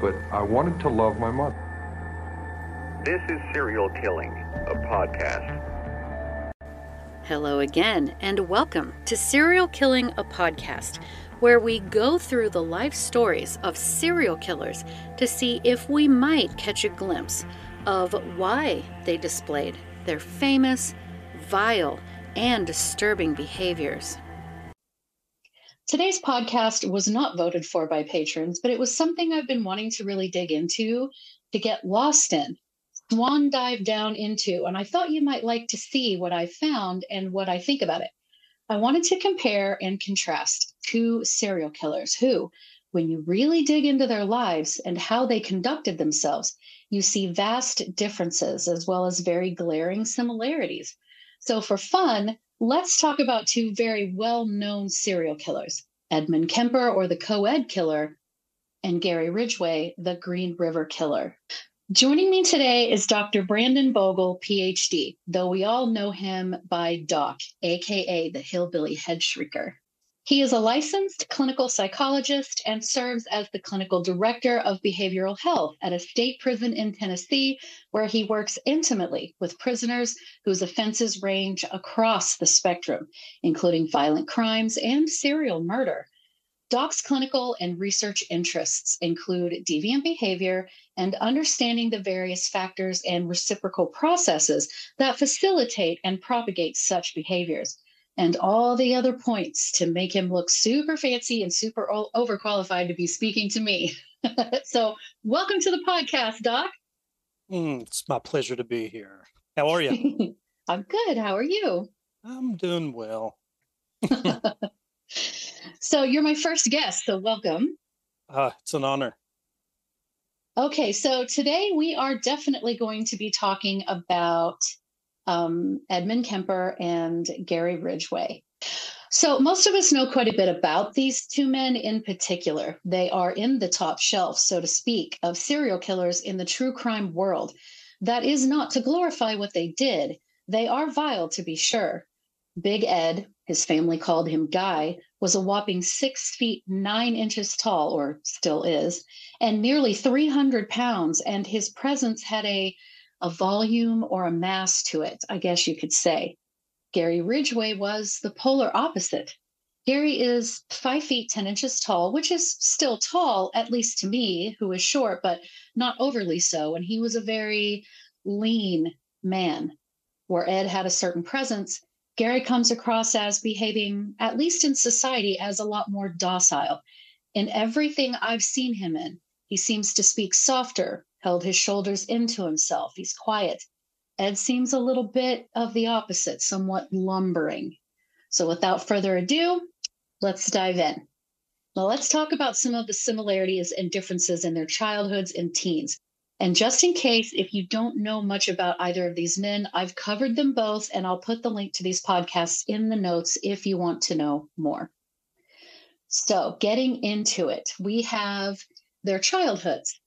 but I wanted to love my mother. This is Serial Killing, a podcast. Hello again, and welcome to Serial Killing, a podcast, where we go through the life stories of serial killers to see if we might catch a glimpse of why they displayed their famous, vile, and disturbing behaviors. Today's podcast was not voted for by patrons, but it was something I've been wanting to really dig into, to get lost in, swan dive down into. And I thought you might like to see what I found and what I think about it. I wanted to compare and contrast two serial killers who, when you really dig into their lives and how they conducted themselves, you see vast differences as well as very glaring similarities. So, for fun, let's talk about two very well known serial killers Edmund Kemper, or the co ed killer, and Gary Ridgway, the Green River killer. Joining me today is Dr. Brandon Bogle, PhD, though we all know him by Doc, aka the Hillbilly Head Shrieker. He is a licensed clinical psychologist and serves as the clinical director of behavioral health at a state prison in Tennessee, where he works intimately with prisoners whose offenses range across the spectrum, including violent crimes and serial murder. Doc's clinical and research interests include deviant behavior and understanding the various factors and reciprocal processes that facilitate and propagate such behaviors and all the other points to make him look super fancy and super overqualified to be speaking to me. so, welcome to the podcast, Doc. Mm, it's my pleasure to be here. How are you? I'm good. How are you? I'm doing well. so, you're my first guest, so welcome. Uh, it's an honor. Okay, so today we are definitely going to be talking about um, Edmund Kemper and Gary Ridgway. So, most of us know quite a bit about these two men in particular. They are in the top shelf, so to speak, of serial killers in the true crime world. That is not to glorify what they did. They are vile, to be sure. Big Ed, his family called him Guy, was a whopping six feet nine inches tall, or still is, and nearly 300 pounds, and his presence had a a volume or a mass to it, I guess you could say. Gary Ridgway was the polar opposite. Gary is five feet 10 inches tall, which is still tall, at least to me, who is short, but not overly so. And he was a very lean man. Where Ed had a certain presence, Gary comes across as behaving, at least in society, as a lot more docile. In everything I've seen him in, he seems to speak softer, held his shoulders into himself. He's quiet. Ed seems a little bit of the opposite, somewhat lumbering. So without further ado, let's dive in. Now, let's talk about some of the similarities and differences in their childhoods and teens. And just in case, if you don't know much about either of these men, I've covered them both, and I'll put the link to these podcasts in the notes if you want to know more. So, getting into it, we have their childhoods.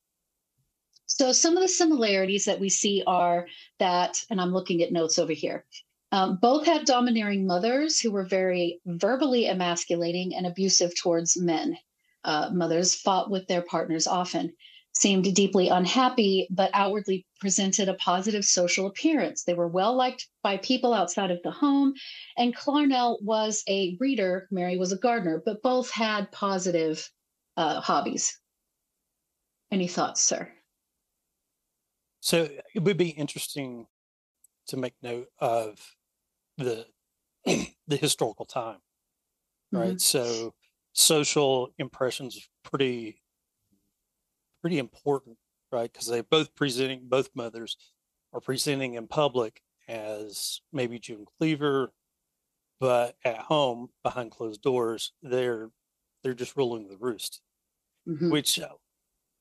So some of the similarities that we see are that, and I'm looking at notes over here. Um, both had domineering mothers who were very verbally emasculating and abusive towards men. Uh, mothers fought with their partners often, seemed deeply unhappy, but outwardly presented a positive social appearance. They were well liked by people outside of the home, and Clarnell was a reader, Mary was a gardener, but both had positive uh, hobbies. Any thoughts, sir? So it would be interesting to make note of the the historical time, right? Mm-hmm. So social impressions pretty pretty important, right? Because they're both presenting both mothers are presenting in public as maybe June Cleaver, but at home behind closed doors, they're they're just ruling the roost, mm-hmm. which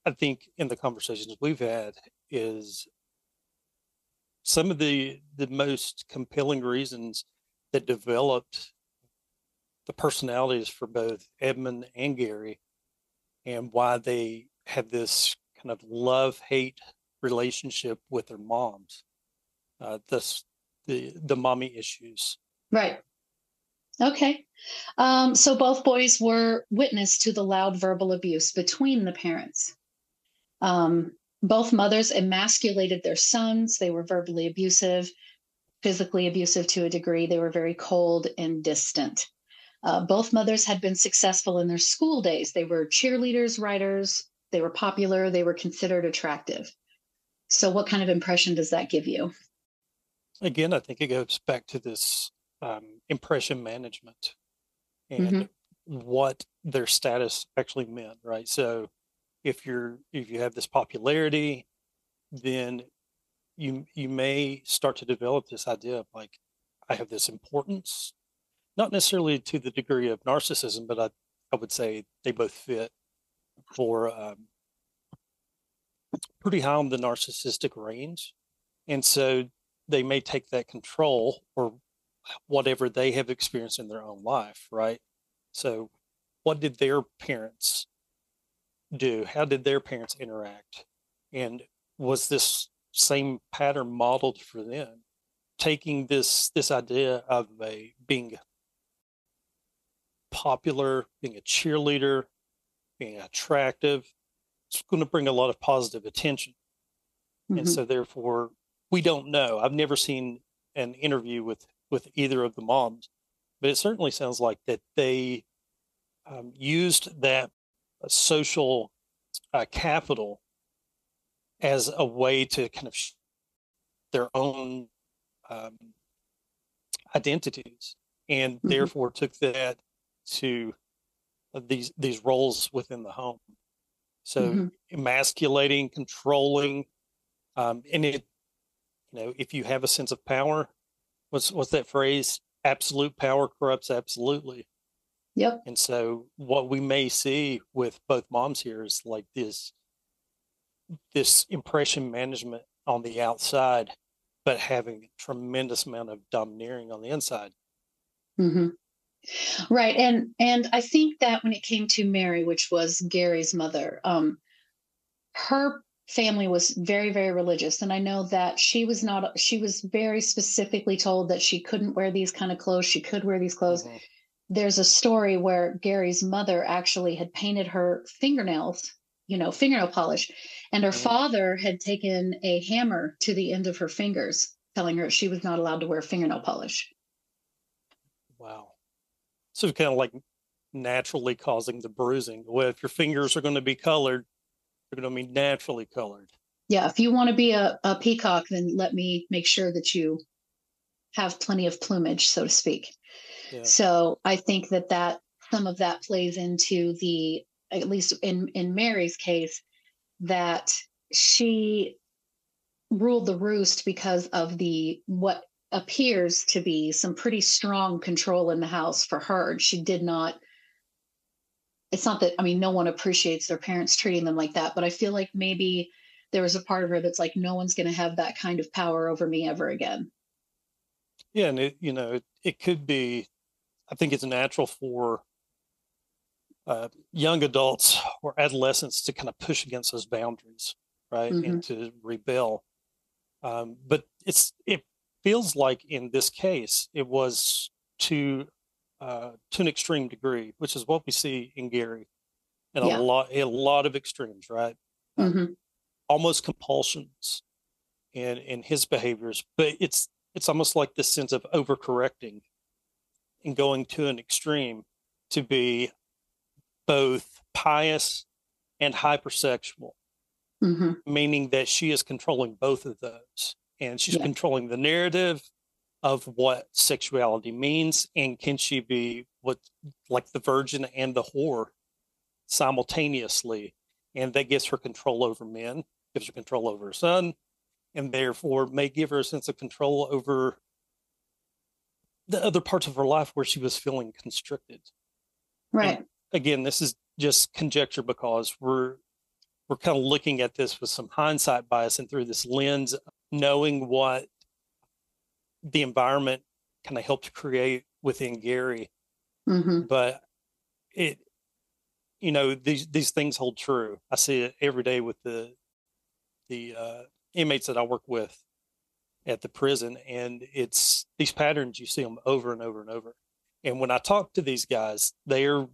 I think in the conversations we've had is some of the the most compelling reasons that developed the personalities for both Edmund and Gary and why they had this kind of love hate relationship with their moms. Uh, this the the mommy issues. Right. Okay. Um, so both boys were witness to the loud verbal abuse between the parents. Um, both mothers emasculated their sons. They were verbally abusive, physically abusive to a degree. They were very cold and distant. Uh, both mothers had been successful in their school days. They were cheerleaders, writers, they were popular, they were considered attractive. So, what kind of impression does that give you? Again, I think it goes back to this um, impression management and Mm-hmm. what their status actually meant, right? So, if you're if you have this popularity, then you you may start to develop this idea of like, I have this importance, not necessarily to the degree of narcissism, but I I would say they both fit for um, pretty high on the narcissistic range. And so they may take that control or whatever they have experienced in their own life, right? So, what did their parents do? How did their parents interact? And was this same pattern modeled for them? Taking this this idea of a being popular, being a cheerleader, being attractive, it's going to bring a lot of positive attention. And Mhm. so therefore we don't know. I've never seen an interview with with either of the moms, but it certainly sounds like that they um, used that social uh, capital as a way to kind of sh- their own um, identities, and Mhm. therefore took that to these these roles within the home. So Mhm. emasculating, controlling, um, and it, you know, if you have a sense of power, what's what's that phrase? Absolute power corrupts absolutely. Yep. And so what we may see with both moms here is like this this impression management on the outside, but having a tremendous amount of domineering on the inside. hmm Right, and and I think that when it came to Mary, which was Gary's mother, um, her family was very very religious, and I know that she was not. She was very specifically told that she couldn't wear these kind of clothes. She could wear these clothes. Mhm. There's a story where Gary's mother actually had painted her fingernails, you know, fingernail polish, and her Mhm. father had taken a hammer to the end of her fingers, telling her she was not allowed to wear fingernail polish. Wow. So kind of like naturally causing the bruising. Well, if your fingers are going to be colored, they're going to be naturally colored. yeah, if you want to be a, a peacock, then let me make sure that you have plenty of plumage, so to speak. Yeah. So I think that that some of that plays into the, at least in in Mary's case, that she ruled the roost because of the what appears to be some pretty strong control in the house for her. She did not. It's not that I mean, no one appreciates their parents treating them like that, but I feel like maybe there was a part of her that's like, no one's going to have that kind of power over me ever again. Yeah, and it you know it, it could be. I think it's natural for uh, young adults or adolescents to kind of push against those boundaries, right, and to rebel. Um, but it's it feels like in this case it was to uh, to an extreme degree, which is what we see in Gary, and Yeah. a lot a lot of extremes, right? Mhm. almost compulsions in in his behaviors but it's it's almost like this sense of overcorrecting and going to an extreme to be both pious and hypersexual Mhm. meaning that she is controlling both of those and she's Yeah. controlling the narrative of what sexuality means and can she be what like the virgin and the whore simultaneously and that gives her control over men gives her control over her son and therefore may give her a sense of control over the other parts of her life where she was feeling constricted Right. again this is just conjecture because we're we're kind of looking at this with some hindsight bias and through this lens, knowing what the environment kind of helped create within Gary. hmm But it, you know, these these things hold true. I see it every day with the the uh, inmates that I work with at the prison, and it's these patterns you see them over and over and over. And when I talk to these guys, they're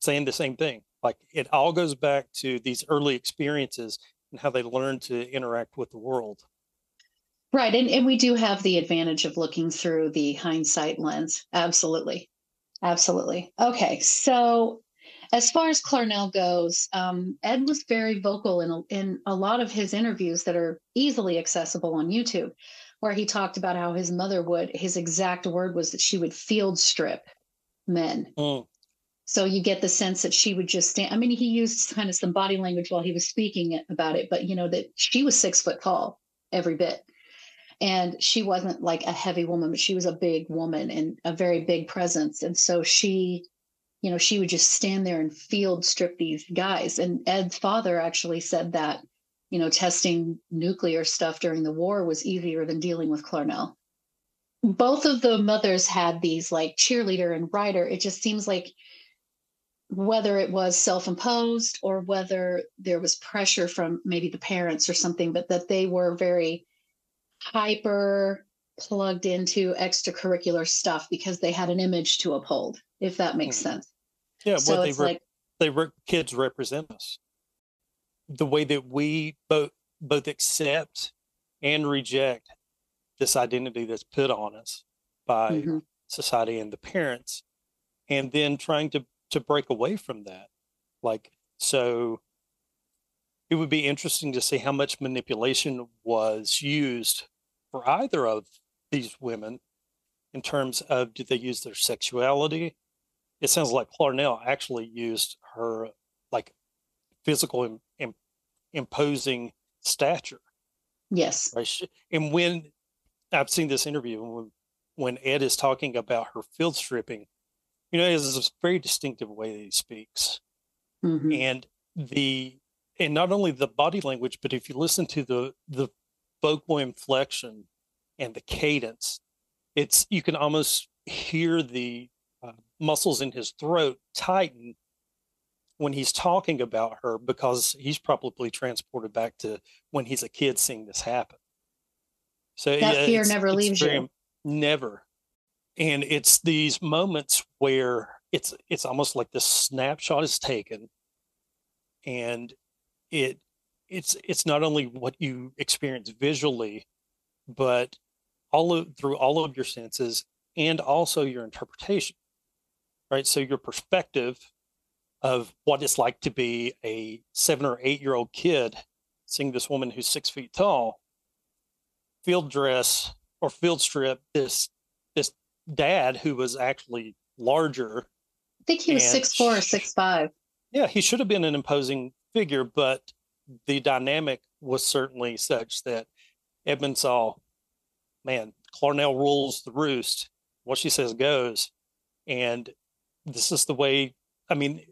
saying the same thing. Like it all goes back to these early experiences and how they learn to interact with the world. Right. And, and we do have the advantage of looking through the hindsight lens. Absolutely. Absolutely. Okay. So, as far as Clarnell goes, um, Ed was very vocal in a, in a lot of his interviews that are easily accessible on YouTube, where he talked about how his mother would, his exact word was that she would field strip men. Mm, So you get the sense that she would just stand. I mean, he used kind of some body language while he was speaking about it, but you know that she was six foot tall, every bit, and she wasn't like a heavy woman, but she was a big woman and a very big presence. And so she, you know, she would just stand there and field strip these guys. And Ed's father actually said that, you know, testing nuclear stuff during the war was easier than dealing with Clarnell both of the mothers had these like cheerleader and writer. It just seems like whether it was self-imposed or whether there was pressure from maybe the parents or something, but that they were very hyper plugged into extracurricular stuff because they had an image to uphold, if that makes Mhm. sense. yeah, so what they it's rep- like, they re- kids represent us. The way that we both both accept and reject this identity that's put on us by mhm, society and the parents, and then trying to to break away from that. Like so, it would be interesting to see how much manipulation was used for either of these women in terms of did they use their sexuality it sounds like Clarnell actually used her like physical imposing stature, yes. and when I've seen this interview, when when Ed is talking about her field stripping, you know, he a very distinctive way that he speaks, mhm, and the and not only the body language, but if you listen to the the vocal inflection and the cadence, it's you can almost hear the uh, muscles in his throat tighten when he's talking about her because he's probably transported back to when he's a kid seeing this happen. So That yeah, fear never leaves very- you. Never. And it's these moments where it's it's almost like this snapshot is taken and it it's it's not only what you experience visually but all of through all of your senses and also your interpretation right so your perspective of what it's like to be a seven or eight year old kid seeing this woman who's six feet tall field dress or field strip this this dad who was actually larger I think he was six four or six five. yeah, he should have been an imposing figure, but the dynamic was certainly such that Edmund saw, man, Clarnell rules the roost. What she says goes. And this is the way, I mean,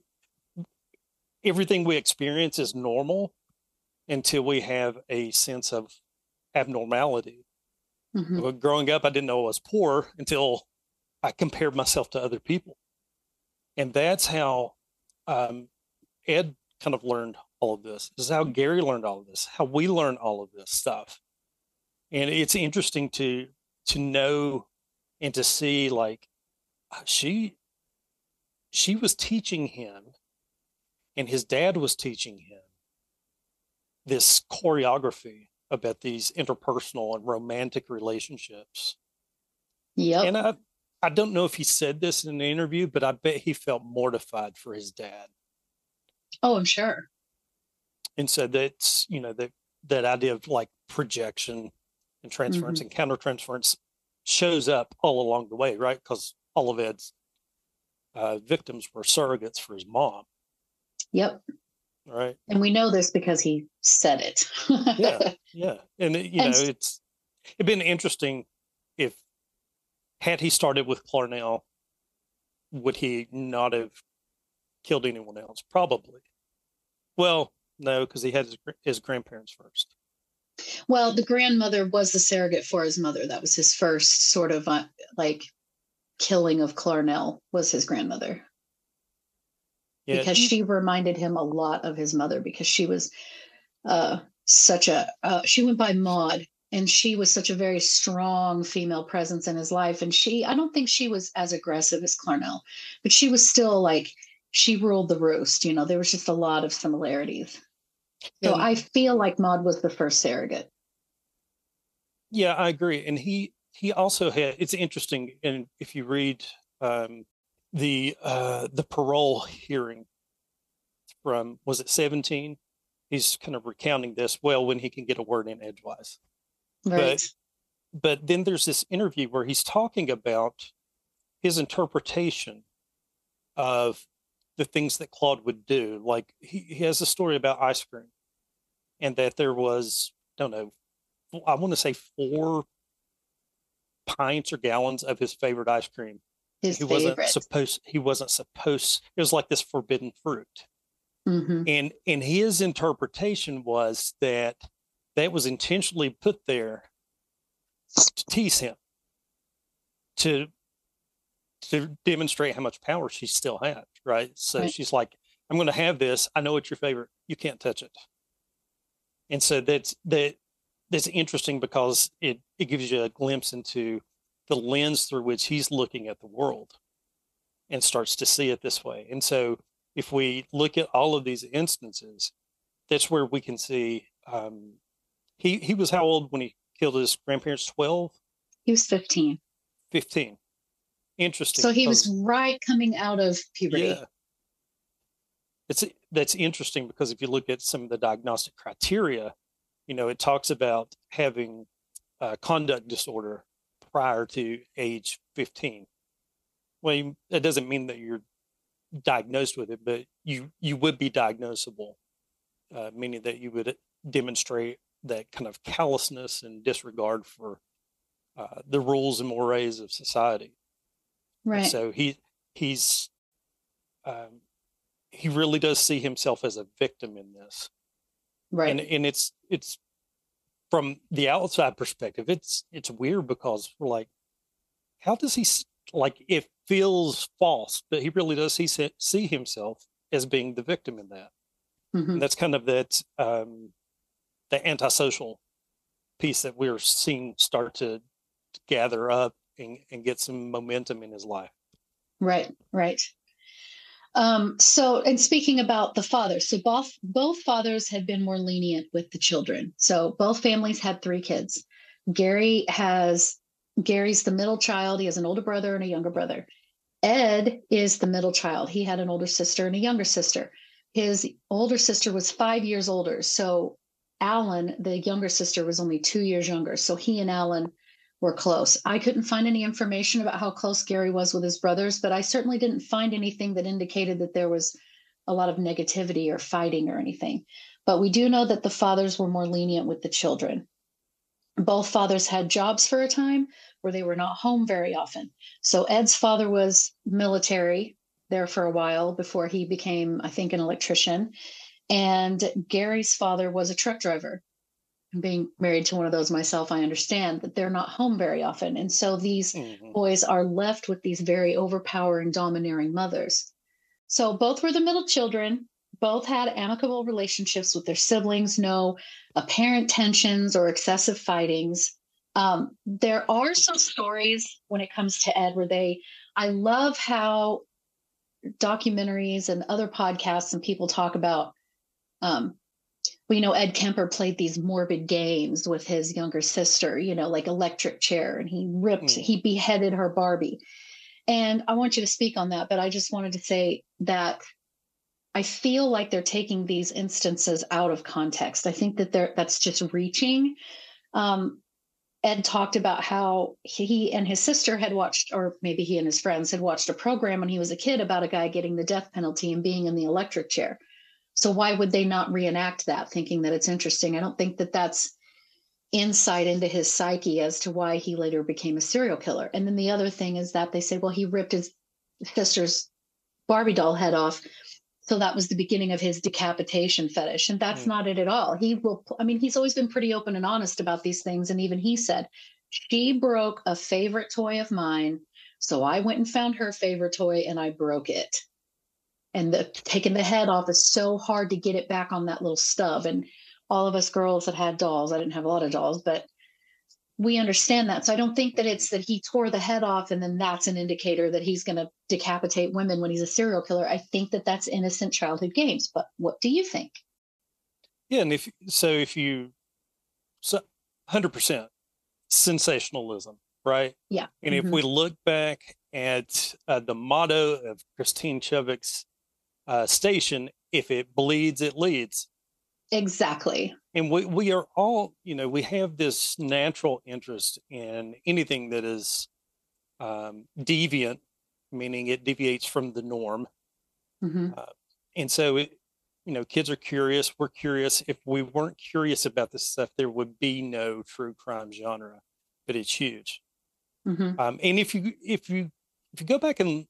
everything we experience is normal until we have a sense of abnormality. Mhm. Well, growing up, I didn't know I was poor until I compared myself to other people. And that's how um, Ed kind of learned all of this. This is how Gary learned all of this, how we learn all of this stuff. And it's interesting to to know and to see like uh, she she was teaching him and his dad was teaching him this choreography about these interpersonal and romantic relationships. Yeah. And I, I don't know if he said this in an interview, but I bet he felt mortified for his dad oh, I'm sure. and so that's you know that that idea of like projection and transference and countertransference shows up all along the way, right? Because all of Ed's uh, victims were surrogates for his mom, Yep. right? And we know this because he said it. Yeah, yeah, and it, you know it's it'd been interesting if had he started with Clarnell, would he not have killed anyone else? Probably. Well, no, because he had his, his grandparents first. Well, the grandmother was the surrogate for his mother. That was his first sort of uh, like killing of Clarnell was his grandmother. Yeah, because she reminded him a lot of his mother because she was uh, such a uh, she went by Maud and she was such a very strong female presence in his life. And she I don't think she was as aggressive as Clarnell but she was still like she ruled the roost you know there was just a lot of similarities. So And- I feel like Maud was the first surrogate. Yeah, I agree. And he he also had it's interesting and if you read um the uh the parole hearing from was it 17? He's kind of recounting this well when he can get a word in edgewise. right But then there's this interview where he's talking about his interpretation of the things that Claude would do. Like he, he has a story about ice cream and that there was, I don't know, I want to say four pints or gallons of his favorite ice cream. His he wasn't supposed he wasn't supposed it was like this forbidden fruit. Mhm. And and his interpretation was that that was intentionally put there to tease him, to to demonstrate how much power she still had, right? So Right. she's like, I'm going to have this. I know it's your favorite. You can't touch it. And so that's that that's interesting because it it gives you a glimpse into the lens through which he's looking at the world and starts to see it this way. And so if we look at all of these instances, that's where we can see um, he he was how old when he killed his grandparents? 12 he was 15 15 interesting so he was right coming out of puberty. Yeah. It's that's interesting because if you look at some of the diagnostic criteria you know it talks about having uh, conduct disorder prior to age 15 well you, that doesn't mean that you're diagnosed with it but you you would be diagnosable uh, meaning that you would demonstrate that kind of callousness and disregard for uh, the rules and mores of society. And right. so he he's um, he really does see himself as a victim in this, right. And and it's it's from the outside perspective, it's it's weird because we're like, how does he like it feels false, but he really does see see himself as being the victim in that. Mhm. That's kind of that um, the antisocial piece that we're seeing start to gather up and, and get some momentum in his life. Right, right. Um, so, and speaking about the father, so both both fathers had been more lenient with the children. So both families had three kids. Gary has Gary's the middle child. He has an older brother and a younger brother. Ed is the middle child. He had an older sister and a younger sister. His older sister was five years older. So Allyn, the younger sister, was only two years younger. So he and Allyn were close. I couldn't find any information about how close Gary was with his brothers, but I certainly didn't find anything that indicated that there was a lot of negativity or fighting or anything. But we do know that the fathers were more lenient with the children. Both fathers had jobs for a time where they were not home very often. So Ed's father was military there for a while before he became, I think, an electrician. And Gary's father was a truck driver being married to one of those myself, I understand that they're not home very often. And so these Mhm. boys are left with these very overpowering, domineering mothers. So both were the middle children, both had amicable relationships with their siblings, no apparent tensions or excessive fightings. Um, there are some stories when it comes to Ed where they, I love how documentaries and other podcasts and people talk about um, you know, Ed Kemper played these morbid games with his younger sister, you know, like electric chair, and he ripped, Mm. he beheaded her Barbie. And I want you to speak on that, but I just wanted to say that I feel like they're taking these instances out of context. I think that they're that's just reaching. Um, Ed talked about how he and his sister had watched, or maybe he and his friends had watched a program when he was a kid about a guy getting the death penalty and being in the electric chair. So why would they not reenact that, thinking that it's interesting? I don't think that that's insight into his psyche as to why he later became a serial killer. And then the other thing is that they say, well, he ripped his sister's Barbie doll head off. So that was the beginning of his decapitation fetish. And that's Mm. not it at all. He will, I mean, he's always been pretty open and honest about these things. And even he said, she broke a favorite toy of mine. So I went and found her favorite toy and I broke it. And the, taking the head off is so hard to get it back on that little stub. And all of us girls that had dolls, I didn't have a lot of dolls, but we understand that. So I don't think that it's that he tore the head off and then that's an indicator that he's going to decapitate women when he's a serial killer. I think that that's innocent childhood games. But what do you think? Yeah, and if so, if you so hundred percent sensationalism, right? Yeah. And if Mhm. we look back at uh, the motto of Christine Chubbuck's uh, station, if it bleeds, it leads. Exactly. And we, we are all, you know, we have this natural interest in anything that is um, deviant, meaning it deviates from the norm. hmm And so, it, you know, kids are curious. We're curious. If we weren't curious about this stuff, there would be no true crime genre, but it's huge. hmm Um, and if you if you if you go back and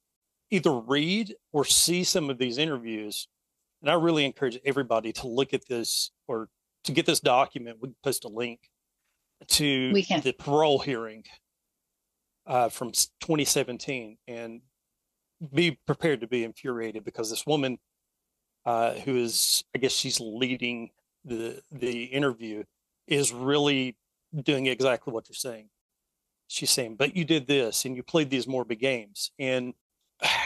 either read or see some of these interviews, and I really encourage everybody to look at this or to get this document. We can post a link to the parole hearing uh, from 2017, and be prepared to be infuriated because this woman, uh, who is I guess she's leading the the interview, is really doing exactly what you're saying she's saying, but you did this and you played these morbid games. And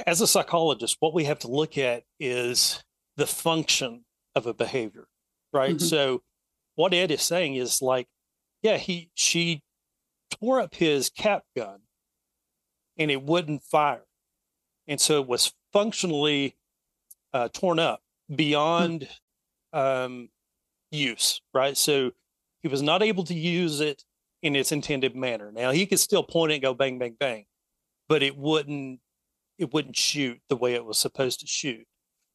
as a psychologist, what we have to look at is the function of a behavior, right? Mhm. So what Ed is saying is like, yeah, he she tore up his cap gun and it wouldn't fire. And so it was functionally uh, torn up beyond um, use, right? So he was not able to use it in its intended manner. Now he could still point it and go bang, bang, bang, but it wouldn't it wouldn't shoot the way it was supposed to shoot.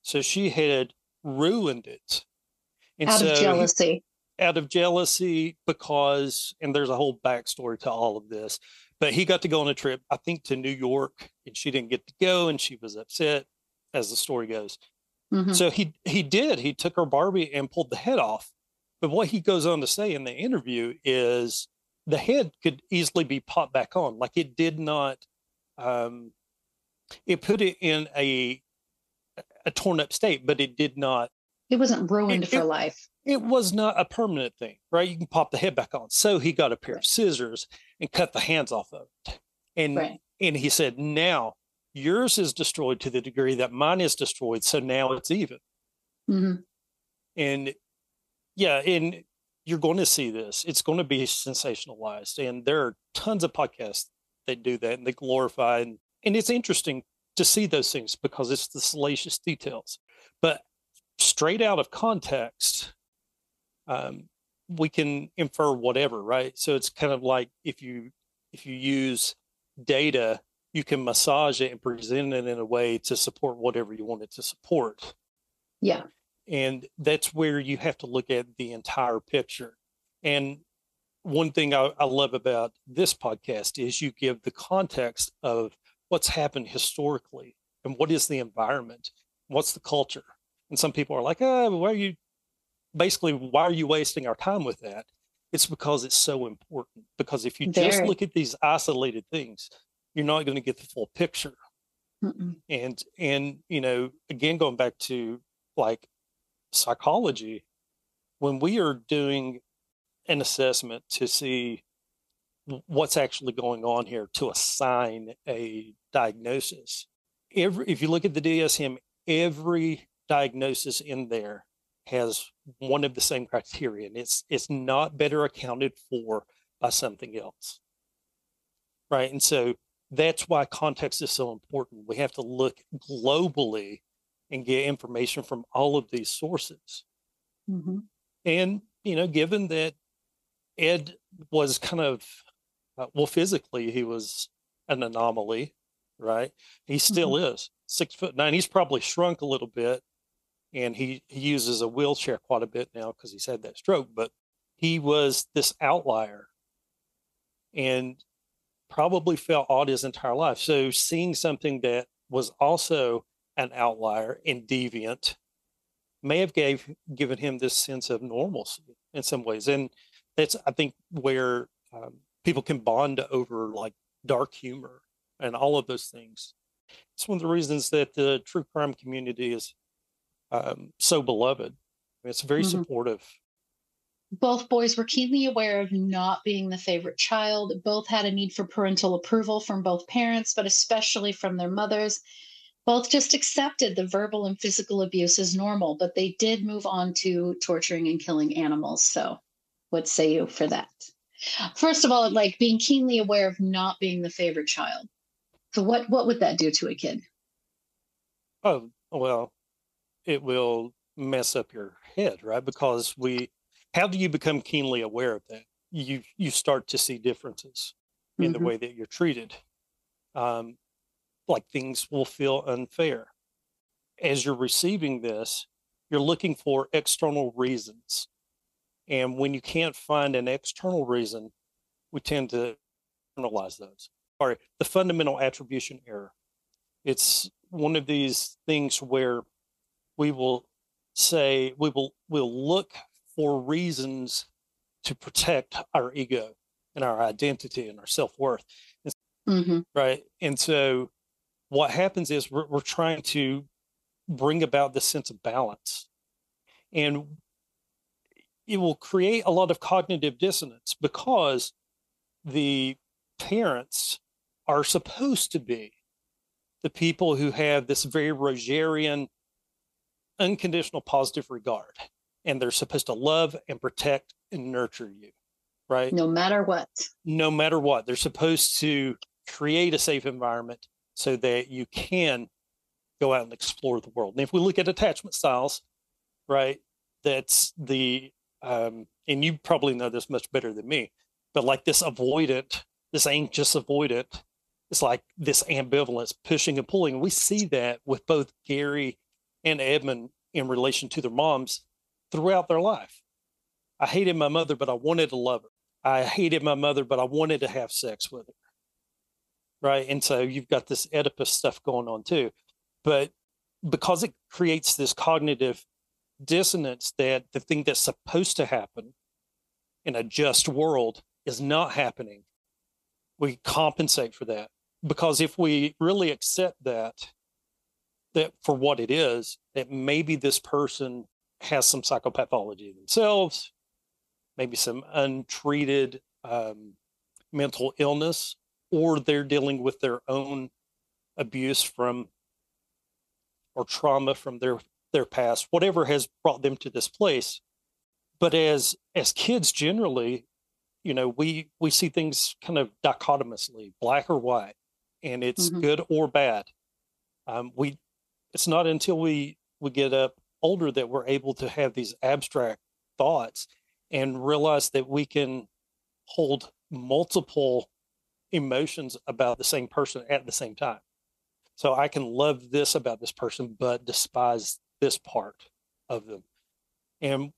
So she had ruined it. And Out so of he- jealousy. out of jealousy because and there's a whole backstory to all of this but he got to go on a trip i think to new york and she didn't get to go and she was upset as the story goes Mhm. so he he did he took her barbie and pulled the head off but what he goes on to say in the interview is the head could easily be popped back on like it did not um it put it in a a torn up state but it did not It wasn't ruined It- for it- life. it was not a permanent thing, right? You can pop the head back on. So he got a pair of scissors and cut the hands off of it. And Right. and he said, now yours is destroyed to the degree that mine is destroyed. So now it's even. hmm And yeah, and you're going to see this. It's going to be sensationalized. And there are tons of podcasts that do that and they glorify and, and it's interesting to see those things because it's the salacious details. But straight out of context, um, we can infer whatever, right? So it's kind of like if you if you use data, you can massage it and present it in a way to support whatever you want it to support. Yeah. And that's where you have to look at the entire picture. And one thing I, I love about this podcast is you give the context of what's happened historically and what is the environment, what's the culture. And some people are like, oh, why are you basically why are you wasting our time with that? It's because it's so important. Because if you just look at these isolated things, you're not going to get the full picture Mm-mm. and and you know again going back to like psychology when we are doing an assessment to see what's actually going on here to assign a diagnosis every if you look at the dsm every diagnosis in there has one of the same criteria and it's it's not better accounted for by something else right and so that's why context is so important. We have to look globally and get information from all of these sources. hmm And, you know, given that Ed was kind of, uh, well, physically, he was an anomaly, right? He still is six foot nine. He's probably shrunk a little bit and he, he uses a wheelchair quite a bit now because he's had that stroke, but he was this outlier. And probably felt odd his entire life. So seeing something that was also an outlier and deviant may have gave given him this sense of normalcy in some ways and that's i think where um, people can bond over like dark humor and all of those things it's one of the reasons that the true crime community is um, so beloved it's very mm-hmm. supportive both boys were keenly aware of not being the favorite child. Both had a need for parental approval from both parents, but especially from their mothers. Both just accepted the verbal and physical abuse as normal, but they did move on to torturing and killing animals. So, what say you for that? First of all, like being keenly aware of not being the favorite child. So, what what would that do to a kid? Oh well, it will mess up your head, right? Because we how do you become keenly aware of that? You you start to see differences in mm-hmm. the way that you're treated. Um, like things will feel unfair. As you're receiving this, you're looking for external reasons. And when you can't find an external reason, we tend to internalize those. Or the fundamental attribution error. It's one of these things where we will say we will we'll look for reasons to protect our ego and our identity and our self-worth mm-hmm. right and so what happens is we're, we're trying to bring about this sense of balance and it will create a lot of cognitive dissonance because the parents are supposed to be the people who have this very Rogerian unconditional positive regard and they're supposed to love and protect and nurture you, right? No matter what. No matter what. They're supposed to create a safe environment so that you can go out and explore the world. And if we look at attachment styles, right, that's the, um, and you probably know this much better than me, but like this avoidant, this anxious avoidant, it's like this ambivalence, pushing and pulling. We see that with both Gary and Edmund in relation to their moms throughout their life. I hated my mother, but I wanted to love her. I hated my mother, but I wanted to have sex with her. Right. And so you've got this Oedipus stuff going on too. But because it creates this cognitive dissonance that the thing that's supposed to happen in a just world is not happening, we compensate for that. Because if we really accept that, that for what it is, that maybe this person has some psychopathology themselves, maybe some untreated um, mental illness, or they're dealing with their own abuse from or trauma from their their past, whatever has brought them to this place. But as as kids generally, you know, we we see things kind of dichotomously, black or white, and it's mm-hmm. good or bad. Um, we it's not until we we get up older that we're able to have these abstract thoughts and realize that we can hold multiple emotions about the same person at the same time. So I can love this about this person, but despise this part of them. And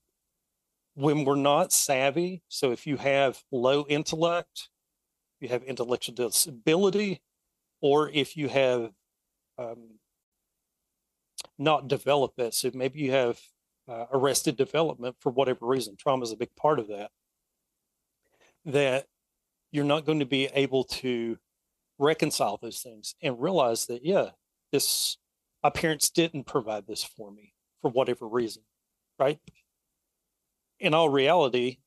when we're not savvy, so if you have low intellect, you have intellectual disability, or if you have um, not developed it. So maybe you have uh, arrested development for whatever reason. Trauma is a big part of that. That you're not going to be able to reconcile those things and realize that, yeah, this, my parents didn't provide this for me for whatever reason, right? In all reality,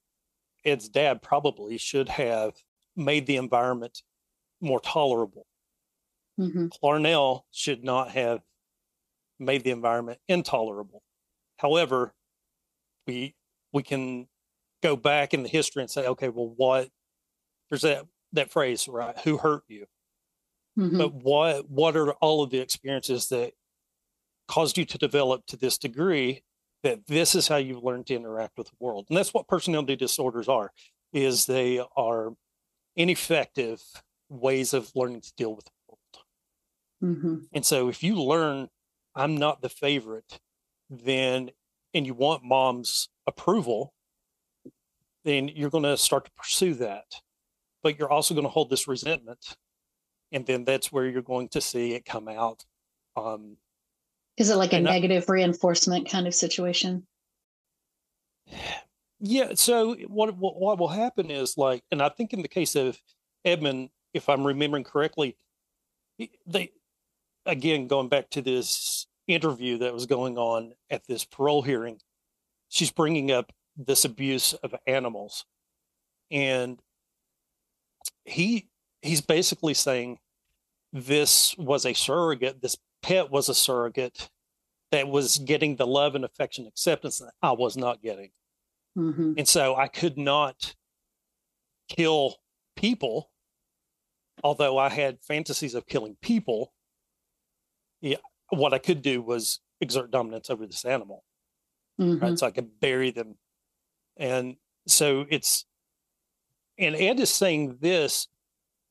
Ed's dad probably should have made the environment more tolerable. Mm-hmm. Clarnell should not have made the environment intolerable. However, we we can go back in the history and say, okay, well, what there's that that phrase, right? Who hurt you? Mm-hmm. But what what are all of the experiences that caused you to develop to this degree that this is how you learn to interact with the world? And that's what personality disorders are, is they are ineffective ways of learning to deal with the. Mm-hmm. And so if you learn I'm not the favorite, then and you want mom's approval, then you're going to start to pursue that. But you're also going to hold this resentment. And then that's where you're going to see it come out um, Is it like a And I- negative reinforcement kind of situation? Yeah. So what, what what will happen is like, and I think in the case of Edmund, if I'm remembering correctly, they again going back to this interview that was going on at this parole hearing, she's bringing up this abuse of animals, and he he's basically saying this was a surrogate, this pet was a surrogate that was getting the love and affection acceptance that I was not getting. hmm And so I could not kill people, although I had fantasies of killing people. Yeah, what I could do was exert dominance over this animal, hmm right? So I could bury them. And so it's, and Ed is saying this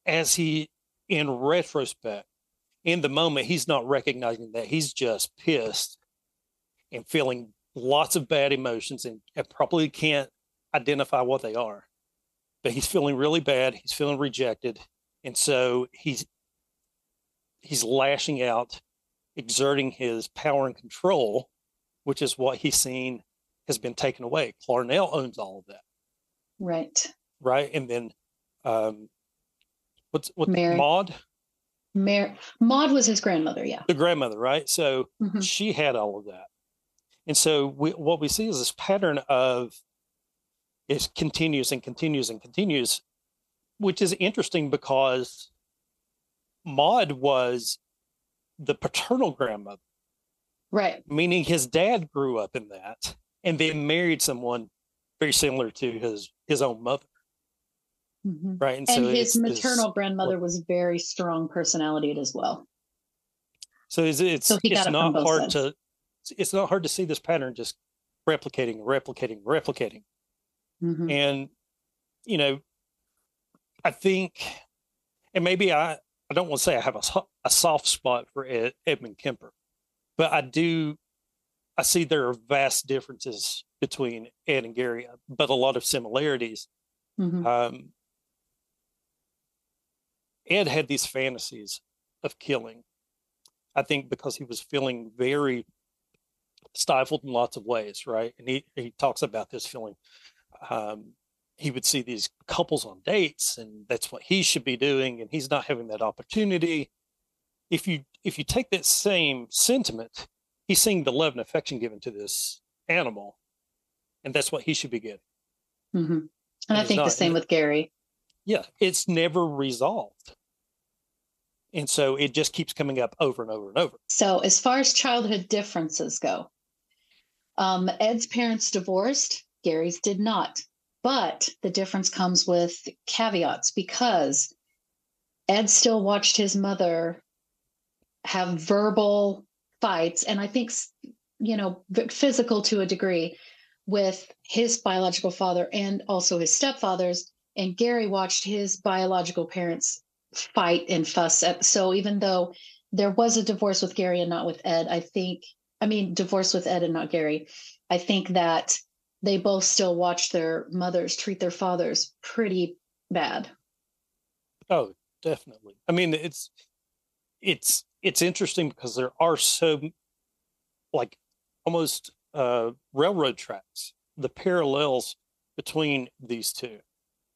as he, in retrospect, in the moment, he's not recognizing that he's just pissed and feeling lots of bad emotions and, and probably can't identify what they are. But he's feeling really bad. He's feeling rejected. And so he's he's lashing out, exerting his power and control, which is what he's seen has been taken away. Clarnell owns all of that, Right. right? And then um what's what Mary. Maud, Mar- Maud was his grandmother. Yeah. the grandmother, right? So Mhm. she had all of that. And so we, what we see is this pattern of it continues and continues and continues, which is interesting because Maud was the paternal grandmother, Right. meaning his dad grew up in that and then married someone very similar to his his own mother, hmm right? And so his maternal grandmother was very strong personality as well. So it's it's, So it's it not hard sides. to it's not hard to see this pattern just replicating, replicating, replicating. Mhm. And you know, I think, and maybe I I don't want to say I have a, a soft spot for Ed, Edmund Kemper, but I do. I see there are vast differences between Ed and Gary, but a lot of similarities. Mhm. Um, Ed had these fantasies of killing. I think because he was feeling very stifled in lots of ways, right? And he, he talks about this feeling. Um, he would see these couples on dates, and that's what he should be doing, and he's not having that opportunity. If you if you take that same sentiment, he's seeing the love and affection given to this animal, and that's what he should be getting. Mhm. And I he's think the not- same with Gary. yeah, it's never resolved. And so it just keeps coming up over and over and over. So, as far as childhood differences go, um, Ed's parents divorced, Gary's did not. But the difference comes with caveats because Ed still watched his mother have verbal fights, and I think, you know, physical to a degree with his biological father and also his stepfathers. And Gary watched his biological parents fight and fuss. So even though there was a divorce with Gary and not with Ed. I think, I mean, divorce with Ed and not Gary. I think that they both still watch their mothers treat their fathers pretty bad. Oh, definitely. I mean, it's it's it's interesting because there are so like almost uh railroad tracks, the parallels between these 2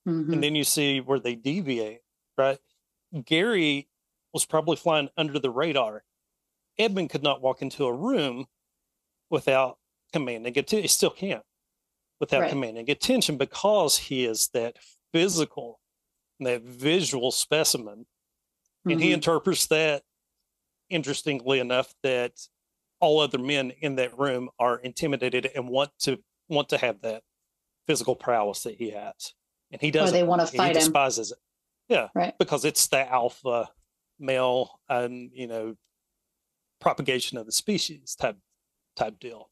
Mhm. And then you see where they deviate, right? Gary was probably flying under the radar. Edmund could not walk into a room without commanding attention. He still can't without Right. commanding attention because he is that physical, that visual specimen. And he Mhm. interprets that, interestingly enough, that all other men in that room are intimidated and want to want to have that physical prowess that he has. And he doesn't. they want to He fight him. despises it. Yeah. Right. Because it's the alpha male and, you know, propagation of the species type type deal.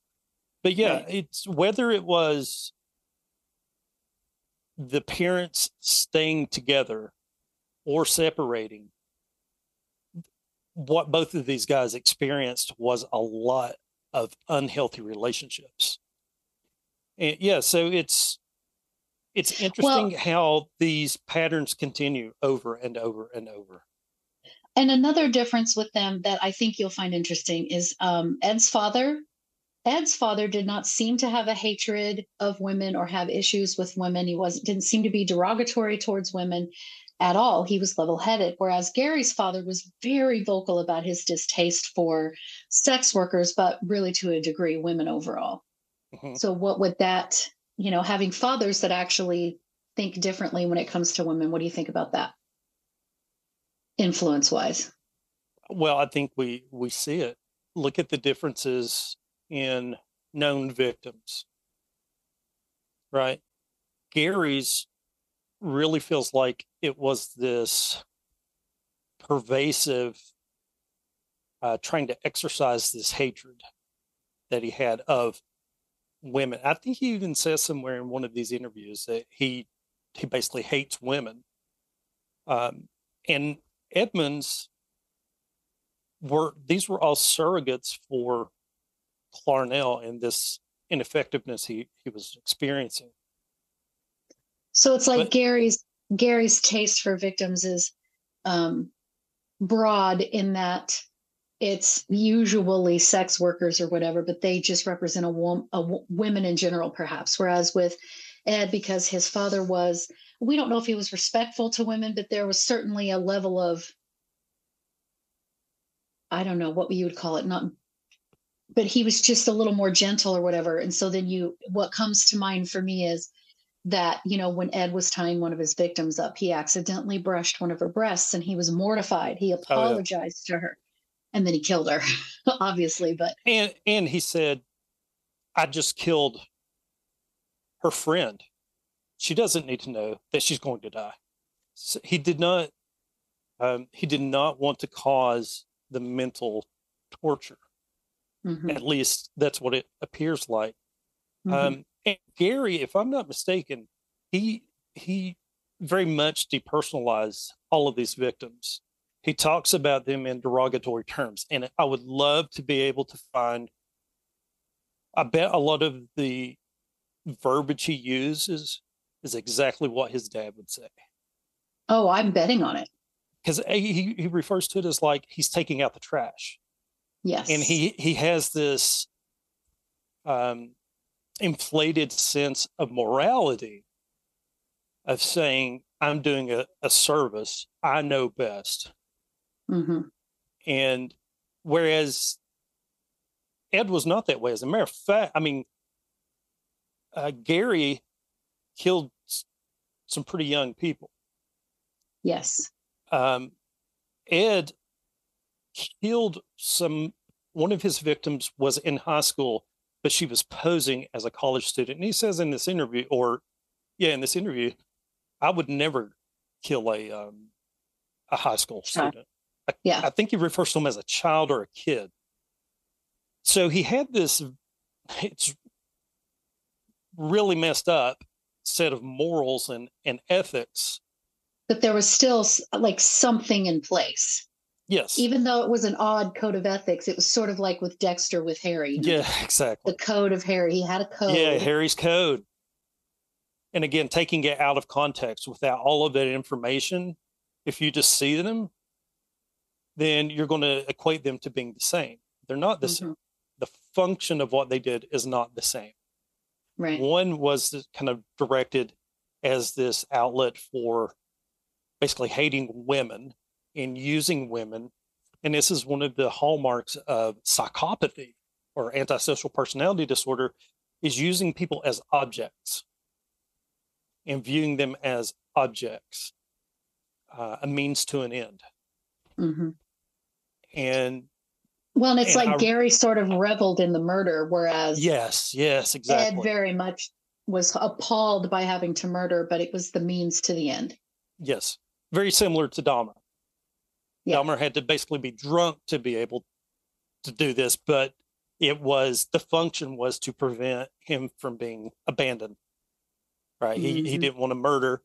But yeah, it's whether it was the parents staying together or separating, what both of these guys experienced was a lot of unhealthy relationships. And yeah, so it's it's interesting how these patterns continue over and over and over. and another difference with them that I think you'll find interesting is um, Ed's father. Ed's father did not seem to have a hatred of women or have issues with women. He wasn't didn't seem to be derogatory towards women at all. He was level-headed. Whereas Gary's father was very vocal about his distaste for sex workers, but really to a degree, women overall. Mhm. So what would that, you know, having fathers that actually think differently when it comes to women, what do you think about that? Influence wise. Well, I think we we see it. Look at the differences in known victims. Right? Gary's really feels like it was this pervasive uh, trying to exercise this hatred that he had of women. I think he even says somewhere in one of these interviews that he he basically hates women. Um, and Edmund's were these were all surrogates for Clarnell and this ineffectiveness he he was experiencing. So it's like But- Gary's Gary's taste for victims is um, broad in that it's usually sex workers or whatever, but they just represent a, wom- a w- women in general, perhaps. Whereas with Ed, because his father was, we don't know if he was respectful to women, but there was certainly a level of, I don't know what you would call it, not, but he was just a little more gentle or whatever. And so then you, what comes to mind for me is that you know when ed was tying one of his victims up he accidentally brushed one of her breasts and he was mortified he apologized to her and then he killed her obviously but And and he said, I just killed her friend. She doesn't need to know that she's going to die. So he did not um, he did not want to cause the mental torture. Mhm, At least that's what it appears like. mhm. Um, and Gary, if I'm not mistaken, he he very much depersonalized all of these victims. He talks about them in derogatory terms, and I would love to be able to find. I bet a lot of the verbiage he uses is exactly what his dad would say, oh i'm betting on it because he he refers to it as like he's taking out the trash. Yes. and he he has this um inflated sense of morality of saying i'm doing a, a service i know best. Hmm and whereas ed was not that way. As a matter of fact i mean uh, gary killed some pretty young people. Yes. Um, Ed killed some. One of his victims was in high school, but she was posing as a college student. And he says in this interview, or yeah, in this interview, I would never kill a um, a high school student. I, Yeah. I think he refers to him as a child or a kid. So he had this. It's really messed up set of morals and and ethics. but there was still like something in place Yes. even though it was an odd code of ethics it was sort of like with dexter with harry yeah. Exactly. the code of harry he had a code Yeah, Harry's code. And again, taking it out of context without all of that information, if you just see them, then you're going to equate them to being the same. They're not the mm-hmm. same. The function of what they did is not the same. right One was kind of directed as this outlet for basically hating women and using women. And this is one of the hallmarks of psychopathy or antisocial personality disorder is using people as objects and viewing them as objects, uh, a means to an end. hmm And well and it's And like I- gary sort of reveled in the murder whereas yes, yes, exactly. Ed very much was appalled by having to murder, but it was the means to the end. yes, very similar to Dahmer. Yeah. Dahmer had to basically be drunk to be able to do this, but it was the function was to prevent him from being abandoned. Right. He he Mhm. didn't want to murder,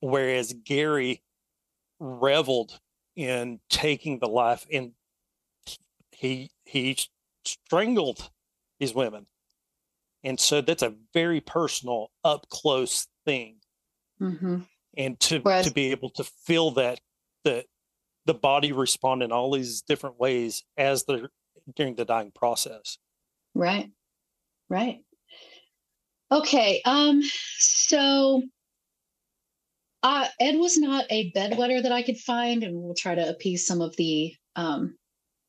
whereas Gary reveled in taking the life and he he strangled these women. And so that's a very personal, up close thing. hmm And to Whereas- to be able to feel that that the body respond in all these different ways as they're during the dying process. Right. Right. Okay. Um, so uh, Ed was not a bedwetter that I could find, and we'll try to appease some of the um,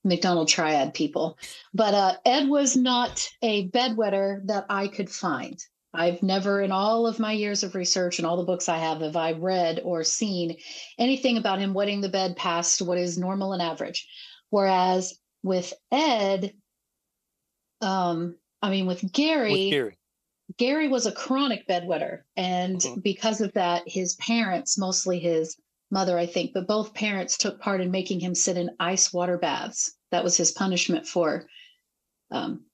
McDonald triad people. But uh, Ed was not a bedwetter that I could find. I've never, in all of my years of research and all the books I have, have I read or seen anything about him wetting the bed past what is normal and average. Whereas with Ed, um, I mean, with Gary, With Gary. Gary was a chronic bedwetter. And Mhm. because of that, his parents, mostly his mother, I think, but both parents took part in making him sit in ice water baths. That was his punishment for um,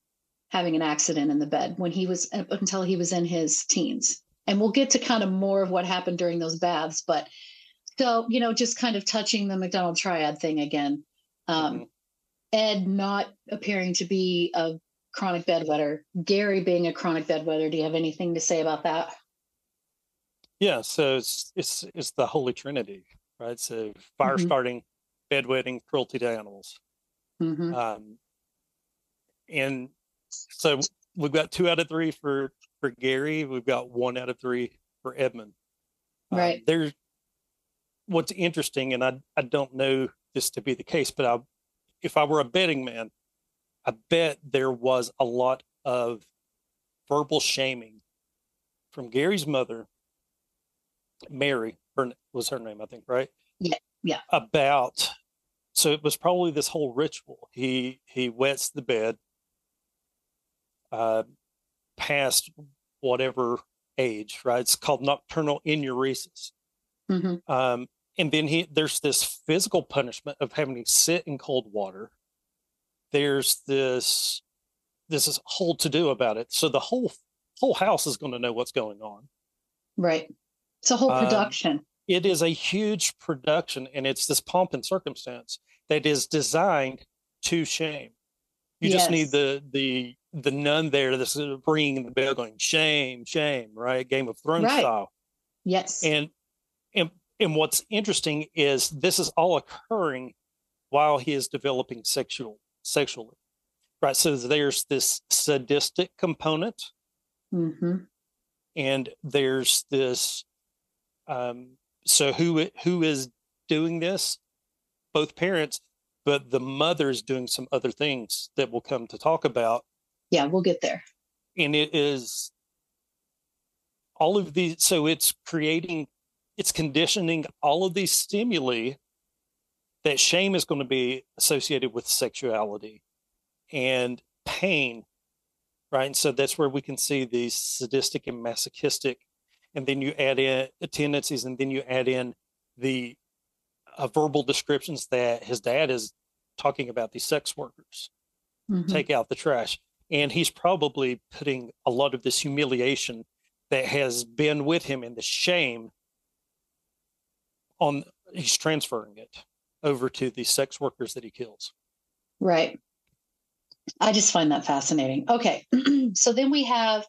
having an accident in the bed when he was until he was in his teens. And we'll get to kind of more of what happened during those baths. But so, you know, just kind of touching the McDonald triad thing again. Um, Mhm. Ed not appearing to be a chronic bedwetter, Gary being a chronic bedwetter. Do you have anything to say about that? Yeah, so it's it's it's the Holy Trinity, right? So fire Mhm. starting, bedwetting, cruelty to animals. hmm Um, and so we've got two out of three for for Gary. We've got one out of three for Edmund. Um, Right. There's what's interesting, and I I don't know this to be the case, but I, if I were a betting man, I bet there was a lot of verbal shaming from Gary's mother, Mary, her was her name, I think, right? Yeah, yeah. About so it was probably this whole ritual. He he wets the bed uh past whatever age, right? It's called nocturnal enuresis. hmm Um, and then he there's this physical punishment of having to sit in cold water. There's this this is whole to do about it. So the whole whole house is going to know what's going on. Right. It's a whole Um, production. It is a huge production, and it's this pomp and circumstance that is designed to shame. You just need the the the nun there that's ringing the bell, going shame, shame, right? Game of Thrones Right. style. yes. And and and what's interesting is this is all occurring while he is developing sexual sexually. Right. So there's this sadistic component hmm and there's this um so who who is doing this? Both parents, but the mother is doing some other things that we'll come to talk about. Yeah, we'll get there. and it is all of these so it's creating it's conditioning all of these stimuli that shame is going to be associated with sexuality and pain right and so that's where we can see these sadistic and masochistic and then you add in tendencies and then you add in the uh, verbal descriptions that his dad is talking about these sex workers Mhm. take out the trash. And he's probably putting a lot of this humiliation that has been with him and the shame on, he's transferring it over to the sex workers that he kills. Right. I just find that fascinating. Okay. so then we have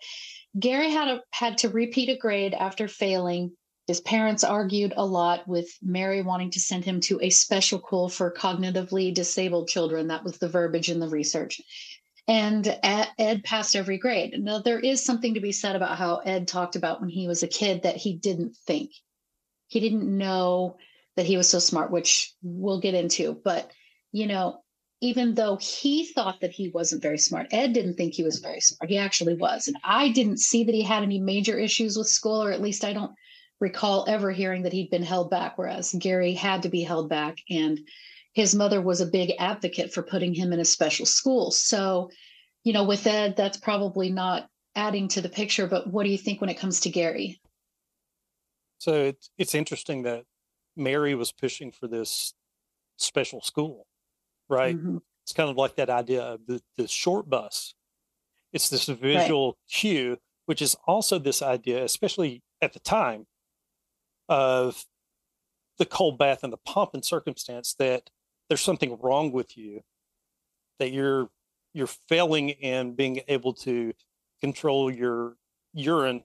Gary had a, had to repeat a grade after failing. His parents argued a lot with Mary wanting to send him to a special school for cognitively disabled children. That was the verbiage in the research. And Ed passed every grade. Now, there is something to be said about how Ed talked about when he was a kid that he didn't think. He didn't know that he was so smart, which we'll get into. But, you know, even though he thought that he wasn't very smart, Ed didn't think he was very smart. He actually was. And I didn't see that he had any major issues with school, or at least I don't recall ever hearing that he'd been held back, whereas Gary had to be held back. And his mother was a big advocate for putting him in a special school. So, you know, with Ed, that's probably not adding to the picture. But what do you think when it comes to Gary? So it's, it's interesting that Mary was pushing for this special school, right? Mhm. It's kind of like that idea of the, the short bus. It's this visual cue, which is also this idea, especially at the time, of the cold bath and the pomp and circumstance that there's something wrong with you, that you're you're failing in being able to control your urine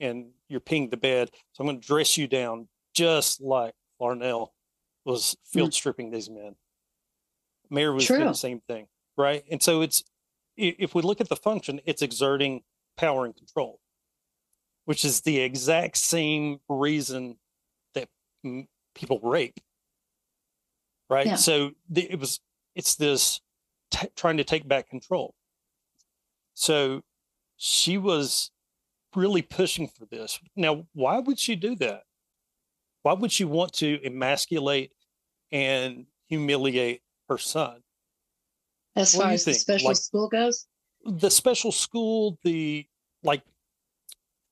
and you're peeing the bed. So I'm going to dress you down just like Clarnell was field stripping these men. Mary was True. doing the same thing, right? And so it's if we look at the function, it's exerting power and control, which is the exact same reason that mm, people rape, right? Yeah. So the, it was it's this t- trying to take back control. So she was really pushing for this. Now, why would she do that? Why would she want to emasculate and humiliate her son? As What far as the special Like- school goes, The special school, the like,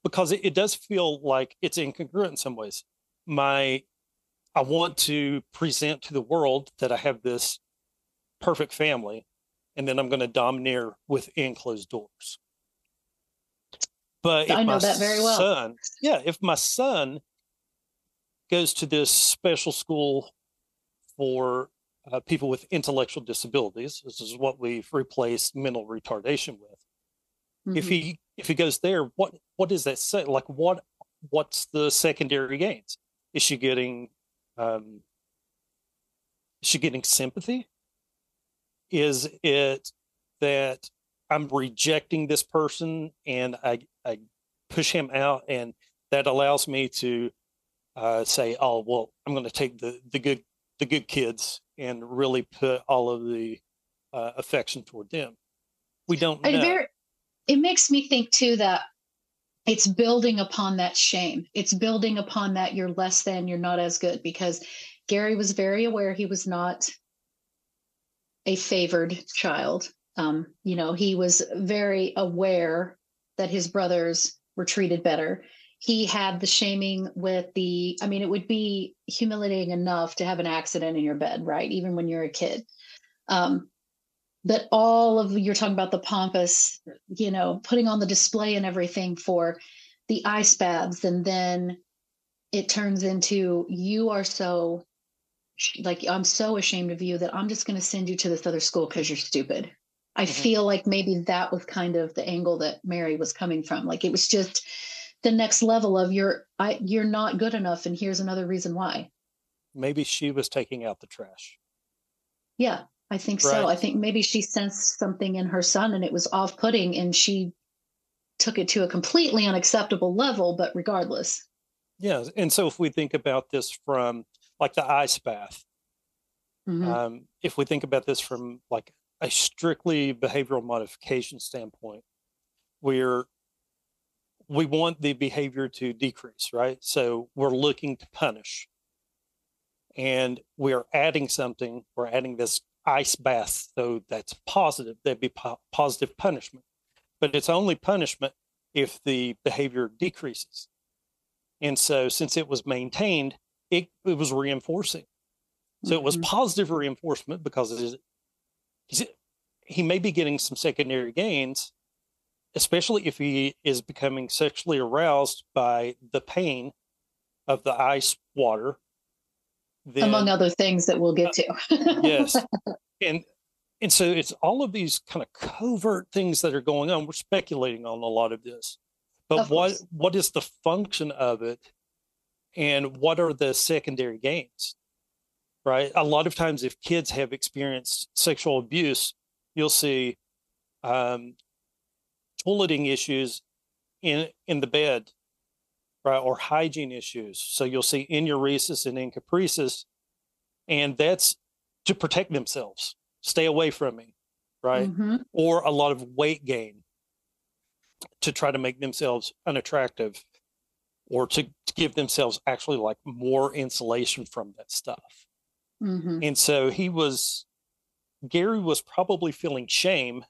because it, it does feel like it's incongruent in some ways. My, I want to present to the world that I have this perfect family, and then I'm going to domineer within closed doors. But if I know my that very well. Son, yeah, if my son goes to this special school for uh, people with intellectual disabilities, this is what we've replaced mental retardation with. If Mhm. he if he goes there, what what does that say? Like what what's the secondary gains? Is she getting um, is she getting sympathy? Is it that I'm rejecting this person and I I push him out and that allows me to uh, say, oh well, I'm going to take the the good the good kids and really put all of the uh, affection toward them. We don't know. it very it makes me think too that it's building upon that shame. It's building upon that you're less than you're not as good because gary was very aware he was not a favored child. Um, you know he was very aware that his brothers were treated better. He had the shaming with the i mean it would be humiliating enough to have an accident in your bed right? Even when you're a kid. Um, but all of you're talking about the pompous you know putting on the display and everything for the ice baths. And then it turns into you are so like i'm so ashamed of you that i'm just going to send you to this other school because you're stupid. I Mhm. feel like maybe that was kind of the angle that mary was coming from. Like it was just the next level of you're i you're not good enough and here's another reason why. Maybe she was taking out the trash. Yeah, I think so. I think maybe she sensed something in her son and it was off putting and she took it to a completely unacceptable level, but regardless. Yeah, and so if we think about this from like the ice bath, Mhm. um, if we think about this from like a strictly behavioral modification standpoint, we're we want the behavior to decrease, right? So we're looking to punish, and we are adding something. We're adding this ice bath, so that's positive. That'd be po- positive punishment, but it's only punishment if the behavior decreases. And so, since it was maintained, it, it was reinforcing. So it was Mhm. positive reinforcement because it is, he may be getting some secondary gains, especially if he is becoming sexually aroused by the pain of the ice water. Then, among other things that we'll get to. yes, and and so it's all of these kind of covert things that are going on. We're speculating on a lot of this, but Of what course. what is the function of it, and what are the secondary gains? Right. A lot of times, if kids have experienced sexual abuse, you'll see um, toileting issues in in the bed, right, or hygiene issues. So you'll see enuresis and encopresis, and that's to protect themselves. Stay away from me, right? Mhm. Or a lot of weight gain to try to make themselves unattractive, or to, to give themselves actually like more insulation from that stuff. Mhm. And so he was, Gary was probably feeling shame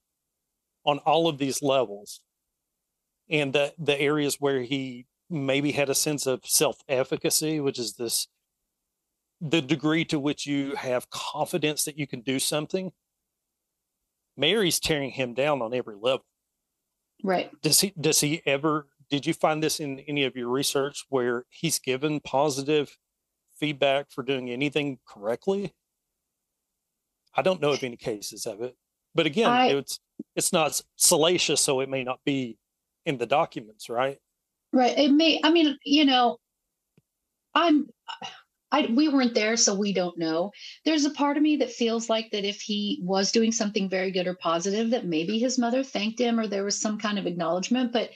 on all of these levels. And the, the areas where he maybe had a sense of self efficacy, which is this the degree to which you have confidence that you can do something. Mary's tearing him down on every level. Right. Does he does he ever did you find this in any of your research where he's given positive feedback for doing anything correctly? I don't know of any cases of it. But again, I- it's it's not salacious, so it may not be in the documents, right? Right. It may, I mean, you know, I'm, I we weren't there, so we don't know. There's a part of me that feels like that if he was doing something very good or positive, that maybe his mother thanked him or there was some kind of acknowledgement, but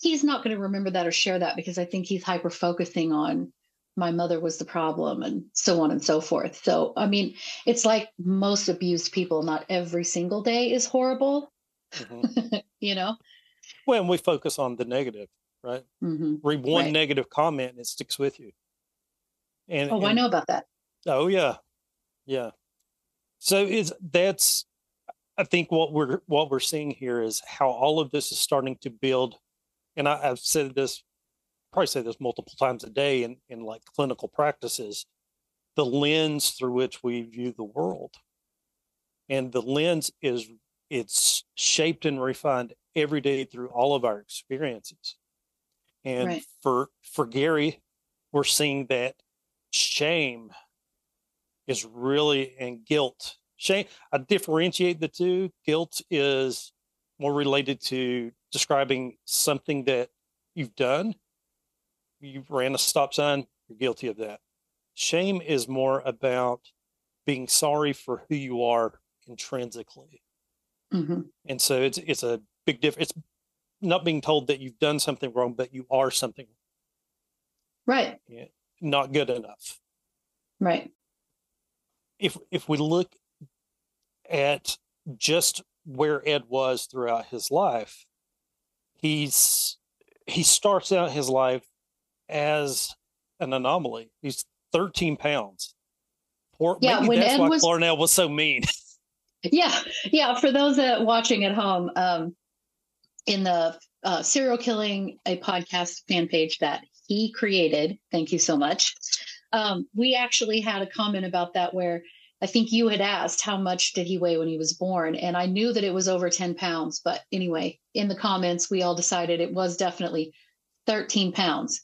he's not going to remember that or share that because I think he's hyper focusing on my mother was the problem and so on and so forth. So, I mean, it's like most abused people, not every single day is horrible, Mm-hmm. you know? And we focus on the negative, right? Mm-hmm. Read one Right. negative comment and it sticks with you. And Oh, I know about that. Oh yeah, yeah. So is that's I think what we're what we're seeing here is how all of this is starting to build, and I, I've said this probably say this multiple times a day in in like clinical practices, the lens through which we view the world, and the lens is it's shaped and refined every day through all of our experiences, and Right. for for Gary, we're seeing that shame is really and guilt. Shame i differentiate the two. Guilt is more related to describing something that you've done. You ran a stop sign you're guilty of that. Shame is more about being sorry for who you are intrinsically. Hmm and so it's it's a big difference it's not being told that you've done something wrong but you are something Right. not good enough Right. if if we look at just where Ed was throughout his life, he's he starts out his life as an anomaly. He's 13 pounds. Poor, Yeah, when that's Ed why was- Clarnell was so mean. Yeah, yeah. For those that watching at home, um, in the uh, serial killing a podcast fan page that he created, thank you so much. Um, we actually had a comment about that where I think you had asked how much did he weigh when he was born, and I knew that it was over ten pounds. But anyway, in the comments, we all decided it was definitely thirteen pounds.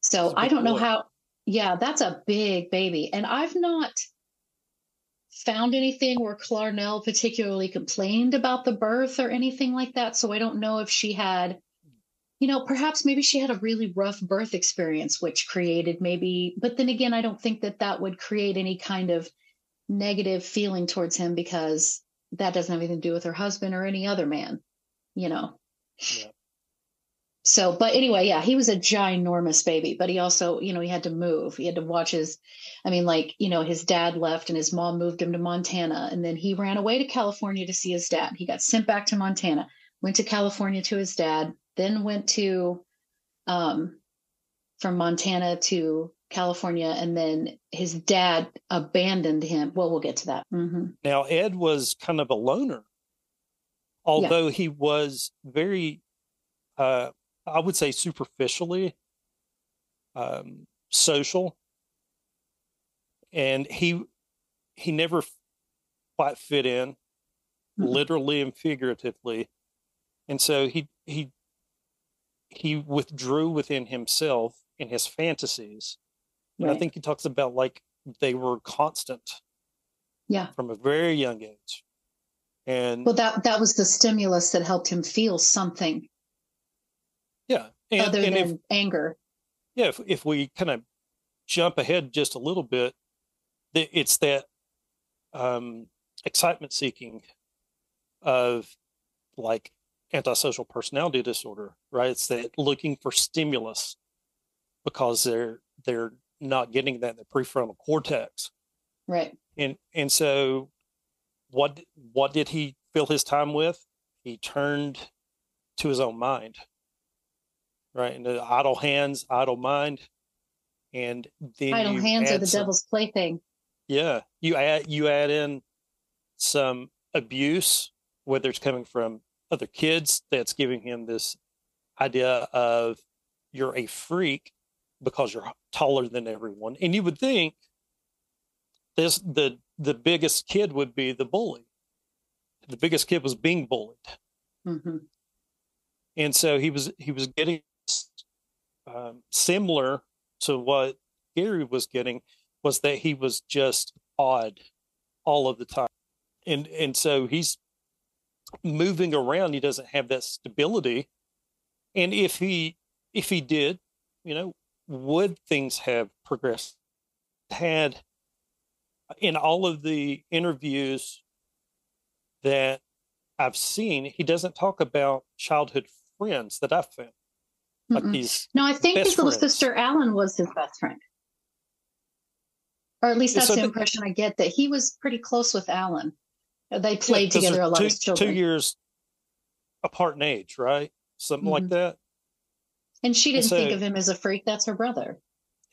So I don't know how. Yeah, that's a big baby, and I've not found anything where Clarnell particularly complained about the birth or anything like that. So I don't know if she had, you know, perhaps maybe she had a really rough birth experience, which created maybe, but then again, I don't think that that would create any kind of negative feeling towards him because that doesn't have anything to do with her husband or any other man, you know. Yeah. So, but anyway, yeah, he was a ginormous baby, but he also, you know, he had to move. He had to watch his, I mean, like, you know, his dad left and his mom moved him to Montana. And then he ran away to California to see his dad. He got sent back to Montana, went to California to his dad, then went to, um, from Montana to California. And then his dad abandoned him. Well, we'll get to that. hmm Now, Ed was kind of a loner, although he was very, uh, I would say, superficially um, social, and he he never quite fit in, Mhm. literally and figuratively, and so he he he withdrew within himself in his fantasies, and I think he talks about like they were constant Yeah. from a very young age. And Well, that, that was the stimulus that helped him feel something yeah, and, other and than if anger. yeah, if if we kind of jump ahead just a little bit, it's that um, excitement seeking of like antisocial personality disorder, right? It's that looking for stimulus because they're they're not getting that in the prefrontal cortex. Right. and and so what what did he fill his time with he turned to his own mind right? And the idle hands idle mind. And then Idle hands are the some- devil's plaything. yeah you add you add in some abuse whether it's coming from other kids that's giving him this idea of you're a freak because you're taller than everyone. And you would think this the the biggest kid would be the bully. The biggest kid was being bullied. Hmm and so he was he was getting um, similar to what Gary was getting was that he was just odd all of the time, and and so he's moving around. He doesn't have that stability, and if he if he did, you know, would things have progressed had in all of the interviews that I've seen, he doesn't talk about childhood friends that I've found. Like Mm-mm. these No, I think his little friends. sister Allyn was his best friend. Or at least that's so the the- impression I get that he was pretty close with Allyn. They Yeah, together a lot two, as children. Two years apart in age, right? Something like Mhm. that. And she didn't think so- of him as a freak. That's her brother.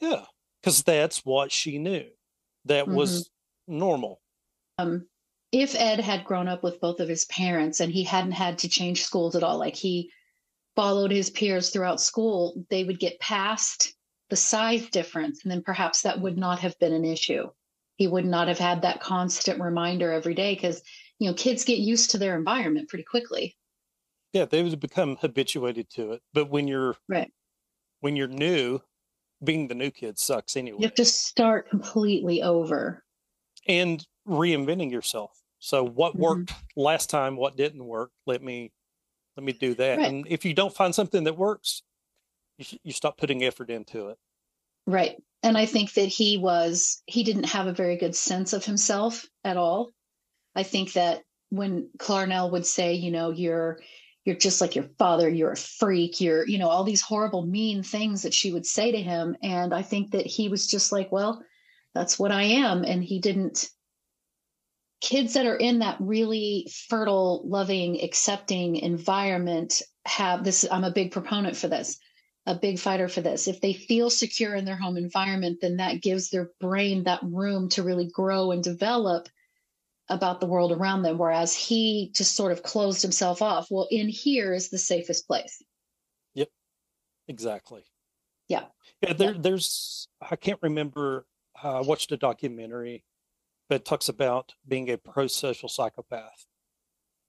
Yeah, because that's what she knew. That was Mm-hmm. normal. Um, if Ed had grown up with both of his parents and he hadn't had to change schools at all, like he followed his peers throughout school, they would get past the size difference. And then perhaps that would not have been an issue. He would not have had that constant reminder every day because, you know, kids get used to their environment pretty quickly. Yeah, they would become habituated to it. But when you're Right. when you're new, being the new kid sucks anyway. You have to start completely over. and reinventing yourself. So what Mhm. worked last time, what didn't work, let me let me do that. Right. And if you don't find something that works, you, sh- you stop putting effort into it. Right. And I think that he was, he didn't have a very good sense of himself at all. I think that when Clarnell would say, you know, you're, you're just like your father, you're a freak, you're, you know, all these horrible, mean things that she would say to him. And I think that he was just like, well, that's what I am. And he didn't, kids that are in that really fertile, loving, accepting environment have this. I'm a big proponent for this a big fighter for this. If they feel secure in their home environment, then that gives their brain that room to really grow and develop about the world around them. Whereas he just sort of closed himself off. Well, in here is the safest place. Yep, exactly. Yeah. Yeah, there, there's I can't remember. Uh, I watched a documentary that talks about being a pro-social psychopath,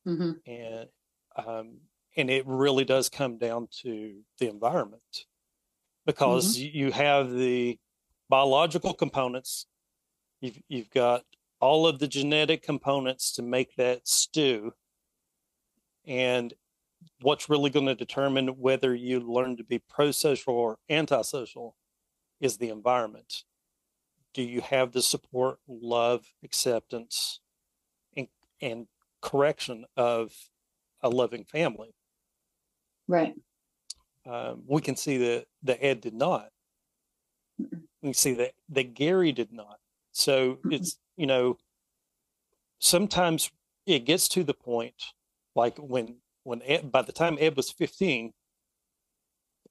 hmm and um, and it really does come down to the environment because Mm-hmm. you have the biological components. You've you've got all of the genetic components to make that stew. And what's really going to determine whether you learn to be pro-social or antisocial is the environment do you have the support love acceptance and, and correction of a loving family Right. um, we can see that that Ed did not. We can see that that Gary did not. So it's you know sometimes it gets to the point like when when Ed, by the time Ed was fifteen,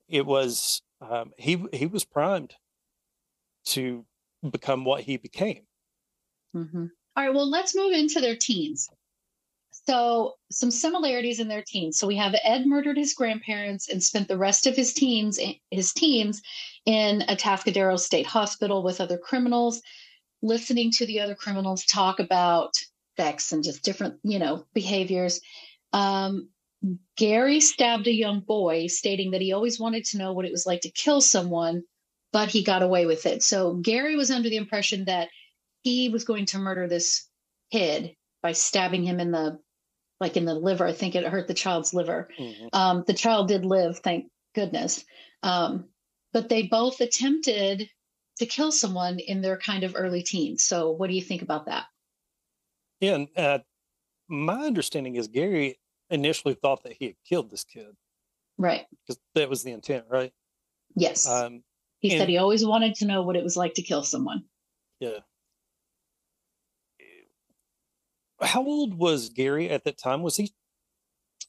it was um, he he was primed to become what he became. hmm All right. Well, let's move into their teens. So, some similarities in their teens. So, we have Ed murdered his grandparents and spent the rest of his teens, his teens, in Atascadero State Hospital with other criminals, listening to the other criminals talk about sex and just different, you know, behaviors. Um, Gary stabbed a young boy, stating that he always wanted to know what it was like to kill someone, but he got away with it. So, Gary was under the impression that he was going to murder this kid by stabbing him in the like in the liver. I think it hurt the child's liver. Mhm. um, the child did live thank goodness. Um, but they both attempted to kill someone in their kind of early teens. So what do you think about that? Yeah, and uh, my understanding is Gary initially thought that he had killed this kid. Right. Because that was the intent, right? yes. Um, he said he always wanted to know what it was like to kill someone Yeah. How old was Gary at that time? Was he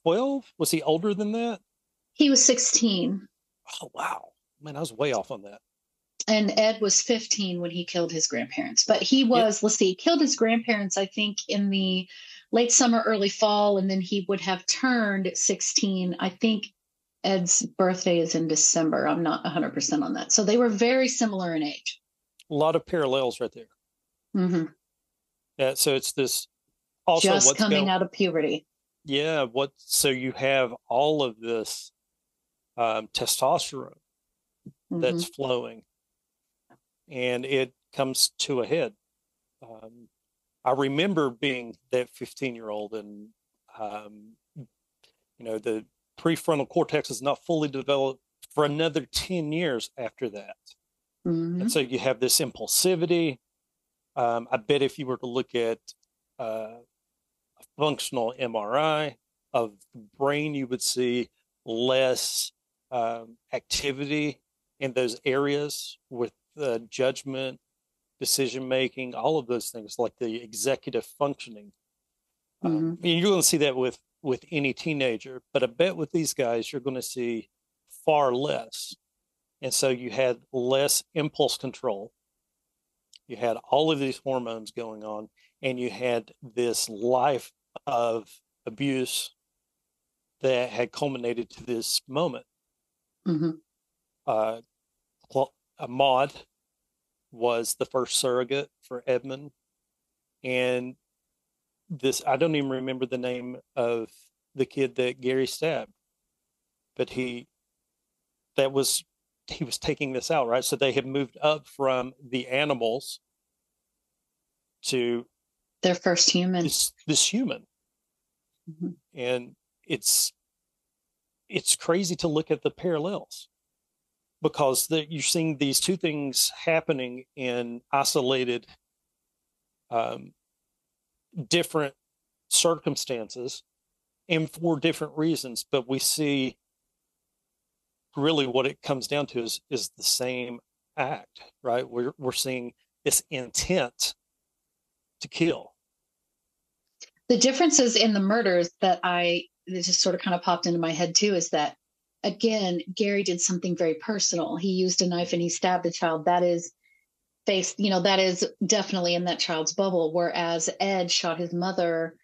12? Was he older than that? he was 16 Oh, wow. Man, I was way off on that. and Ed was 15 when he killed his grandparents. But he was, let's see, killed his grandparents, I think, in the late summer, early fall, and then he would have turned 16. I think Ed's birthday is in December. I'm not 100% on that. So they were very similar in age. A lot of parallels right there. hmm Yeah, so it's this also Just what's coming going, out of puberty. yeah, what so you have all of this um, testosterone Mhm. that's flowing and it comes to a head um, i remember being that 15 year old and um, you know the prefrontal cortex is not fully developed for another 10 years after that Mhm. And so you have this impulsivity. Um, I bet if you were to look at uh, a functional MRI of the brain, you would see less um, activity in those areas with uh, judgment, decision making, all of those things, like the executive functioning. Um, and you're going to see that with with any teenager, but I bet with these guys, you're going to see far less. And so you had less impulse control. You had all of these hormones going on, and you had this life of abuse that had culminated to this moment. Mhm. Uh, Cla- uh, was the first surrogate for Edmund, and this I don't even remember the name of the kid that Gary stabbed, but he that was he was taking this out right. So they had moved up from the animals to Their first human. this this human, Mhm. and it's it's crazy to look at the parallels because the, you're seeing these two things happening in isolated um, different circumstances and for different reasons but we see really what it comes down to is is the same act right we're we're seeing this intent to kill the differences in the murders that I this just sort of kind of popped into my head too is that again, Gary did something very personal. He used a knife and he stabbed a child. That is face, you know, that is definitely in that child's bubble. Whereas Ed shot his mother,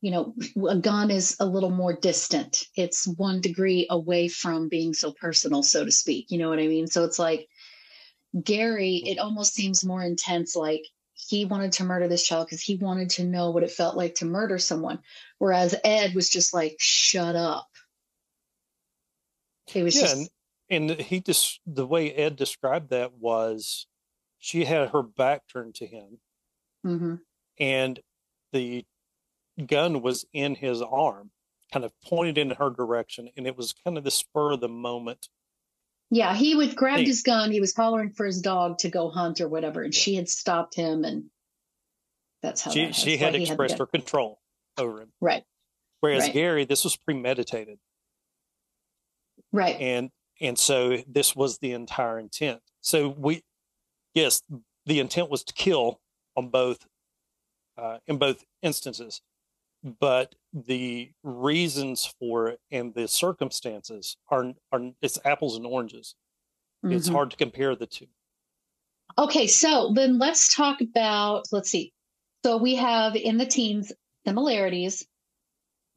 you know, a gun is a little more distant. It's one degree away from being so personal, so to speak. You know what I mean? So it's like Gary, it almost seems more intense, like he wanted to murder this child because he wanted to know what it felt like to murder someone. Whereas Ed was just like, shut up. He was yeah just, and, and he just the way ed described that was she had her back turned to him Mhm. and the gun was in his arm kind of pointed in her direction and it was kind of the spur of the moment yeah, he would grab Hey. his gun. He was hollering for his dog to go hunt or whatever. And Yeah. she had stopped him. And that's how she that she had why he the expressed gun. her control over him Right, whereas Right. gary this was premeditated right. and and so this was the entire intent so we yes the intent was to kill on both uh, in both instances but the reasons for it and the circumstances are are it's apples and oranges it's Mhm. hard to compare the two Okay, so then let's talk about, let's see. So we have in the teens similarities.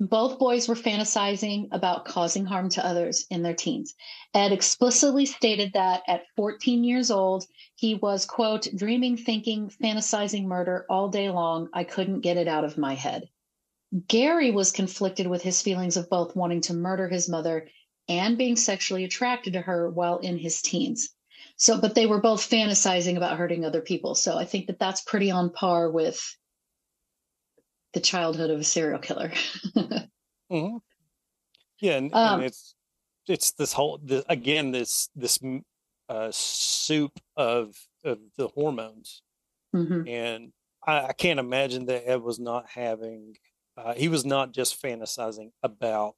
Both boys were fantasizing about causing harm to others in their teens. Ed explicitly stated that at 14 years old, he was, quote, dreaming, thinking, fantasizing murder all day long. I couldn't get it out of my head. Gary was conflicted with his feelings of both wanting to murder his mother and being sexually attracted to her while in his teens. So, but they were both fantasizing about hurting other people. So I think that that's pretty on par with the childhood of a serial killer. hmm yeah and, Um, and it's it's this whole the, again this this uh, soup of of the hormones Mhm. and I, I can't imagine that Ed was not having. Uh, he was not just fantasizing about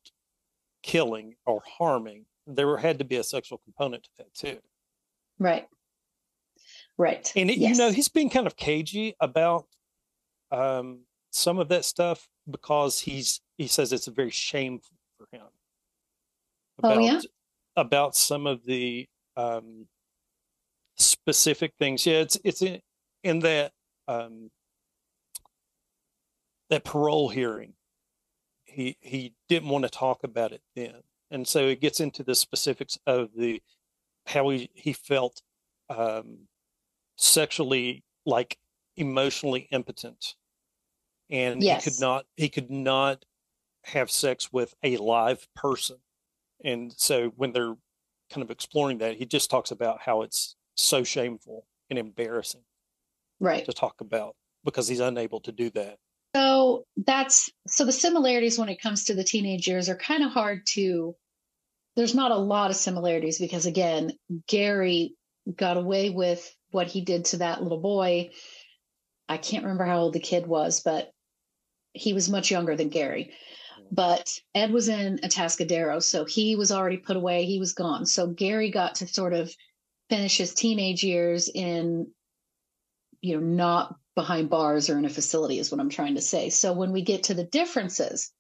killing or harming. There had to be a sexual component to that too. Right. Right. And it, you know, Yes. he's been kind of cagey about um, some of that stuff because he's he says it's very shameful for him. Oh, yeah? about some of the um, specific things. Yeah, it's it's in, in that um, that parole hearing. He he didn't want to talk about it then, and so it gets into the specifics of the how he he felt um, sexually like emotionally impotent, and he could not he could not have sex with a live person, and so when they're kind of exploring that, he just talks about how it's so shameful and embarrassing Right. to talk about because he's unable to do that. So that's so the similarities when it comes to the teenage years are kind of hard to there's not a lot of similarities because again, Gary got away with what he did to that little boy. I can't remember how old the kid was, but he was much younger than Gary. But Ed was in Atascadero, so he was already put away. He was gone. So Gary got to sort of finish his teenage years in, you know, not behind bars or in a facility, is what I'm trying to say. So when we get to the differences,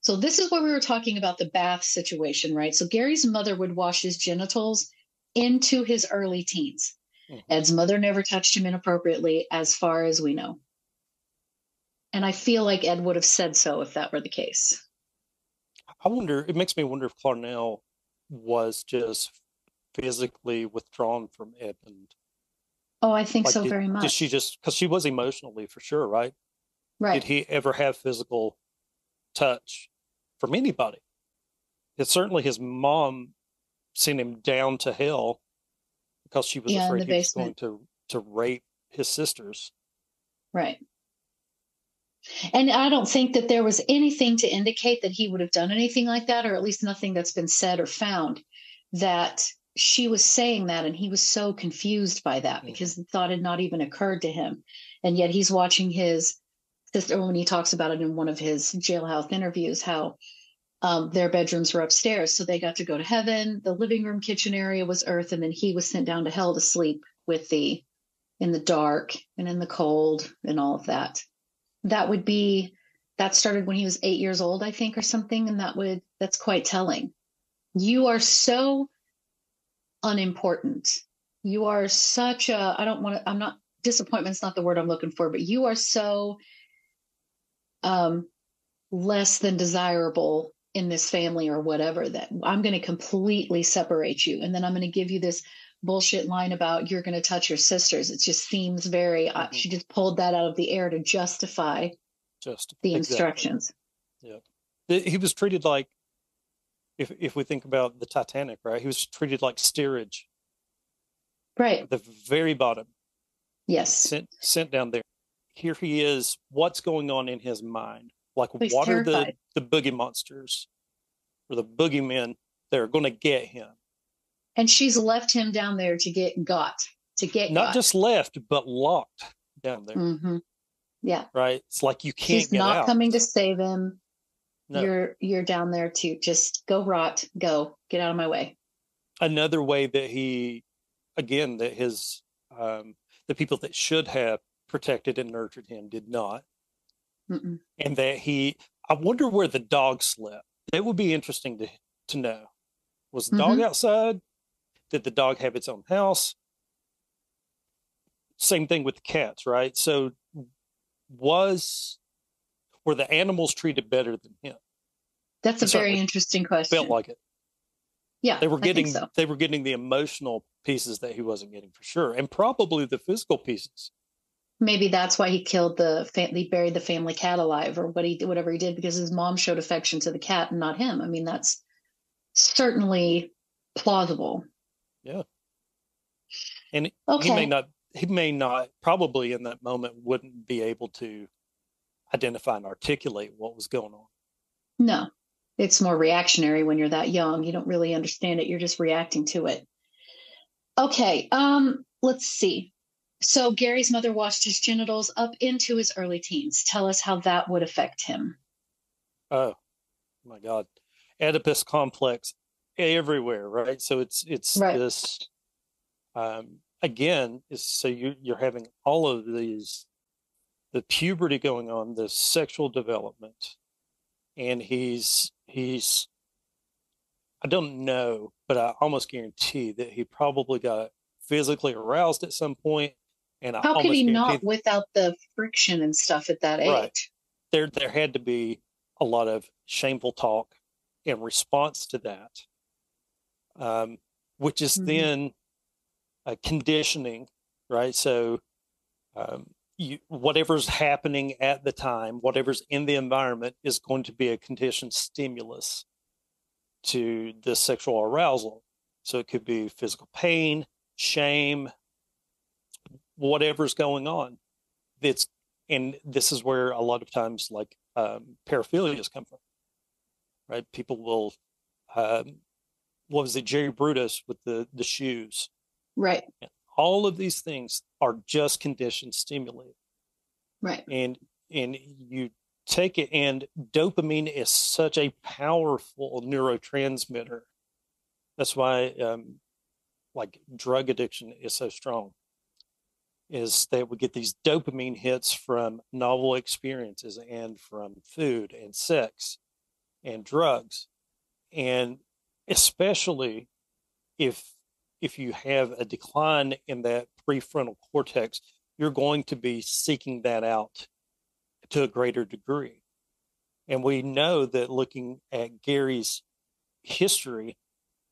so this is where we were talking about the bath situation, right? So Gary's mother would wash his genitals into his early teens. Mm-hmm. Ed's mother never touched him inappropriately, as far as we know. And I feel like Ed would have said so if that were the case. I wonder, it makes me wonder if Clarnell was just physically withdrawn from Edmund. Oh, I think like so did, very much. Did she just, because she was emotionally for sure, right? Right. Did he ever have physical touch from anybody? It's certainly his mom sent him down to hell because she was yeah, afraid he was going to to rape his sisters. Right. And I don't think that there was anything to indicate that he would have done anything like that, or at least nothing that's been said or found that she was saying that. And he was so confused by that because the thought had not even occurred to him. And yet he's watching his sister when he talks about it in one of his jailhouse interviews, how um, their bedrooms were upstairs. So they got to go to heaven. The living room kitchen area was earth. And then he was sent down to hell to sleep with the in the dark and in the cold and all of that that would be that started when he was eight years old, I think, or something. And that would, that's quite telling. You are so unimportant. You are such a, I don't want to, I'm not, disappointment's not the word I'm looking for, but you are so um, less than desirable in this family or whatever that I'm going to completely separate you. And then I'm going to give you this bullshit line about you're going to touch your sisters. It just seems very, mm-hmm. uh, she just pulled that out of the air to justify just the exactly. instructions. Yeah. He was treated like, if, if we think about the Titanic, right? He was treated like steerage. Right. At the very bottom. Yes. Sent, sent down there. Here he is. What's going on in his mind? Like, He's what terrified. are the, the boogie monsters or the boogeymen that are going to get him? And she's left him down there to get got to get not got. just left but locked down there mm-hmm. yeah right it's like you can't she's not out. coming to save him no. you're you're down there to just go rot go get out of my way another way that he again that his um the people that should have protected and nurtured him did not Mm-mm. and that he i wonder where the dog slept it would be interesting to to know was the mm-hmm. dog outside did the dog have its own house? Same thing with the cats, right? So was were the animals treated better than him? That's a very interesting question. Felt like it. Yeah, they were getting so. they were getting the emotional pieces that he wasn't getting for sure, and probably the physical pieces. Maybe that's why he killed the he buried the family cat alive, or what he whatever he did, because his mom showed affection to the cat and not him. I mean, that's certainly plausible. Yeah. And okay. he may not he may not probably in that moment wouldn't be able to identify and articulate what was going on. No. It's more reactionary when you're that young. You don't really understand it. You're just reacting to it. Okay. Um, let's see. So Gary's mother washed his genitals up into his early teens. Tell us how that would affect him. Oh my God. Oedipus complex everywhere, right? So it's it's right. this um, again is so you you're having all of these the puberty going on, the sexual development, and he's he's I don't know, but I almost guarantee that he probably got physically aroused at some point. And how I could he not without the friction and stuff at that age? Right. There there had to be a lot of shameful talk in response to that um, which is mm-hmm. then uh, conditioning, right? So, um, you, whatever's happening at the time, whatever's in the environment, is going to be a conditioned stimulus to the sexual arousal. So it could be physical pain, shame, whatever's going on. That's and this is where a lot of times like um, paraphilias come from, right? People will um, what was it, Jerry Brudos with the the shoes. Right. All of these things are just conditioned stimuli. Right. And and you take it and dopamine is such a powerful neurotransmitter. That's why um like drug addiction is so strong. Is that we get these dopamine hits from novel experiences and from food and sex and drugs. And especially if if you have a decline in that prefrontal cortex, you're going to be seeking that out to a greater degree. And we know that looking at Gary's history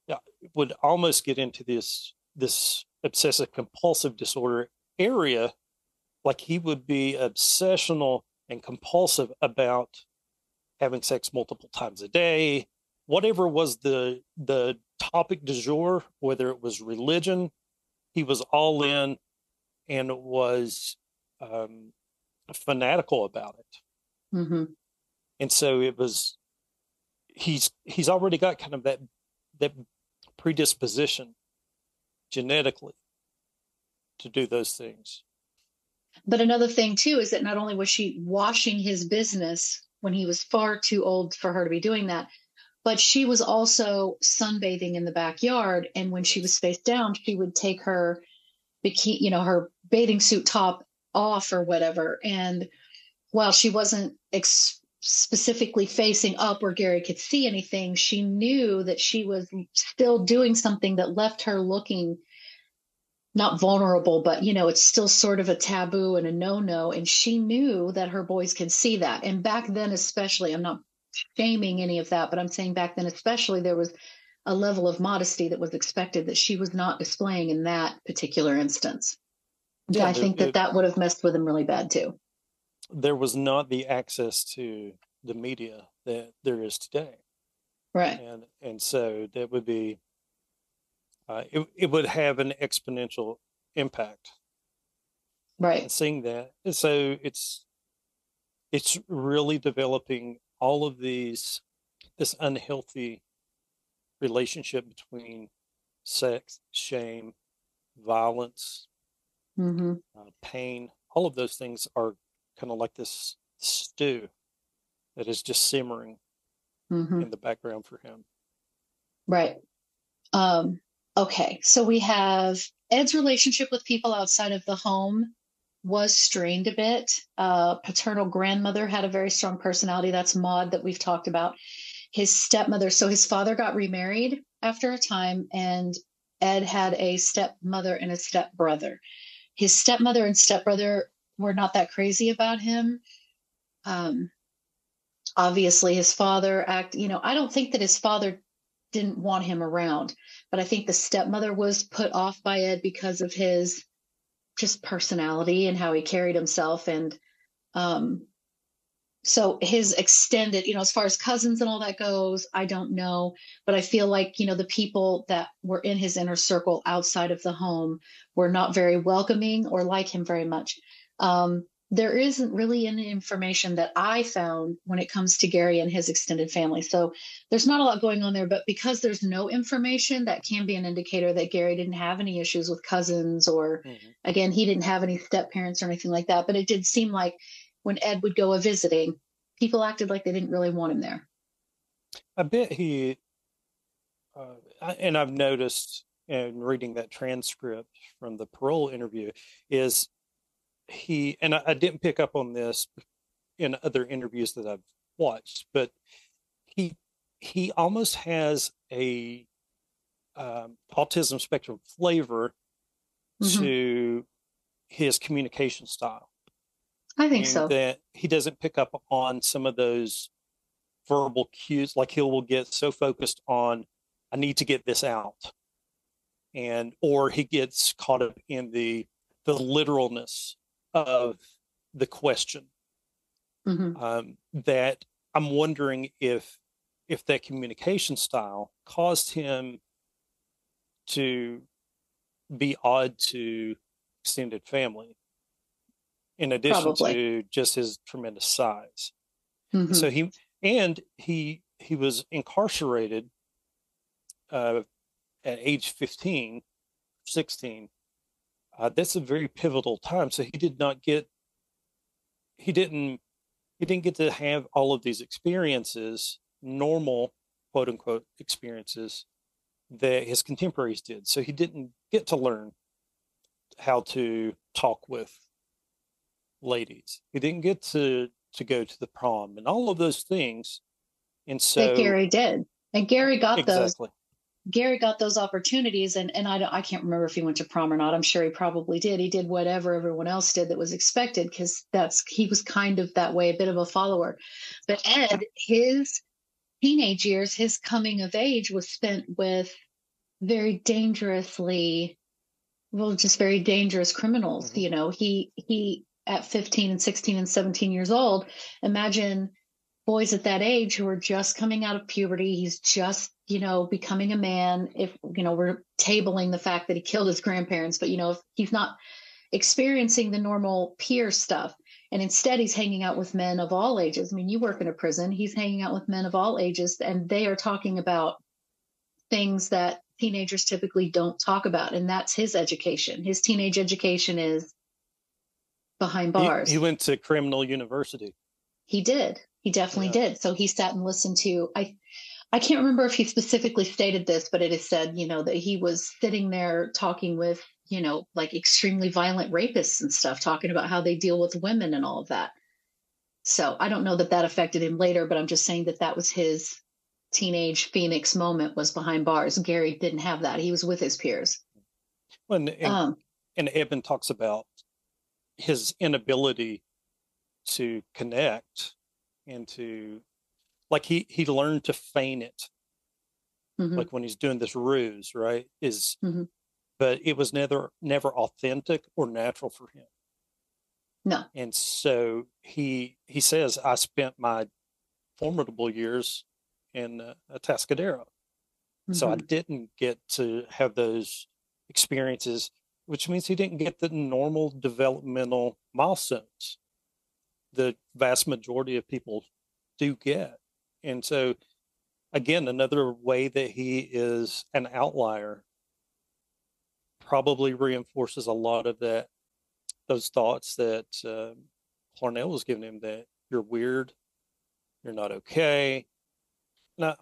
uh, would almost get into this this obsessive compulsive disorder area like he would be obsessional and compulsive about having sex multiple times a day whatever was the the topic du jour, whether it was religion, he was all in and was um, fanatical about it. Mm-hmm. And so it was he's he's already got kind of that that predisposition genetically to do those things. But another thing too is that not only was she washing his business when he was far too old for her to be doing that, but she was also sunbathing in the backyard and when she was face down she would take her bikini you know her bathing suit top off or whatever and while she wasn't ex- specifically facing up where Gary could see anything she knew that she was still doing something that left her looking not vulnerable but you know it's still sort of a taboo and a no-no and she knew that her boys can see that. And back then especially i'm not shaming any of that, but I'm saying back then, especially, there was a level of modesty that was expected that she was not displaying in that particular instance. Yeah, I think that it, that would have messed with him really bad too. There was not the access to the media that there is today, right? And and so that would be, uh, it it would have an exponential impact, right? Seeing that, and so it's it's really developing all of these this unhealthy relationship between sex, shame, violence, mm-hmm. uh, pain, all of those things are kind of like this stew that is just simmering mm-hmm. in the background for him. Right. Um, okay. So we have Ed's relationship with people outside of the home was strained a bit. Uh, paternal grandmother had a very strong personality. That's Maud that we've talked about. His stepmother, so his father got remarried after a time, and Ed had a stepmother and a stepbrother. His stepmother and stepbrother were not that crazy about him. Um, obviously, his father act. You know, I don't think that his father didn't want him around, but I think the stepmother was put off by Ed because of his just personality and how he carried himself. And um so his extended you know as far as cousins and all that goes i don't know. But i feel like you know the people that were in his inner circle outside of the home were not very welcoming or like him very much. Um there isn't really any information that I found when it comes to Gary and his extended family. So there's not a lot going on there, but because there's no information, that can be an indicator that Gary didn't have any issues with cousins or, mm-hmm. again, he didn't have any step parents or anything like that. But it did seem like when Ed would go a visiting, people acted like they didn't really want him there. I bet he, uh, and I've noticed in reading that transcript from the parole interview, is he and I, I, didn't pick up on this in other interviews that I've watched, but he he almost has a um, autism spectrum flavor mm-hmm. to his communication style. I think so. That he doesn't pick up on some of those verbal cues, like he will get so focused on, I need to get this out, and or he gets caught up in the the literalness of the question mm-hmm. um, that I'm wondering if if that communication style caused him to be odd to extended family in addition Probably. to just his tremendous size mm-hmm. so he and he he was incarcerated uh, at age 15, 16, uh, that's a very pivotal time. So he did not get, he didn't, he didn't get to have all of these experiences, normal quote unquote experiences that his contemporaries did. So he didn't get to learn how to talk with ladies. He didn't get to to go to the prom and all of those things. And so that Gary did, and Gary got exactly. those. Gary got those opportunities, and and I don't, I can't remember if he went to prom or not. I'm sure he probably did. He did whatever everyone else did that was expected because that's he was kind of that way, a bit of a follower. But Ed, his teenage years, his coming of age was spent with very dangerously, well, just very dangerous criminals. Mhm. You know, he he at 15 and 16 and 17 years old. Imagine boys at that age who are just coming out of puberty. He's just, you know, becoming a man. If, you know, we're tabling the fact that he killed his grandparents, but, you know, if he's not experiencing the normal peer stuff. And instead, he's hanging out with men of all ages. I mean, you work in a prison, he's hanging out with men of all ages, and they are talking about things that teenagers typically don't talk about. And that's his education. His teenage education is behind He- bars. He, went to criminal university. He did. He definitely Yeah. did. So he sat and listened to I I can't remember if he specifically stated this, but it is said, you know, that he was sitting there talking with, you know, like extremely violent rapists and stuff, talking about how they deal with women and all of that. So I don't know that that affected him later, but I'm just saying that that was his teenage phoenix moment was behind bars. Gary didn't have that. He was with his peers. And, and, Um, and Eben talks about his inability to connect and to like he he learned to feign it mhm. like when he's doing this ruse right is Mhm. but it was never never authentic or natural for him no. and so he he says i spent my formidable years in uh, Atascadero so i Mhm. didn't get to have those experiences which means he didn't get the normal developmental milestones the vast majority of people do get. And so again another way that he is an outlier probably reinforces a lot of that those thoughts that uh, was giving him that you're weird you're not okay. Now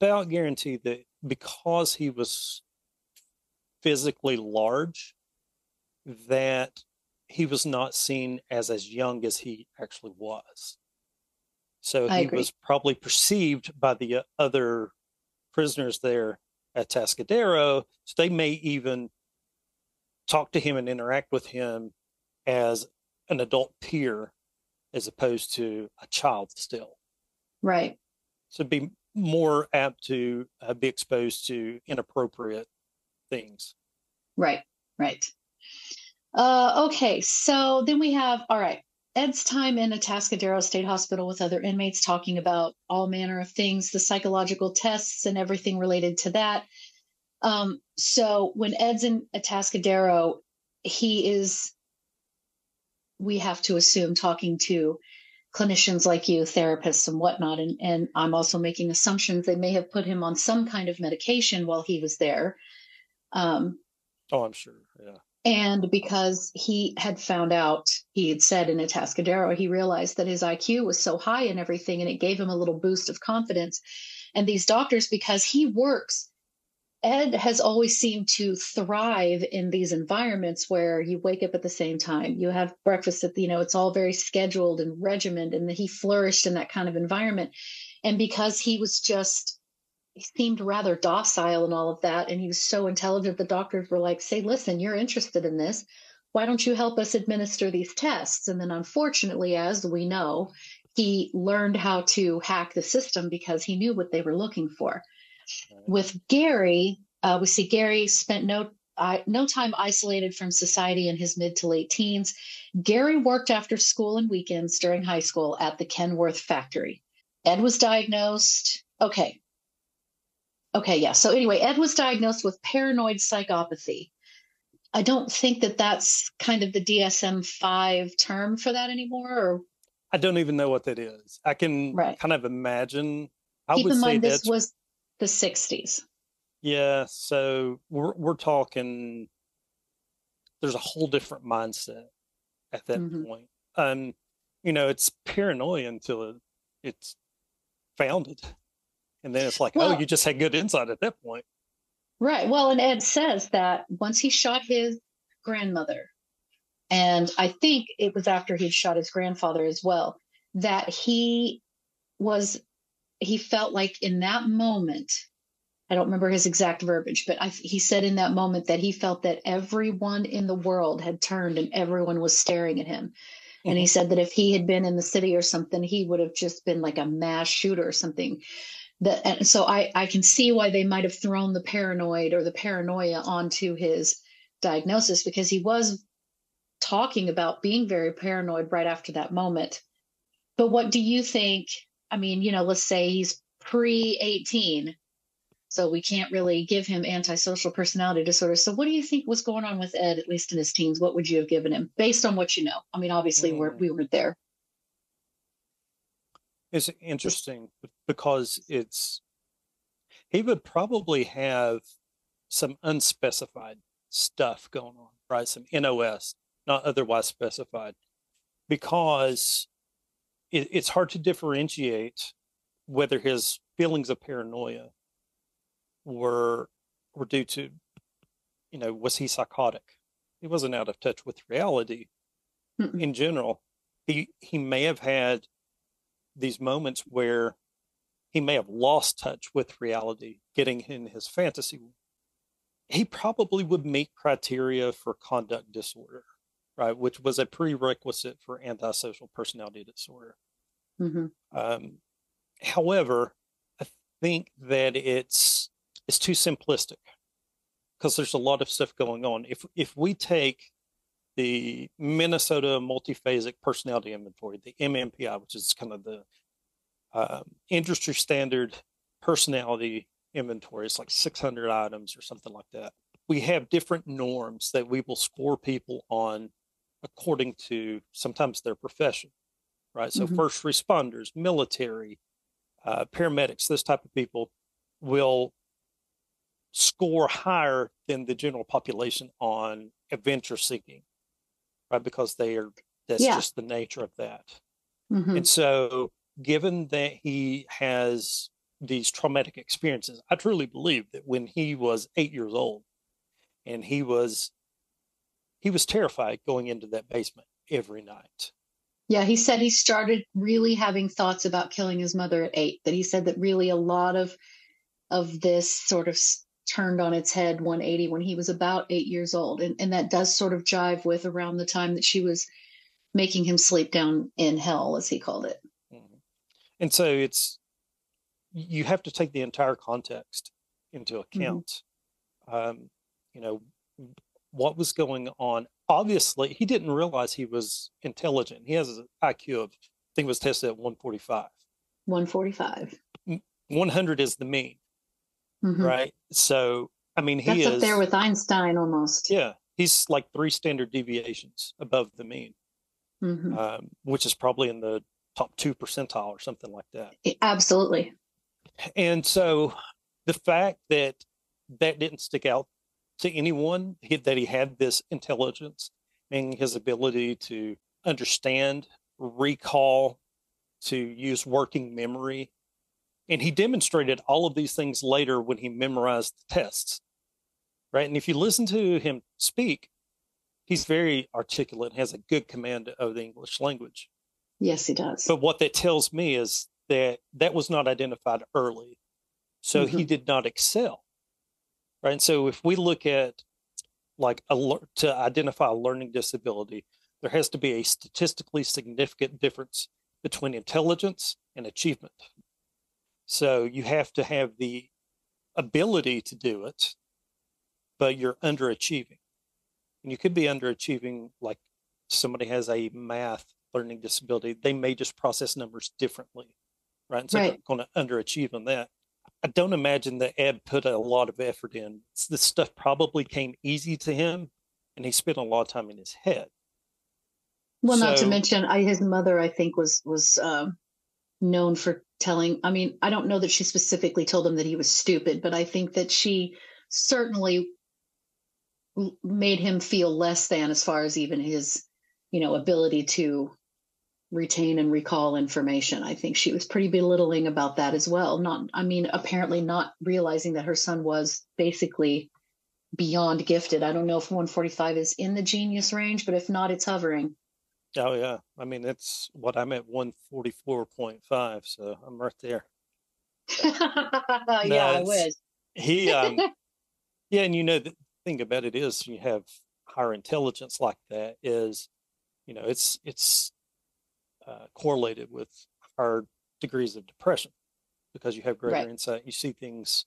about guarantee that because he was physically large that he was not seen as as young as he actually was so I he agree. was probably perceived by the uh, other prisoners there at Atascadero so they may even talk to him and interact with him as an adult peer as opposed to a child still Right. so be more apt to uh, be exposed to inappropriate things. Right, right. Uh, okay, so then we have, all right, Ed's time in Atascadero State Hospital with other inmates talking about all manner of things, the psychological tests and everything related to that. Um, so when Ed's in Atascadero, he is, we have to assume, talking to clinicians like you, therapists and whatnot. And, and I'm also making assumptions they may have put him on some kind of medication while he was there. Um, Oh, I'm sure. Yeah. And because he had found out, he had said in Atascadero, he realized that his IQ was so high and everything, and it gave him a little boost of confidence. And these doctors, because he works, Ed has always seemed to thrive in these environments where you wake up at the same time, you have breakfast at, you know, it's all very scheduled and regimented, and he flourished in that kind of environment. And because he was just he seemed rather docile and all of that. And he was so intelligent. The doctors were like, say, listen, you're interested in this. Why don't you help us administer these tests? And then, unfortunately, as we know, he learned how to hack the system because he knew what they were looking for. With Gary, uh, we see Gary spent no no time isolated from society in his mid to late teens. Gary worked after school and weekends during high school at the Kenworth factory. Ed was diagnosed. Okay, Okay, yeah. So anyway, Ed was diagnosed with paranoid psychopathy. I don't think that that's kind of the DSM 5 term for that anymore. Or I don't even know what that is. I can Right. kind of imagine. I keep in mind, this was the 60s. Yeah, so we're we're talking there's a whole different mindset at that Mhm. point. Um, you know, it's paranoia until it, it's founded. And then it's like, oh, you just had good insight at that point. Right. Well, and Ed says that once he shot his grandmother, and I think it was after he'd shot his grandfather as well, that he was, he felt like in that moment, I don't remember his exact verbiage, but I, he said in that moment that he felt that everyone in the world had turned and everyone was staring at him. And he mm-hmm. said that if he had been in the city or something, he would have just been like a mass shooter or something. That and so I I can see why they might have thrown the paranoid or the paranoia onto his diagnosis because he was talking about being very paranoid right after that moment. But what do you think? I mean, you know, let's say he's pre 18. So we can't really give him antisocial personality disorder. So what do you think was going on with Ed, at least in his teens? What would you have given him based on what you know? I mean, obviously we're, Mm. we weren't there. It's interesting because it's he would probably have some unspecified stuff going on, right? Some NOS, not otherwise specified, because it, it's hard to differentiate whether his feelings of paranoia were were due to, you know, was he psychotic? He wasn't out of touch with reality Mm-mm. in general. He he may have had these moments where he may have lost touch with reality, getting in his fantasy. He probably would meet criteria for conduct disorder, right? Which was a prerequisite for antisocial personality disorder. Mhm. Um, however, I think that it's it's too simplistic because there's a lot of stuff going on. If if we take the Minnesota Multiphasic Personality Inventory, the MMPI, which is kind of the um, industry standard personality inventory, it's like 600 items or something like that. We have different norms that we will score people on according to sometimes their profession, right? So Mhm. first responders, military, uh, paramedics, this type of people will score higher than the general population on adventure seeking? Because they are that's Yeah. just the nature of that. Mhm. And so, given that he has these traumatic experiences, I truly believe that when he was eight years old, and he was he was terrified going into that basement every night. Yeah, he said he started really having thoughts about killing his mother at eight. That he said that really a lot of of this sort of turned on its head 180 when he was about eight years old, and and that does sort of jive with around the time that she was making him sleep down in hell, as he called it. Mhm. And so it's you have to take the entire context into account. Um, you know, what was going on. Obviously, he didn't realize he was intelligent. He has an IQ of, I think was tested at 145. 145. 100 is the mean, Mhm. right? So, I mean, he That's is, up there with Einstein almost. yeah, he's like three standard deviations above the mean, Mhm. um, which is probably in the top two percentile or something like that. Absolutely. And so the fact that that didn't stick out to anyone, he, that he had this intelligence and his ability to understand, recall, to use working memory. And he demonstrated all of these things later when he memorized the tests. Right. And if you listen to him speak, he's very articulate, and has a good command of the English language. Yes, he does. But what that tells me is that that was not identified early. So he mm-hmm. did not excel. Right. And so if we look at like a, to identify a learning disability, there has to be a statistically significant difference between intelligence and achievement. So you have to have the ability to do it, but you're underachieving. And you could be underachieving like somebody has a math learning disability, they may just process numbers differently, right? And so Right. they're going to underachieve on that. I don't imagine that Ed put a lot of effort in. This stuff probably came easy to him, and he spent a lot of time in his head. Well, not to mention, I, his mother, I think, was was um, known for telling, I mean, I don't know that she specifically told him that he was stupid, but I think that she certainly made him feel less than as far as even his, you know, ability to retain and recall information. I think she was pretty belittling about that as well. Not, I mean, apparently not realizing that her son was basically beyond gifted. I don't know if 145 is in the genius range, but if not, it's hovering. Oh yeah, I mean it's what I'm at 144.5, so I'm right there. yeah, I was. He, um, yeah, and you know the thing about it is you have higher intelligence like that is, you know, it's it's uh, correlated with higher degrees of depression because you have greater Right. insight. You see things,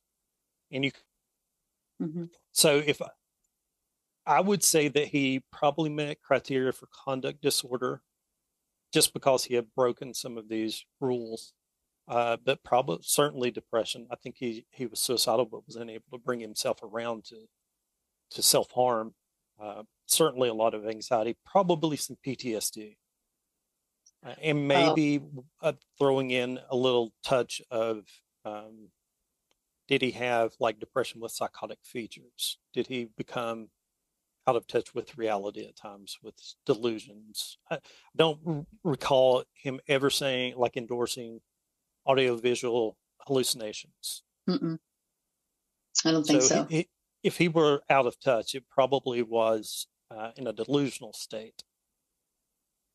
and you. Mhm. So if I- would say that he probably met criteria for conduct disorder, just because he had broken some of these rules. Uh, but probably certainly depression. I think he he was suicidal, but was unable to bring himself around to to self harm. Uh, certainly a lot of anxiety, probably some PTSD, uh, and maybe uh, throwing in a little touch of um, did he have like depression with psychotic features? Did he become out of touch with reality at times with delusions? I don't recall him ever saying like endorsing audiovisual hallucinations. Mm-mm. I don't think so. he- he- if he were out of touch, it probably was uh, in a delusional state.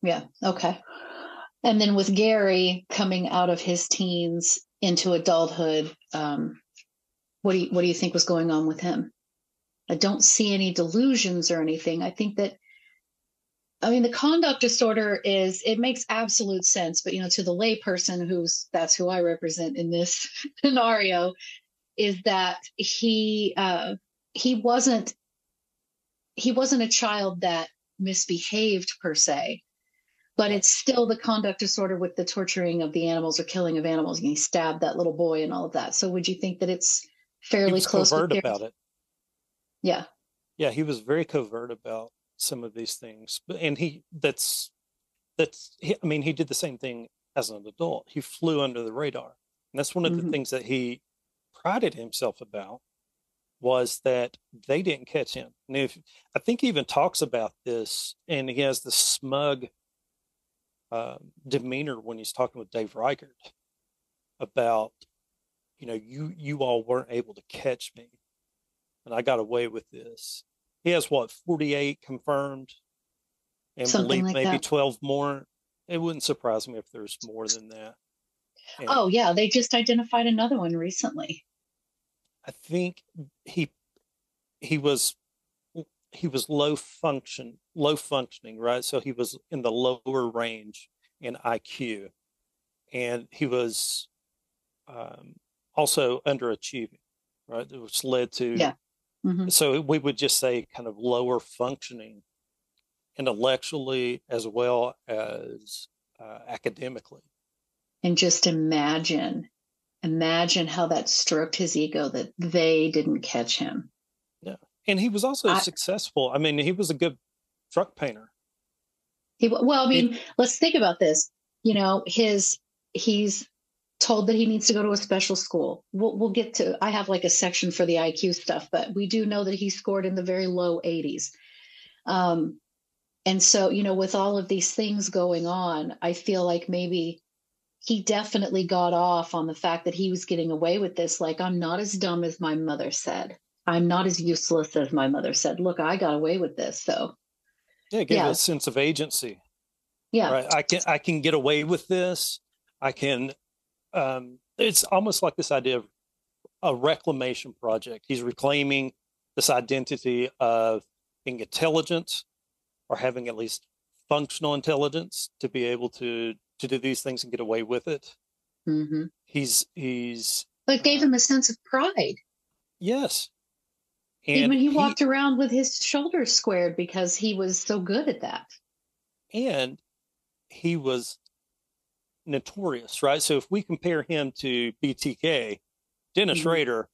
Yeah. Okay. And then with Gary coming out of his teens into adulthood, um, what do you what do you think was going on with him? I don't see any delusions or anything. I think that I mean the conduct disorder is it makes absolute sense, but you know, to the layperson who's that's who I represent in this scenario, is that he uh he wasn't he wasn't a child that misbehaved per se but it's still the conduct disorder with the torturing of the animals or killing of animals. And he stabbed that little boy and all of that. So would you think that it's fairly close? covert about it. Yeah. Yeah, he was very covert about some of these things, but and he that's that's he, I mean he did the same thing as an adult. He flew under the radar, and that's one of the Mhm. things that he prided himself about was that they didn't catch him. And if I think he even talks about this, and he has the smug uh, demeanor when he's talking with Dave Reichert about, you know, you you all weren't able to catch me, and I got away with this. He has what forty eight confirmed, and Something believe like maybe that. twelve more. It wouldn't surprise me if there's more than that. And Oh, yeah. They just identified another one recently. I think he he was he was low function low functioning right so he was in the lower range in IQ and he was um, also underachieving right which led to Yeah. Mhm. so we would just say kind of lower functioning intellectually as well as uh, academically And just imagine, imagine how that stroked his ego that they didn't catch him. Yeah. And he was also I- successful i mean he was a good truck painter He well, I mean, let's think about this. You know, his he's told that he needs to go to a special school. We'll we'll get to. I have like a section for the IQ stuff, but we do know that he scored in the very low 80s. Um, and so you know, with all of these things going on, I feel like maybe he definitely got off on the fact that he was getting away with this. Like, I'm not as dumb as my mother said. I'm not as useless as my mother said. Look, I got away with this. So yeah it gave Yeah. a sense of agency yeah, right i can i can get away with this i can um it's almost like this idea of a reclamation project he's reclaiming this identity of being intelligent or having at least functional intelligence to be able to to do these things and get away with it hmm he's he's but it gave him a sense of pride. yes and Even he, walked around with his shoulders squared because he was so good at that. and he was notorious, right? So if we compare him to BTK, Dennis Mhm. Rader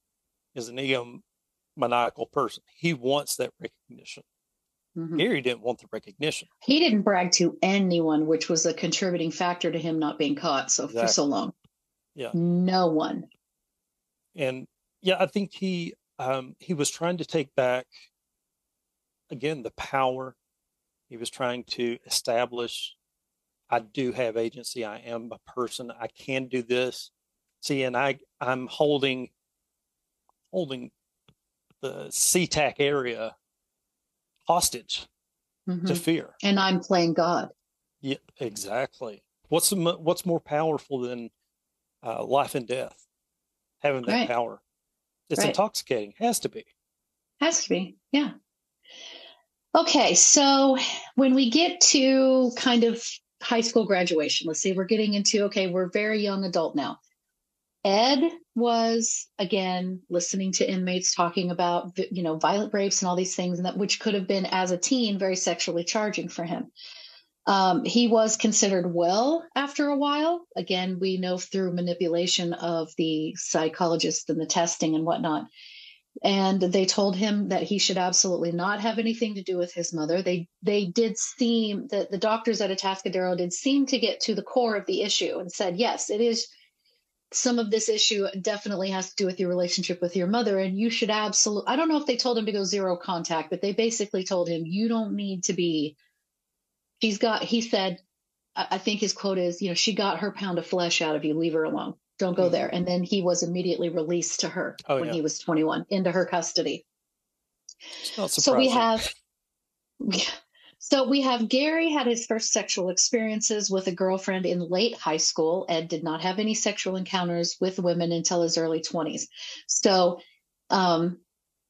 is an egomaniacal person. He wants that recognition. Mhm. Gary didn't want the recognition. He didn't brag to anyone, which was a contributing factor to him not being caught so for so long. Yeah. No one. And yeah, I think he um, he was trying to take back again the power. He was trying to establish I do have agency. I am a person. I can do this. See, and I I'm holding holding the SeaTac area hostage Mhm. to fear. And I'm playing God. Yeah, exactly. What's the, what's more powerful than uh, life and death? Having that Right. power. It's Right. intoxicating. Has to be. Has to be. Yeah. Okay. So when we get to kind of high school graduation, let's see, we're getting into, okay, we're very young adult now. Ed was again listening to inmates talking about, you know, violent rapes and all these things, and that which could have been as a teen very sexually charging for him. Um, he was considered well after a while. Again, we know through manipulation of the psychologists and the testing and whatnot and they told him that he should absolutely not have anything to do with his mother. They they did seem that the doctors at Atascadero did seem to get to the core of the issue and said, yes, it is some of this issue definitely has to do with your relationship with your mother, and you should absolutely. I don't know if they told him to go zero contact, but they basically told him you don't need to be. She's got. He said, I I think his quote is, you know, she got her pound of flesh out of you. Leave her alone. Don't go Mhm. there. And then he was immediately released to her Oh, when yeah. he was 21 into her custody. So we have so we have Gary had his first sexual experiences with a girlfriend in late high school. and did not have any sexual encounters with women until his early 20s. So um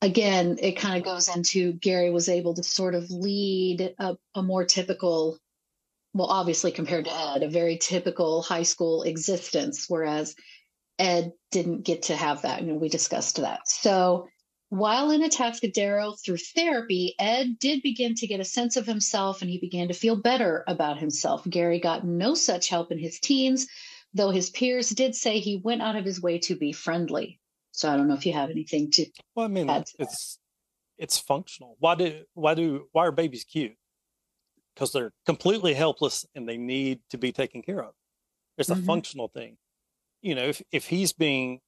again, it kind of goes into Gary was able to sort of lead a, a more typical well, obviously compared to Ed, a very typical high school existence, whereas Ed didn't get to have that. And we discussed that. So while in Atascadero through therapy, Ed did begin to get a sense of himself and he began to feel better about himself. Gary got no such help in his teens, though his peers did say he went out of his way to be friendly. So I don't know if you have anything to. Well, I mean, to that. it's it's functional. Why do why do why are babies cute? Because they're completely helpless and they need to be taken care of. It's a Mhm. functional thing. You know, if if he's being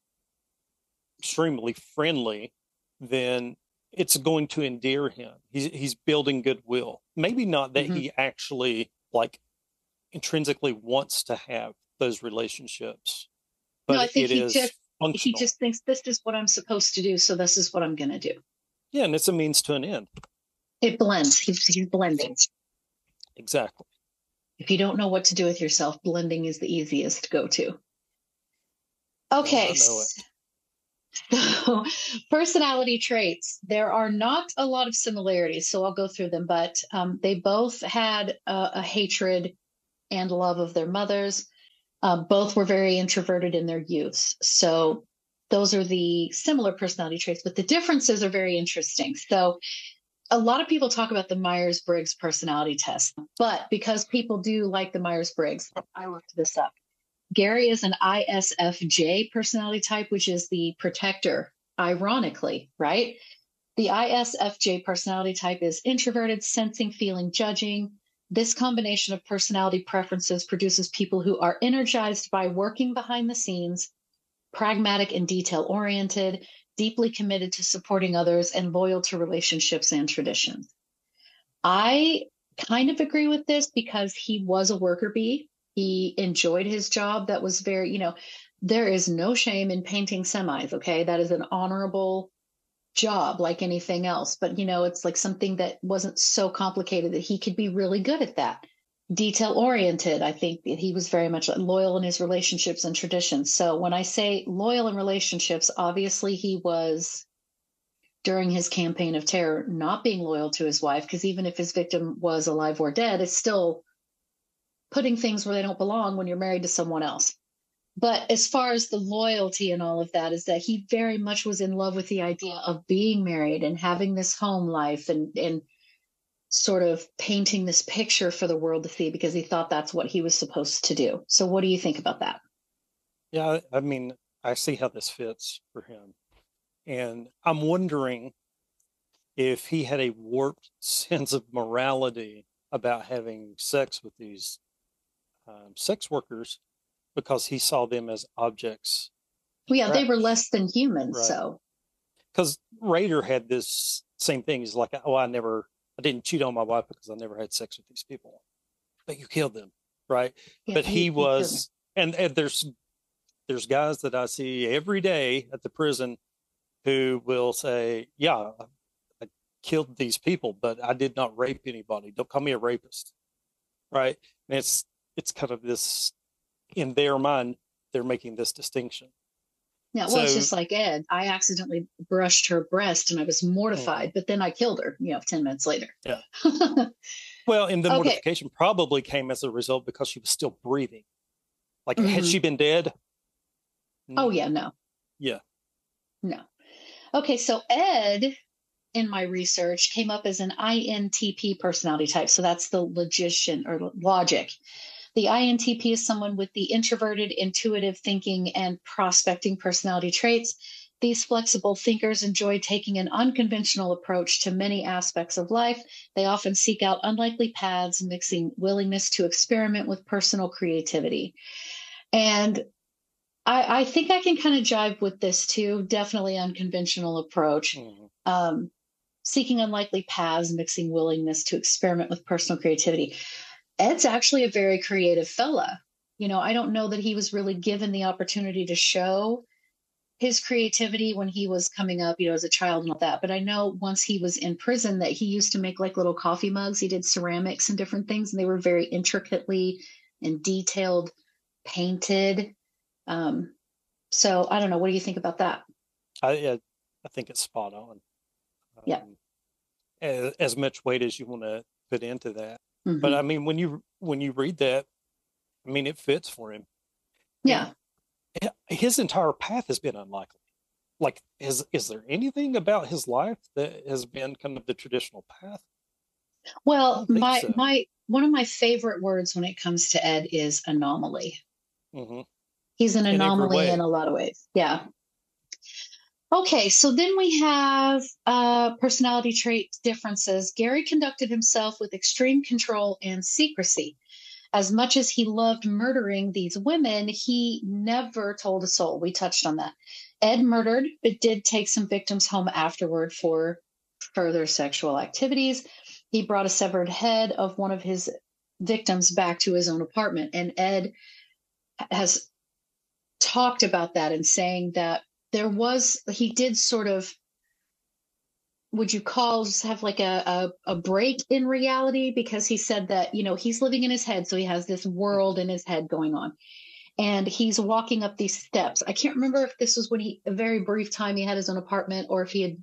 extremely friendly, then it's going to endear him. He's he's building goodwill. Maybe not that Mhm. he actually like intrinsically wants to have those relationships, but No, I think it he is just- functional. He just thinks this is what I'm supposed to do, so this is what I'm going to do. yeah, and it's a means to an end. It blends. He's, he's blending. Exactly. If you don't know what to do with yourself, blending is the easiest go to. Okay. So, personality traits. There are not a lot of similarities, so I'll go through them, but um, they both had a, a hatred and love of their mothers. Uh, both were very introverted in their youths. So, those are the similar personality traits, but the differences are very interesting. So, a lot of people talk about the Myers Briggs personality test, but because people do like the Myers Briggs, I looked this up. Gary is an ISFJ personality type, which is the protector, ironically, right? The ISFJ personality type is introverted, sensing, feeling, judging. This combination of personality preferences produces people who are energized by working behind the scenes, pragmatic and detail oriented, deeply committed to supporting others, and loyal to relationships and traditions. I kind of agree with this because he was a worker bee. He enjoyed his job. That was very, you know, there is no shame in painting semis. Okay. That is an honorable job like anything else. But, you know, it's like something that wasn't so complicated that he could be really good at that. Detail oriented. I think he was very much loyal in his relationships and traditions. So when I say loyal in relationships, obviously he was during his campaign of terror not being loyal to his wife because even if his victim was alive or dead it's still putting things where they don't belong when you're married to someone else but as far as the loyalty and all of that is that he very much was in love with the idea of being married and having this home life and and sort of painting this picture for the world to see because he thought that's what he was supposed to do so what do you think about that Yeah, I mean, I see how this fits for him. And I'm wondering if he had a warped sense of morality about having sex with these um, sex workers because he saw them as objects. Well, yeah, they were less than human. Right. So, Because Rader had this same thing. He's like, oh, I never, I didn't cheat on my wife because I never had sex with these people, but you killed them, right? yeah, but he, killed was, and, and there's, there's guys that I see every day at the prison who will say, yeah, I, I killed these people, but I did not rape anybody. Don't call me a rapist, right? And it's, it's kind of this, in their mind, they're making this distinction. Yeah, well, it's just like Ed. I accidentally brushed her breast and I was mortified, but then I killed her, you know, 10 minutes later. Yeah. Well, and the Okay. mortification probably came as a result because she was still breathing. Like, had Mhm. she been dead? oh, yeah, no. Yeah. No. Okay, so Ed, in my research, came up as an INTP personality type. So that's the logician or logic. The INTP is someone with the introverted, intuitive thinking, and prospecting personality traits. These flexible thinkers enjoy taking an unconventional approach to many aspects of life. They often seek out unlikely paths, mixing willingness to experiment with personal creativity. And I, I think I can kind of jive with this too. Definitely unconventional approach. Mhm. Um, seeking unlikely paths, mixing willingness to experiment with personal creativity. Ed's actually a very creative fella. You know, I don't know that he was really given the opportunity to show his creativity when he was coming up, you know, as a child and all that. But I know once he was in prison that he used to make like little coffee mugs. He did ceramics and different things, and they were very intricately and detailed painted. Um, so I don't know. What do you think about that? I, I, I think it's spot on. Yeah. Um, as, as much weight as you want to put into that. Mhm. But I mean, when you when you read that, I mean, it fits for him. yeah. His entire path has been unlikely. Like, is is there anything about his life that has been kind of the traditional path? Well, my so. my one of my favorite words when it comes to Ed is anomaly. hmm He's an In anomaly in a lot of ways. Yeah. Okay, so then we have uh, personality trait differences. Gary conducted himself with extreme control and secrecy. As much as he loved murdering these women, he never told a soul. We touched on that. Ed murdered, but did take some victims home afterward for further sexual activities. He brought a severed head of one of his victims back to his own apartment, and Ed has talked about that and saying that there was he did sort of would you call just have like a, a a break in reality because he said that you know he's living in his head so he has this world in his head going on. And he's walking up these steps. I can't remember if this was when he a very brief time he had his own apartment or if he had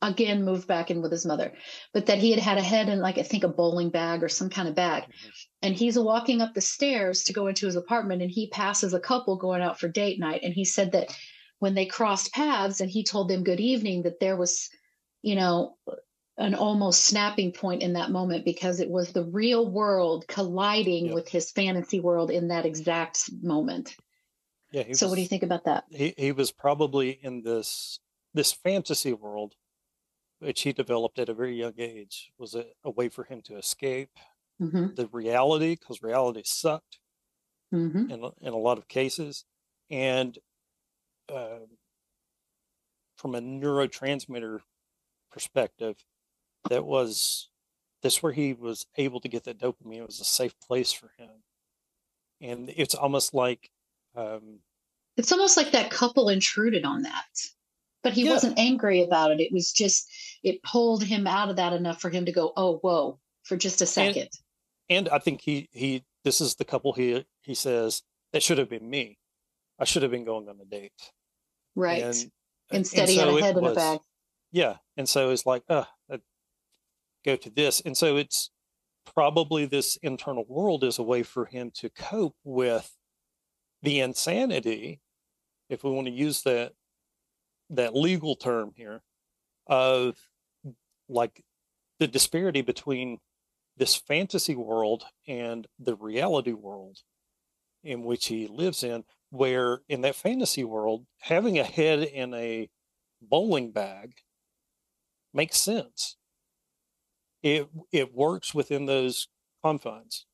again moved back in with his mother but that he had had a head in like i think a bowling bag or some kind of bag. Mm-hmm. And he's walking up the stairs to go into his apartment and he passes a couple going out for date night. And he said that when they crossed paths and he told them good evening that there was you know an almost snapping point in that moment because it was the real world colliding Yep. with his fantasy world in that exact moment Yeah. He so what do you think about that He he was probably in this this fantasy world, which he developed at a very young age, was a, a way for him to escape hmm the reality because reality sucked hmm in in a lot of cases, and um from a neurotransmitter perspective, that was that's where he was able to get that dopamine. It was a safe place for him, and it's almost like um, it's almost like that couple intruded on that but he Yeah. wasn't angry about it it was just it pulled him out of that enough for him to go oh whoa for just a second and I think he he this is the couple he he says that should have been me. I should have been going on a date. right. And, instead and so a head in a was- bag. Yeah, and so it's like, uh, I'd go to this, and so it's probably this internal world is a way for him to cope with the insanity, if we want to use that that legal term here, of like the disparity between this fantasy world and the reality world in which he lives in where in that fantasy world having a head in a bowling bag makes sense it it works within those confines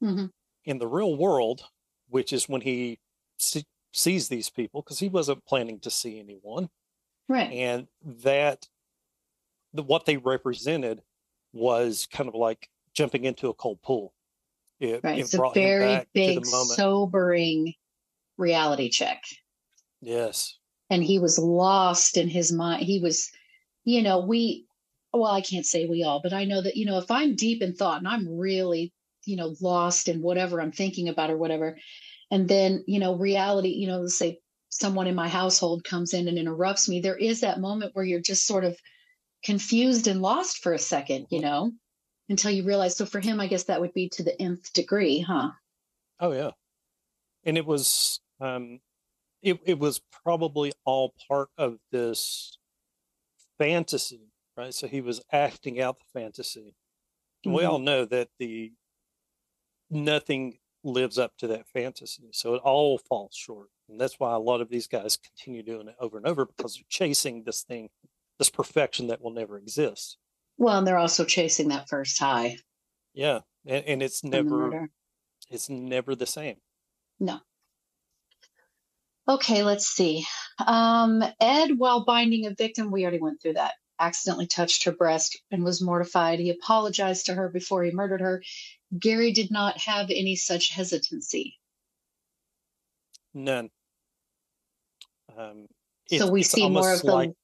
Mhm. in the real world which is when he see, sees these people because he wasn't planning to see anyone, Right. and that the, what they represented was kind of like jumping into a cold pool. It, Right. it It's a very big, sobering reality check. yes. And he was lost in his mind. He was, you know, we, well, I can't say we all, but I know that, you know, if I'm deep in thought and I'm really, you know, lost in whatever I'm thinking about or whatever, and then, you know, reality, you know, let's say someone in my household comes in and interrupts me, there is that moment where you're just sort of confused and lost for a second, you know, until you realize. So for him, I guess that would be to the nth degree, huh? Oh yeah. And it was um it it was probably all part of this fantasy, right? So he was acting out the fantasy. And we all know that the nothing lives up to that fantasy. So it all falls short. And that's why a lot of these guys continue doing it over and over because they're chasing this thing, this perfection that will never exist. Well, and they're also chasing that first high Yeah. And, and it's never it's never the same. No. Okay, let's see. Um, Ed, while binding a victim, we already went through that, accidentally touched her breast and was mortified. He apologized to her before he murdered her. Gary did not have any such hesitancy. None. Um, So we see more of the-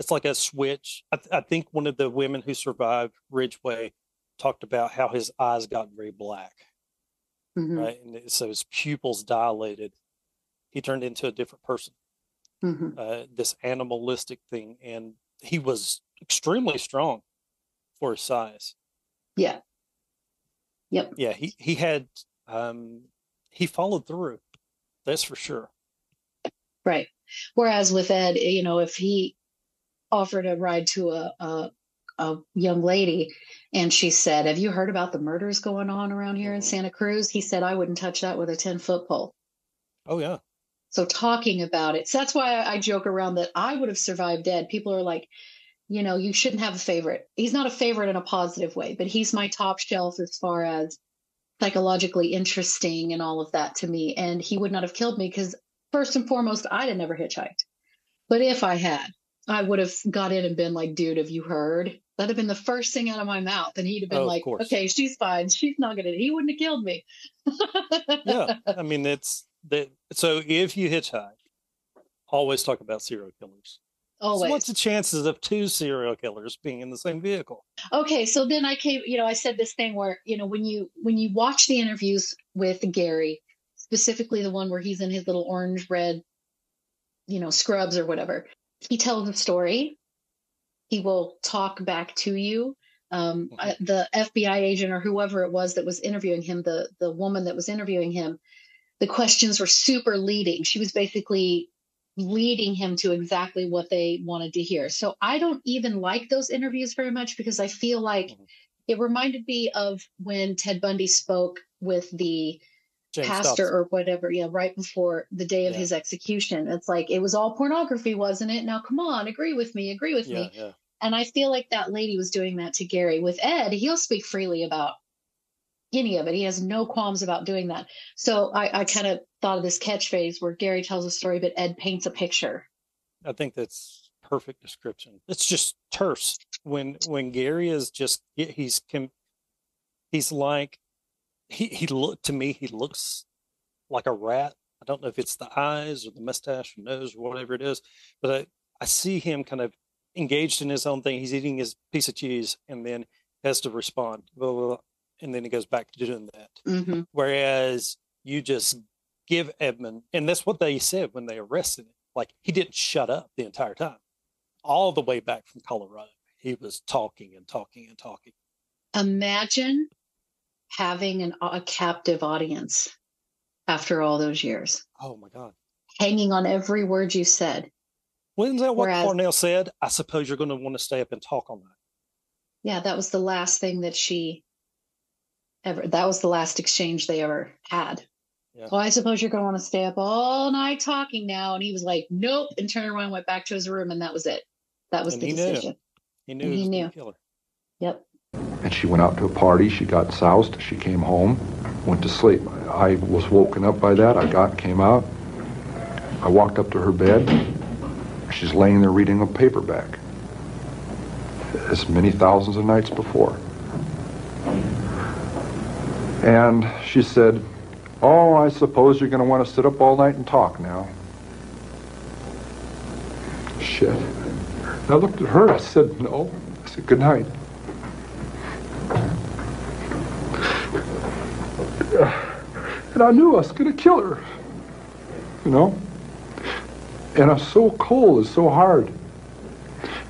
it's like a switch. I, th- I think one of the women who survived Ridgway talked about how his eyes got very black, Mhm, right? And so his pupils dilated. He turned into a different person, mhm. uh, this animalistic thing, and he was extremely strong for his size. Yeah. Yep. Yeah, he he had um, he followed through. That's for sure. Right. Whereas with Ed, you know, if he offered a ride to a, a a young lady and she said, Have you heard about the murders going on around here in Mhm. Santa Cruz? He said, I wouldn't touch that with a 10 foot pole. Oh yeah. So talking about it. So that's why I, I joke around that I would have survived Ed. People are like, you know, you shouldn't have a favorite. He's not a favorite in a positive way, but he's my top shelf as far as psychologically interesting and all of that to me. And he would not have killed me because first and foremost, I'd have never hitchhiked. But if I had, I would have got in and been like, dude, have you heard? That'd have been the first thing out of my mouth. And he'd have been Oh, like, okay, she's fine. She's not gonna he wouldn't have killed me. yeah i mean it's that so if you hitchhike always talk about serial killers Always. so what's the chances of two serial killers being in the same vehicle okay so then i came you know i said this thing where you know when you when you watch the interviews with gary specifically the one where he's in his little orange red you know scrubs or whatever he tells a story he will talk back to you um, Mhm. The fbi agent or whoever it was that was interviewing him the the woman that was interviewing him the questions were super leading she was basically leading him to exactly what they wanted to hear. So I don't even like those interviews very much because I feel like Mhm. it reminded me of when Ted Bundy spoke with the James pastor Dobson. or whatever, yeah, right before the day of Yeah. his execution. It's like it was all pornography, wasn't it? Now come on, agree with me, agree with yeah me. yeah And I feel like that lady was doing that to Gary. With Ed, he'll speak freely about any of it. He has no qualms about doing that. So I, I kind of thought of this catchphrase where Gary tells a story, but Ed paints a picture. i think that's perfect description it's just terse when when gary is just he's he's like he he look to me he looks like a rat i don't know if it's the eyes or the mustache or nose or whatever it is but i i see him kind of engaged in his own thing he's eating his piece of cheese and then has to respond blah, blah, blah, and then he goes back to doing that Mm-hmm. Whereas you just give Edmund, and that's what they said when they arrested him. Like he didn't shut up the entire time, all the way back from Colorado. He was talking and talking and talking. Imagine having an, a captive audience after all those years, Oh my God. hanging on every word you said. Wasn't that what Whereas- Clarnell said? I suppose you're going to want to stay up and talk on that. Yeah, that was the last thing that she ever, that was the last exchange they ever had. Yeah. Well, I suppose you're going to want to stay up all night talking now. And he was like, nope, and turned around, went back to his room, and that was it. That was And the he knew. decision. He knew And he he was going knew. to kill her. Yep. And she went out to a party. She got soused. She came home, went to sleep. I was woken up by that. I got, came out. I walked up to her bed. She's laying there reading a paperback, as many thousands of nights before. And she said, Oh, I suppose you're going to want to sit up all night and talk now. Shit. And I looked at her. I said, No. I said, Good night. And I knew I was going to kill her. You know? And I'm so cold and so hard.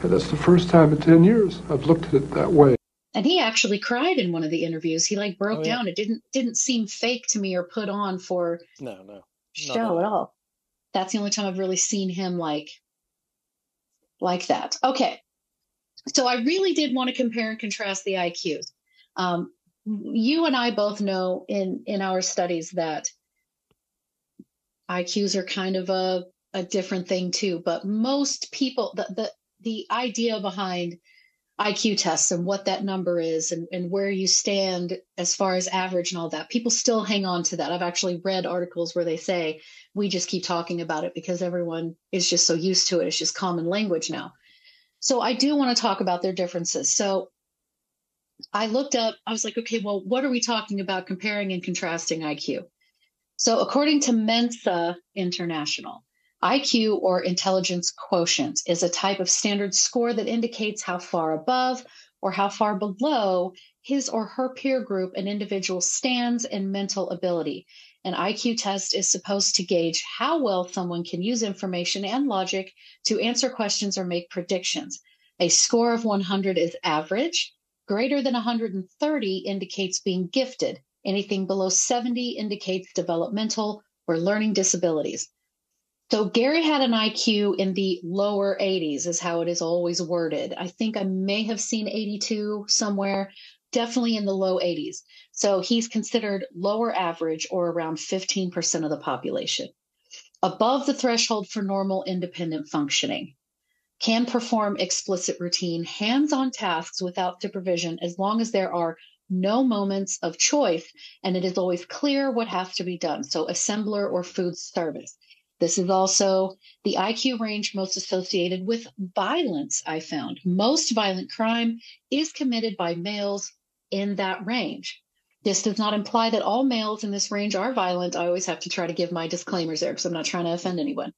And that's the first time in 10 years I've looked at it that way. And he actually cried in one of the interviews. He like broke Oh, yeah. down. It didn't didn't seem fake to me or put on for No, no. show at all. That's the only time I've really seen him like like that. Okay. So I really did want to compare and contrast the IQs. Um, you and I both know in in our studies that IQs are kind of a a different thing too, but most people the the the idea behind IQ tests and what that number is and, and where you stand as far as average and all that, people still hang on to that. I've actually read articles where they say we just keep talking about it because everyone is just so used to it. It's just common language now. So I do want to talk about their differences. So I looked up, I was like, okay, well, what are we talking about comparing and contrasting IQ? So according to Mensa International, IQ or intelligence quotient is a type of standard score that indicates how far above or how far below his or her peer group an individual stands in mental ability. An IQ test is supposed to gauge how well someone can use information and logic to answer questions or make predictions. A score of 100 is average. Greater than 130 indicates being gifted. Anything below 70 indicates developmental or learning disabilities. So Gary had an IQ in the lower 80s, is how it is always worded. I think I may have seen 82 somewhere, definitely in the low 80s. So he's considered lower average or around 15% of the population. Above the threshold for normal independent functioning. Can perform explicit routine hands on tasks without supervision as long as there are no moments of choice and it is always clear what has to be done. So, assembler or food service. This is also the IQ range most associated with violence, I found. Most violent crime is committed by males in that range. This does not imply that all males in this range are violent. I always have to try to give my disclaimers there because I'm not trying to offend anyone.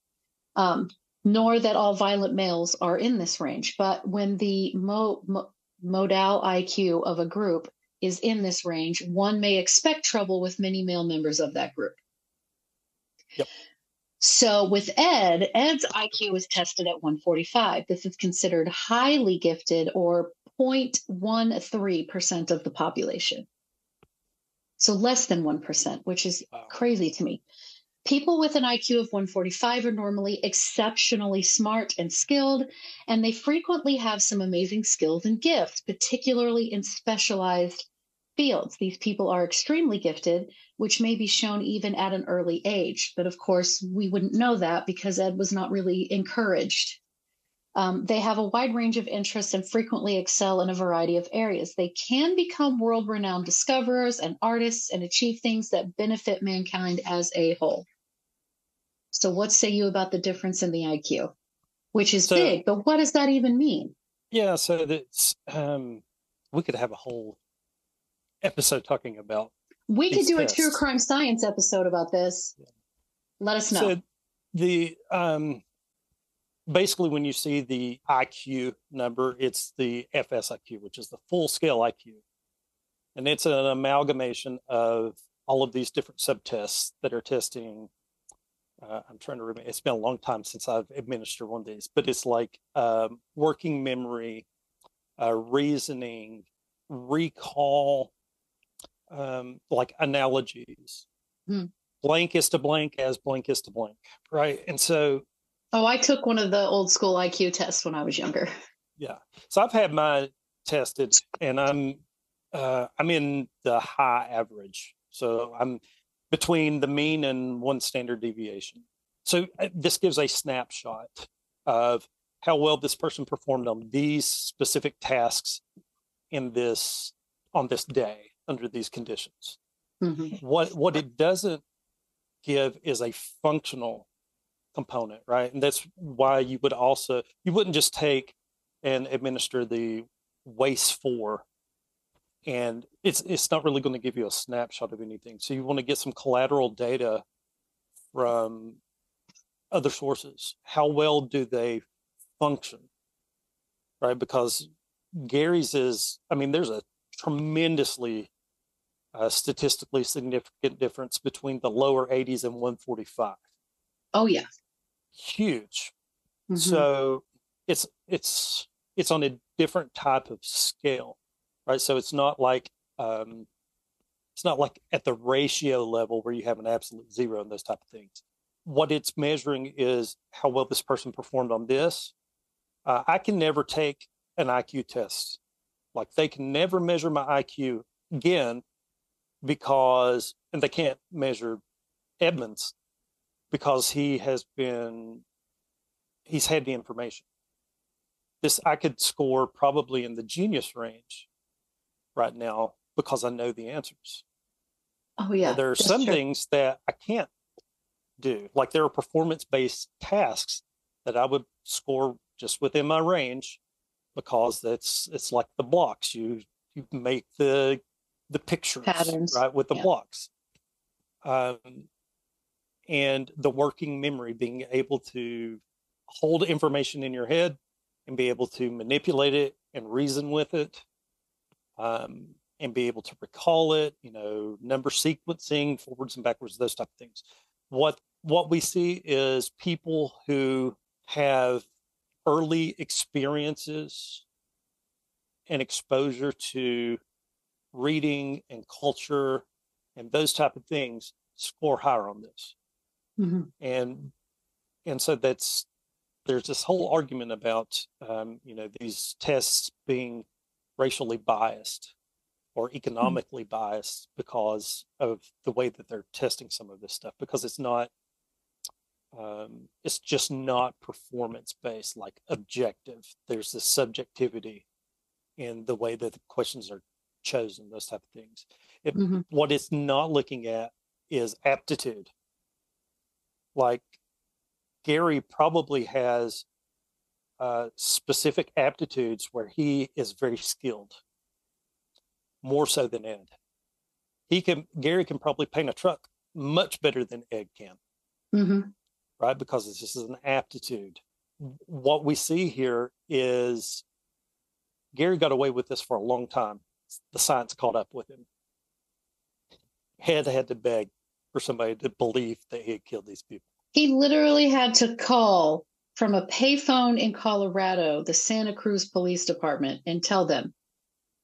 Um, nor that all violent males are in this range. But when the mo- mo- modal IQ of a group is in this range, one may expect trouble with many male members of that group. Yep. So with Ed, Ed's IQ was tested at 145. This is considered highly gifted or 0.13% of the population. So less than 1%, which is Wow. crazy to me. People with an IQ of 145 are normally exceptionally smart and skilled, and they frequently have some amazing skills and gifts, particularly in specialized fields. These people are extremely gifted, which may be shown even at an early age. But of course, we wouldn't know that because Ed was not really encouraged. Um, they have a wide range of interests and frequently excel in a variety of areas. They can become world renowned discoverers and artists and achieve things that benefit mankind as a whole. So, what say you about the difference in the IQ? Which is So- big, but what does that even mean? Yeah, so that's um we could have a whole episode talking about We could do a true crime science episode about this. Let us know. So the um basically when you see the IQ number, it's the FSIQ, which is the full scale IQ. And it's an amalgamation of all of these different subtests that are testing. Uh, I'm trying to remember. It's been a long time since I've administered one of these, but it's like um, working memory, uh, reasoning, recall, um, like analogies. Hmm. Blank is to blank as blank is to blank, right? And so oh, I took one of the old school IQ tests when I was younger. Yeah. So I've had mine tested and I'm uh I'm in the high average. So I'm between the mean and one standard deviation. So uh, this gives a snapshot of how well this person performed on these specific tasks in this on this day under these conditions. Mhm. What what it doesn't give is a functional component, right? And that's why you would also you wouldn't just take and administer the WAIS-IV and it's it's not really going to give you a snapshot of anything. So you want to get some collateral data from other sources. How well do they function? Right? Because Gary's is, I mean, there's a tremendously uh, statistically significant difference between the lower 80s and 145. Oh yeah. Huge. Mhm. So it's it's it's on a different type of scale, right? So it's not like um, it's not like at the ratio level where you have an absolute zero and those type of things. What it's measuring is how well this person performed on this. Uh, I can never take an IQ test. Like they can never measure my IQ again because, and they can't measure Edmund's because he has been, he's had the information. This, I could score probably in the genius range right now because I know the answers. oh Now, yeah. there are some true. things that I can't do. Like there are performance based tasks that I would score just within my range because that's it's like the blocks. You you make the the pictures Patterns, right with the yeah. blocks. Um and the working memory, being able to hold information in your head and be able to manipulate it and reason with it. Um, and be able to recall it, you know, number sequencing, forwards and backwards, those type of things. What what we see is people who have early experiences and exposure to reading and culture and those type of things score higher on this. Mhm. And and so that's there's this whole argument about um, you know these tests being racially biased or economically biased because of the way that they're testing some of this stuff because it's not um, it's just not performance based like objective there's this subjectivity in the way that the questions are chosen those type of things it, Mhm. what it's not looking at is aptitude like gary probably has uh, specific aptitudes where he is very skilled more so than ed he can gary can probably paint a truck much better than ed can Mhm. right? Because this is an aptitude. What we see here is Gary got away with this for a long time. The science caught up with him. Had had to beg for somebody to believe that he had killed these people. He literally had to call from a payphone in Colorado, the Santa Cruz Police Department, and tell them,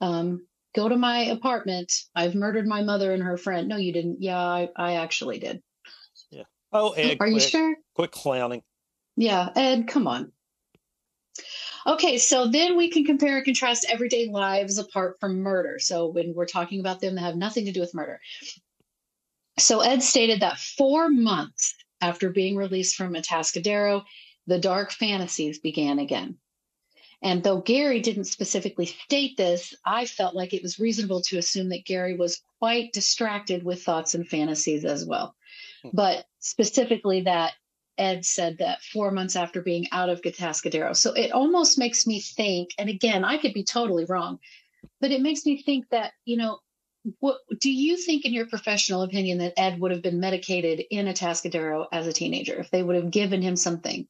um, "Go to my apartment. I've murdered my mother and her friend." No, you didn't. Yeah, I, I actually did. Yeah. Oh, Ed, Are you sure? quit clowning. Yeah, Ed, come on. Okay, so then we can compare and contrast everyday lives apart from murder. So when we're talking about them that have nothing to do with murder. So Ed stated that four months after being released from Atascadero, the dark fantasies began again. And though Gary didn't specifically state this, I felt like it was reasonable to assume that Gary was quite distracted with thoughts and fantasies as well. Hmm. But specifically that Ed said that four months after being out of Atascadero. So it almost makes me think, and again, I could be totally wrong, but it makes me think that, you know, what do you think, in your professional opinion, that Ed would have been medicated in Atascadero as a teenager if they would have given him something?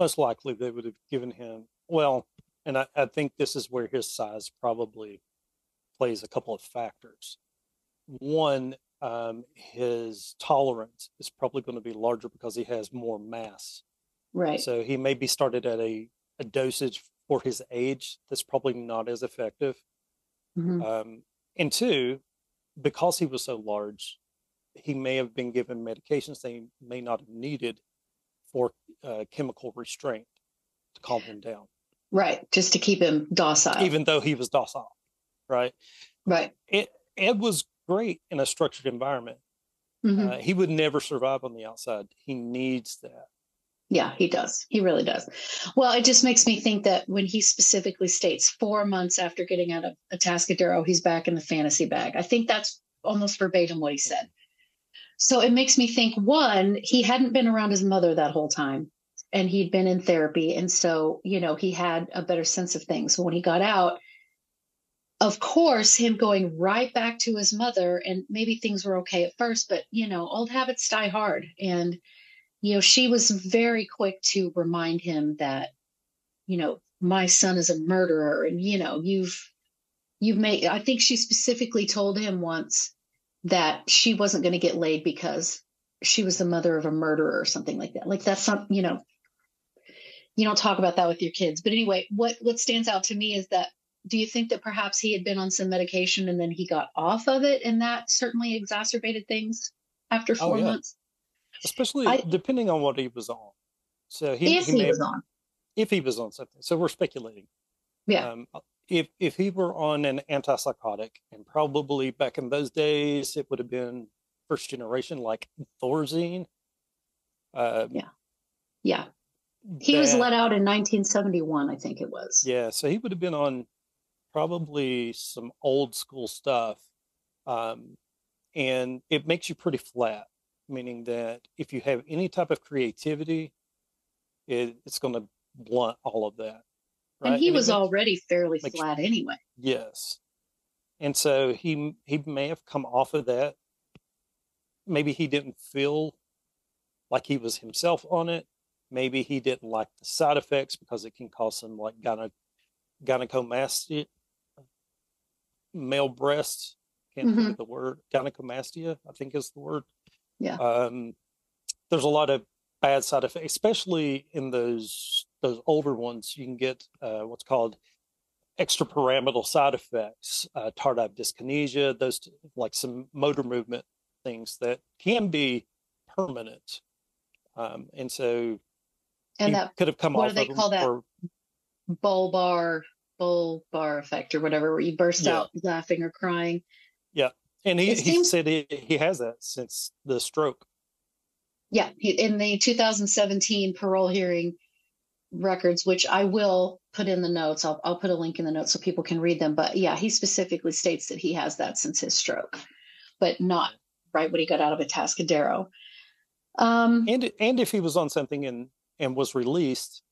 Most likely they would have given him, well, and I, I think this is where his size probably plays a couple of factors. One, um, his tolerance is probably going to be larger because he has more mass. Right. So he may be started at a, a dosage for his age that's probably not as effective. Mhm. Um, and two, because he was so large, he may have been given medications they may not have needed for uh, chemical restraint to calm him down, Right. Just to keep him docile. even though he was docile, right? right. It, Ed was great in a structured environment. Mhm. Uh, he would never survive on the outside. He needs that. Yeah, he does. He really does. Well, it just makes me think that when he specifically states four months after getting out of Atascadero, he's back in the fantasy bag. I think that's almost verbatim what he said. So it makes me think one, he hadn't been around his mother that whole time and he'd been in therapy. And so, you know, he had a better sense of things. When he got out, of course, him going right back to his mother, and maybe things were okay at first, but, you know, old habits die hard. And you know, she was very quick to remind him that, you know, my son is a murderer and, you know, you've, you've made, I think she specifically told him once that she wasn't going to get laid because she was the mother of a murderer or something like that. Like that's not, you know, you don't talk about that with your kids. But anyway, what, what stands out to me is that do you think that perhaps he had been on some medication and then he got off of it and that certainly exacerbated things after four oh, yeah. months? especially I, depending on what he was on. So he, if he, he was on, if he was on something. So we're speculating. Yeah. Um, if if he were on an antipsychotic, and probably back in those days, it would have been first generation like Thorazine. Uh, yeah. Yeah. He that, was let out in 1971, I think it was. Yeah, so he would have been on probably some old school stuff, um, and it makes you pretty flat meaning that if you have any type of creativity, it, it's going to blunt all of that. Right? And he and was already fairly flat anyway. Yes. And so he he may have come off of that. Maybe he didn't feel like he was himself on it. Maybe he didn't like the side effects because it can cause some like gyne- gynecomastia, male breasts. Can't mm-hmm. think of the word. Gynecomastia, I think is the word. Yeah. Um, there's a lot of bad side effects, especially in those those older ones. You can get uh, what's called extrapyramidal side effects, uh, tardive dyskinesia, those like some motor movement things that can be permanent. Um, and so, and that could have come what off. What do they call that? Bulbar bulbar effect or whatever, where you burst yeah. out laughing or crying. Yeah, and he, he said he, he has that since the stroke. Yeah, in the 2017 parole hearing records, which I will put in the notes. I'll, I'll put a link in the notes so people can read them. But yeah, he specifically states that he has that since his stroke, but not right when he got out of a Atascadero. Um, and and if he was on something and and was released,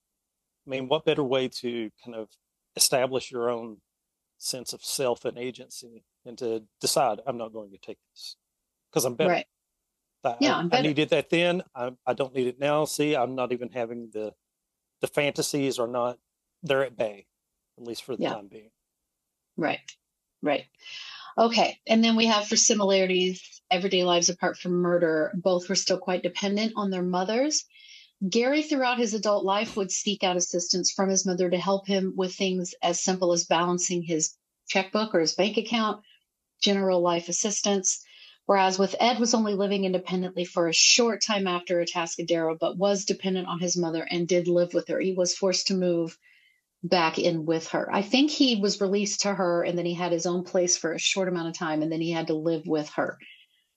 I mean, what better way to kind of establish your own sense of self and agency and to decide I'm not going to take this because I'm better. Right. I, yeah, I, I, needed that then. I, I don't need it now. See, I'm not even having the the fantasies are not they're at bay, at least for the yeah. time being. Right. Right. Okay. And then we have for similarities, everyday lives apart from murder, both were still quite dependent on their mothers. Gary, throughout his adult life, would seek out assistance from his mother to help him with things as simple as balancing his checkbook or his bank account, general life assistance. Whereas with Ed was only living independently for a short time after Atascadero, but was dependent on his mother and did live with her. He was forced to move back in with her. I think he was released to her and then he had his own place for a short amount of time and then he had to live with her.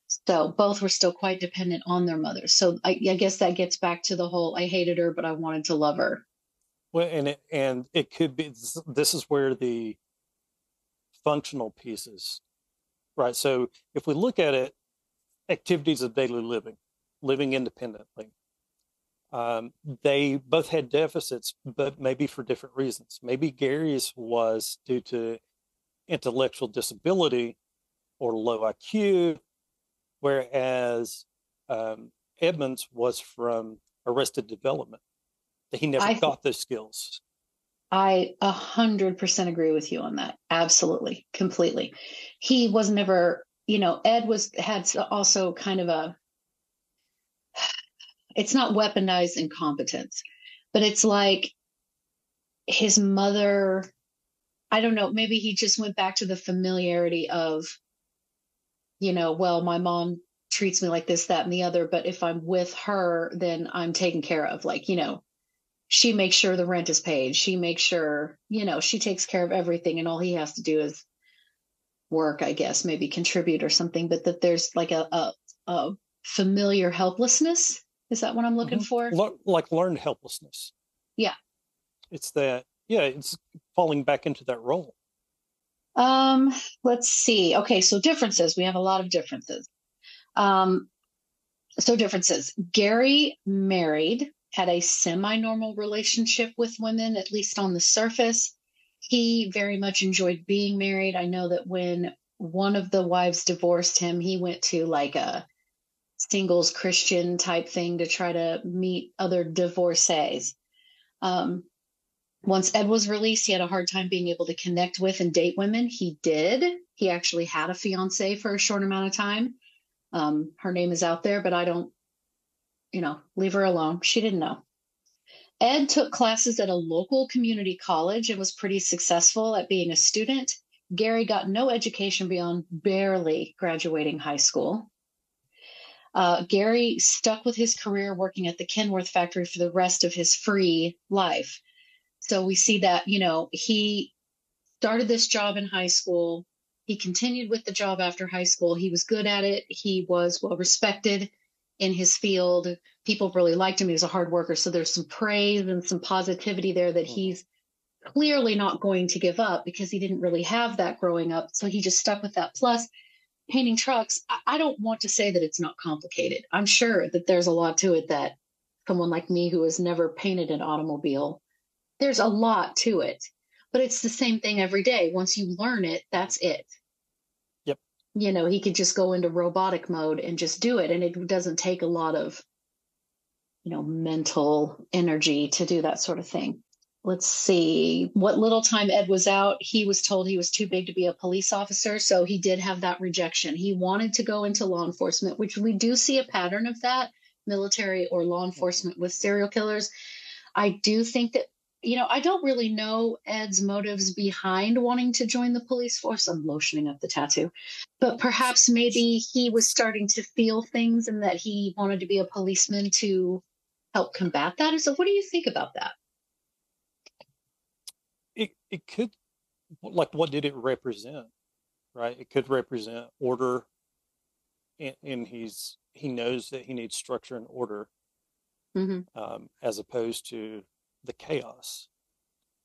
So both were still quite dependent on their mothers. So I, I, guess that gets back to the whole I hated her, but I wanted to love her. Well, and it, and it could be this is where the functional pieces, right? So if we look at it, activities of daily living, living independently, um, they both had deficits, but maybe for different reasons. Maybe Gary's was due to intellectual disability or low IQ whereas um, Edmund's was from Arrested Development. He never I, got those skills. I a hundred percent agree with you on that. Absolutely, completely. He was never, you know, Ed was had also kind of a. It's not weaponized incompetence, but it's like his mother. I don't know. Maybe he just went back to the familiarity of you know, well, my mom treats me like this, that, and the other, but if I'm with her, then I'm taken care of. Like, you know, she makes sure the rent is paid. She makes sure, you know, she takes care of everything, and all he has to do is work, I guess, maybe contribute or something. But that there's like a a, a familiar helplessness Is that what I'm looking Mhm. for? Like learned helplessness. Yeah. It's that, yeah, it's falling back into that role. Um, let's see. Okay, so differences. We have a lot of differences. Um, so differences. Gary married, had a semi-normal relationship with women, at least on the surface. He very much enjoyed being married. I know that when one of the wives divorced him, he went to like a singles Christian type thing to try to meet other divorcees. Um, once Ed was released, he had a hard time being able to connect with and date women. He did. He actually had a fiance for a short amount of time. Um, her name is out there, but I don't, you know, leave her alone. She didn't know. Ed took classes at a local community college and was pretty successful at being a student. Gary got no education beyond barely graduating high school. Uh, Gary stuck with his career working at the Kenworth factory for the rest of his free life. So we see that, you know, he started this job in high school. He continued with the job after high school. He was good at it. He was well respected in his field. People really liked him. He was a hard worker. So there's some praise and some positivity there that mm-hmm. he's clearly not going to give up because he didn't really have that growing up. So he just stuck with that. Plus, painting trucks, I, I don't want to say that it's not complicated. I'm sure that there's a lot to it that someone like me who has never painted an automobile, there's a lot to it. But it's the same thing every day. Once you learn it, that's it. Yep. You know, he could just go into robotic mode and just do it. And it doesn't take a lot of, you know, mental energy to do that sort of thing let's see what little time ed was out he was told he was too big to be a police officer so he did have that rejection he wanted to go into law enforcement which we do see a pattern of that military or law enforcement with serial killers i do think that you know i don't really know ed's motives behind wanting to join the police force i'm lotioning up the tattoo but perhaps maybe he was starting to feel things and that he wanted to be a policeman to help combat that so what do you think about that It it could like what did it represent? Right? It could represent order and, and he's he knows that he needs structure and order Mhm. um, as opposed to the chaos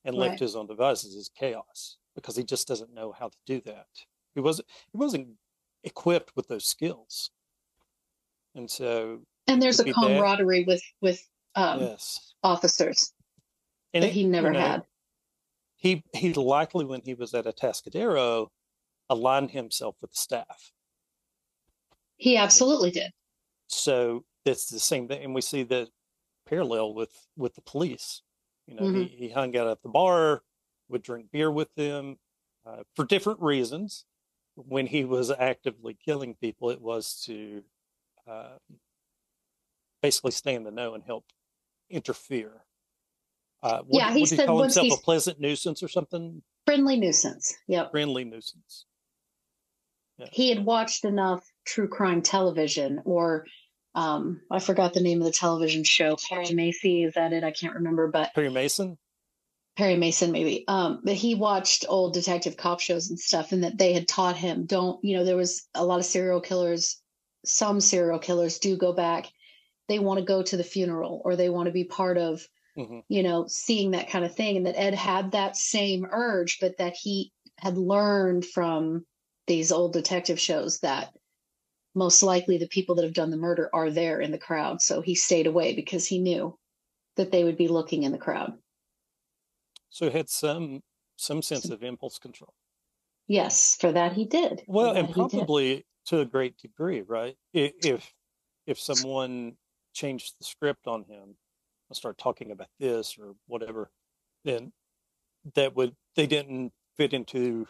and Right. left his own devices is chaos because he just doesn't know how to do that. He wasn't he wasn't equipped with those skills. And so And there's a that. camaraderie with with um, yes. officers And that it- he you never know, had. he he likely when he was at a Atascadero aligned himself with the staff. He absolutely did. So it's the same thing, and we see the parallel with with the police. You know, Mhm. he, he hung out at the bar, would drink beer with them uh, for different reasons. When he was actively killing people, it was to uh, basically stay in the know and help interfere. Uh, what, Yeah, he what said call himself a pleasant nuisance or something? Friendly nuisance. Yep. Friendly nuisance. He had watched enough true crime television or um, I forgot the name of the television show. Perry Macy, is that it? I can't remember, but Perry Mason. Perry Mason maybe. Um, but he watched old detective cop shows and stuff, and that they had taught him don't. You know, there was a lot of serial killers. Some serial killers do go back. They want to go to the funeral or they want to be part of, Mhm. you know, seeing that kind of thing. And that Ed had that same urge, but that he had learned from these old detective shows that most likely the people that have done the murder are there in the crowd. So he stayed away because he knew that they would be looking in the crowd. So he had some some sense of impulse control. Yes, for that he did. Well, and did. probably to a great degree, right? If if someone changed the script on him and start talking about this or whatever, then that would they didn't fit into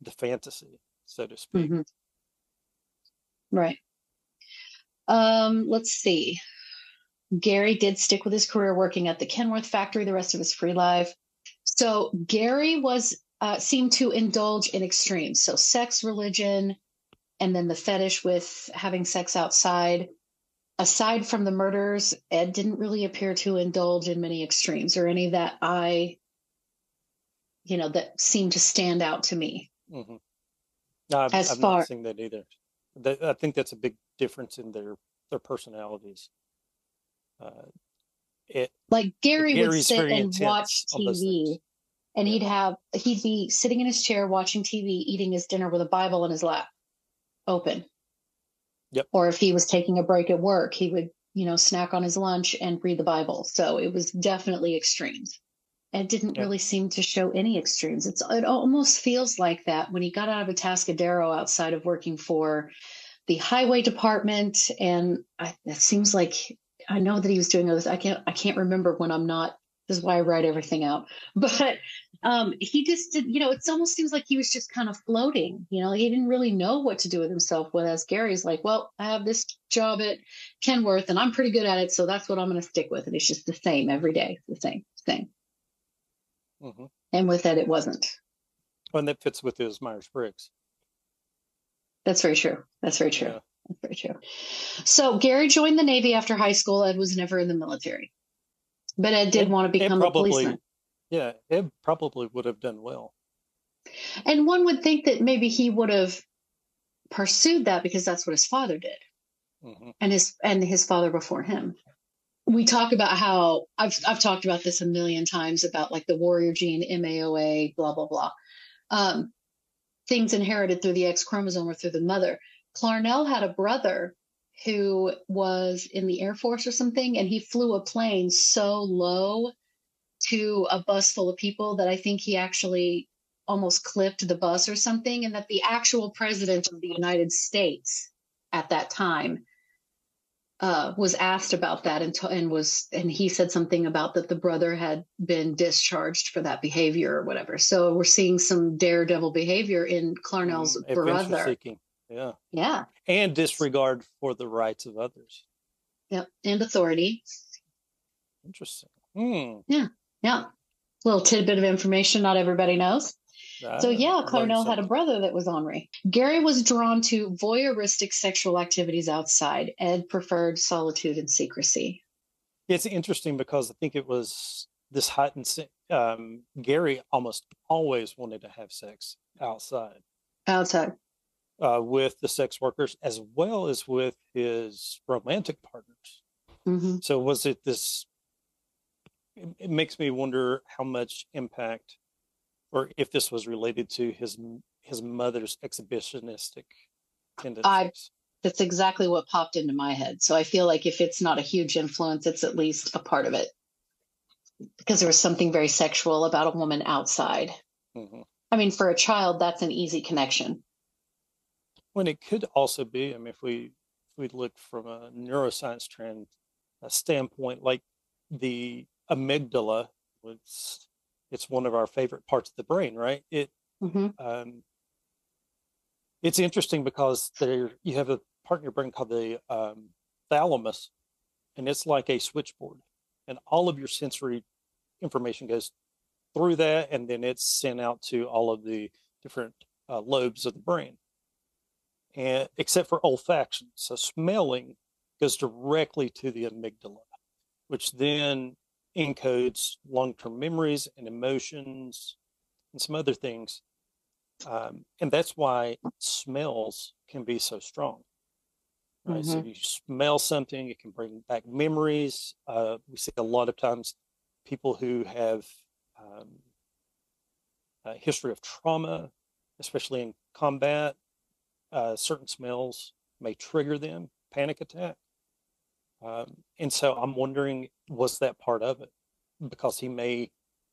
the fantasy, so to speak. Mhm. Right. Um, let's see. Gary did stick with his career working at the Kenworth factory the rest of his free life. So Gary was uh, seemed to indulge in extremes. So sex, religion, and then the fetish with having sex outside. Aside from the murders, Ed didn't really appear to indulge in many extremes or any that I, you know, that seemed to stand out to me. Mhm. No, I've, As I've far- not seen that either. That, I think that's a big difference in their their personalities. Uh, it like Gary would sit and watch TV and he'd have he'd be sitting in his chair watching TV, eating his dinner with a Bible in his lap, open. Yep. Or if he was taking a break at work, he would, you know, snack on his lunch and read the Bible. So it was definitely extremes. And it didn't Yep. really seem to show any extremes. It's it almost feels like that when he got out of Atascadero outside of working for the highway department and I, it seems like I know that he was doing others. I can't I can't remember when I'm not. This is why I write everything out. But um, he just did. You know, it almost seems like he was just kind of floating. You know, he didn't really know what to do with himself. Whereas Gary's like, well, I have this job at Kenworth, and I'm pretty good at it, so that's what I'm going to stick with. And it's just the same every day, the same, same. Hmm And with that, it wasn't. and that fits with his Myers Briggs. That's very true. That's very true. Yeah. That's very true. So Gary joined the Navy after high school. Ed was never in the military, but Ed did Ed- want to become a probably- policeman. Yeah, Ed probably would have done well. And one would think that maybe he would have pursued that because that's what his father did hmm and his and his father before him. We talk about how I've I've talked about this a million times about like the warrior gene, MAOA, blah blah blah. Um, things inherited through the X chromosome or through the mother. Clarnell had a brother who was in the Air Force or something, and he flew a plane so low to a bus full of people that I think he actually almost clipped the bus or something, and that the actual president of the United States at that time uh, was asked about that and, to, and was and he said something about that the brother had been discharged for that behavior or whatever. So we're seeing some daredevil behavior in Clarnell's Mm, brother. seeking. Yeah, Yeah. and disregard for the rights of others. Yep. And authority. Interesting. Hmm. Yeah. Little tidbit of information not everybody knows. So Ah, yeah, Clarnell had a brother that was ornery. Gary was drawn to voyeuristic sexual activities outside. Ed preferred solitude and secrecy. It's interesting because I think it was this heightened. Um, Gary almost always wanted to have sex outside Outside. uh, with the sex workers as well as with his romantic partners. hmm So was it this? It, it makes me wonder how much impact, or if this was related to his his mother's exhibitionistic tendencies. That's exactly what popped into my head. So I feel like if it's not a huge influence, it's at least a part of it. Because there was something very sexual about a woman outside. Mhm. I mean, for a child, that's an easy connection. When it could also be, I mean, if we if we look from a neuroscience trend a standpoint, like the amygdala, it's it's one of our favorite parts of the brain, right? It hmm um, it's interesting because there you have a part in your brain called the um, thalamus, and it's like a switchboard, and all of your sensory information goes through that, and then it's sent out to all of the different uh, lobes of the brain, and except for olfaction. So smelling goes directly to the amygdala, which then encodes long-term memories and emotions and some other things. Um, and that's why smells can be so strong right? So you smell something it can bring back memories. Uh, we see a lot of times people who have um, a history of trauma especially in combat uh, certain smells may trigger them panic attack um, and so i'm wondering was that part of it because he may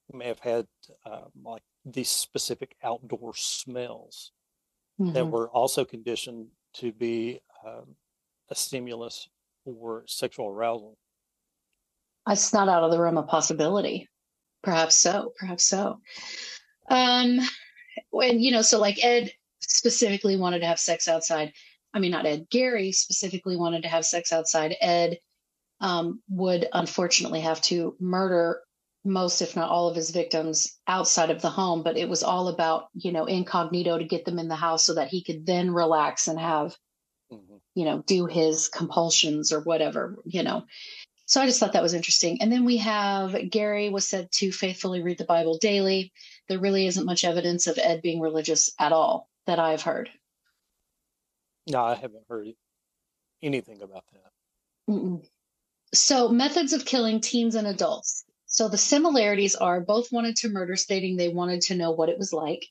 he may have had um, like these specific outdoor smells that Mhm. were also conditioned to be um, a stimulus for sexual arousal. It's not out of the realm of possibility. Perhaps so. Perhaps so. Um, when you know, so like Ed specifically wanted to have sex outside. I mean, not Ed. Gary specifically wanted to have sex outside. Ed um, would unfortunately have to murder most, if not all, of his victims outside of the home. But it was all about you know incognito to get them in the house so that he could then relax and have Mhm. you know, do his compulsions or whatever, you know. So I just thought that was interesting. And then we have Gary was said to faithfully read the Bible daily. There really isn't much evidence of Ed being religious at all that I've heard. No, I haven't heard anything about that. Mm-mm. So, methods of killing teens and adults. So, the similarities are both wanted to murder, stating they wanted to know what it was like.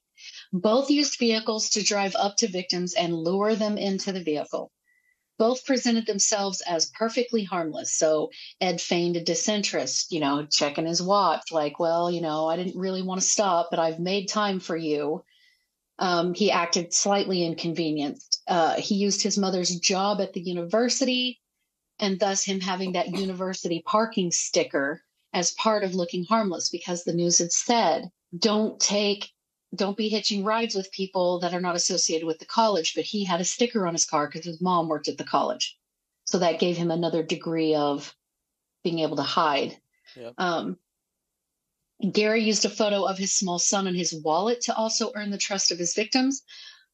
Both used vehicles to drive up to victims and lure them into the vehicle. Both presented themselves as perfectly harmless. So, Ed feigned a disinterest, you know, checking his watch, like, well, you know, I didn't really want to stop, but I've made time for you. Um, he acted slightly inconvenienced. Uh, he used his mother's job at the university and thus him having that university parking sticker as part of looking harmless because the news had said don't take don't be hitching rides with people that are not associated with the college but he had a sticker on his car because his mom worked at the college. So that gave him another degree of being able to hide. Yep. um, gary used a photo of his small son in his wallet to also earn the trust of his victims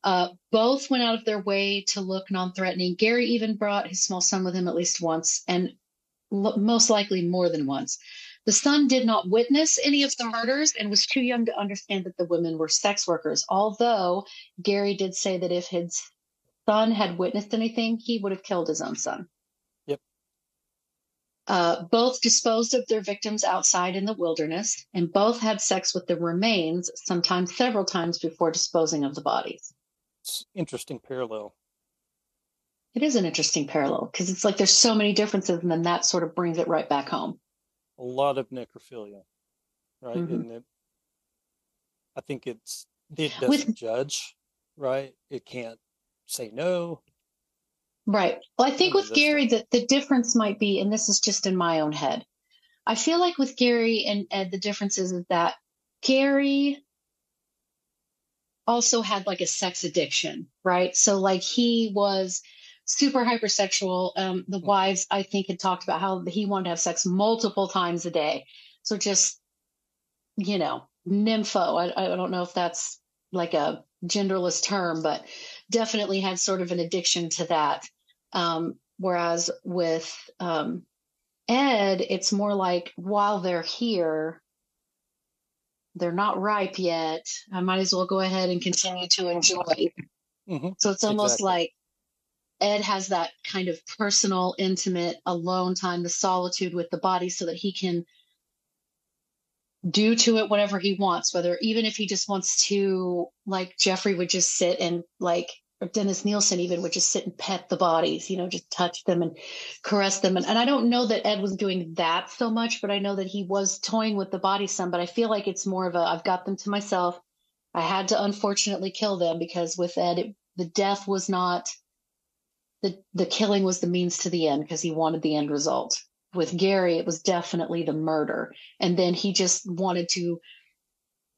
uh, both went out of their way to look non-threatening. Gary even brought his small son with him at least once, and l- most likely more than once. The son did not witness any of the murders and was too young to understand that the women were sex workers. Although Gary did say that if his son had witnessed anything, he would have killed his own son. Yep. Uh, both disposed of their victims outside in the wilderness, and both had sex with the remains, sometimes several times before disposing of the bodies. It's interesting parallel. It is an interesting parallel because it's like there's so many differences, and then that sort of brings it right back home. A lot of necrophilia, right? Mhm. And it, I think it's it doesn't With- judge, right? It can't say no. Right. Well, I think with Gary, the, the difference might be, and this is just in my own head, I feel like with Gary and Ed, the difference is that Gary also had like a sex addiction, right? So, like, he was super hypersexual. Um, the Mhm. wives, I think, had talked about how he wanted to have sex multiple times a day. So, just, you know, nympho. I, I don't know if that's like a genderless term, but definitely had sort of an addiction to that. Um, whereas with um, Ed, it's more like while they're here, they're not ripe yet. I might as well go ahead and continue to enjoy. hmm So it's almost Exactly. like Ed has that kind of personal, intimate, alone time, the solitude with the body, so that he can do to it whatever he wants, whether even if he just wants to, like Jeffrey would just sit and like, or Dennis Nilsen even would just sit and pet the bodies, you know, just touch them and caress them. And, and I don't know that Ed was doing that so much, but I know that he was toying with the bodies some. But I feel like it's more of a I've got them to myself. I had to unfortunately kill them because with Ed, it, the death was not the the killing was the means to the end because he wanted the end result. With Gary, it was definitely the murder, and then he just wanted to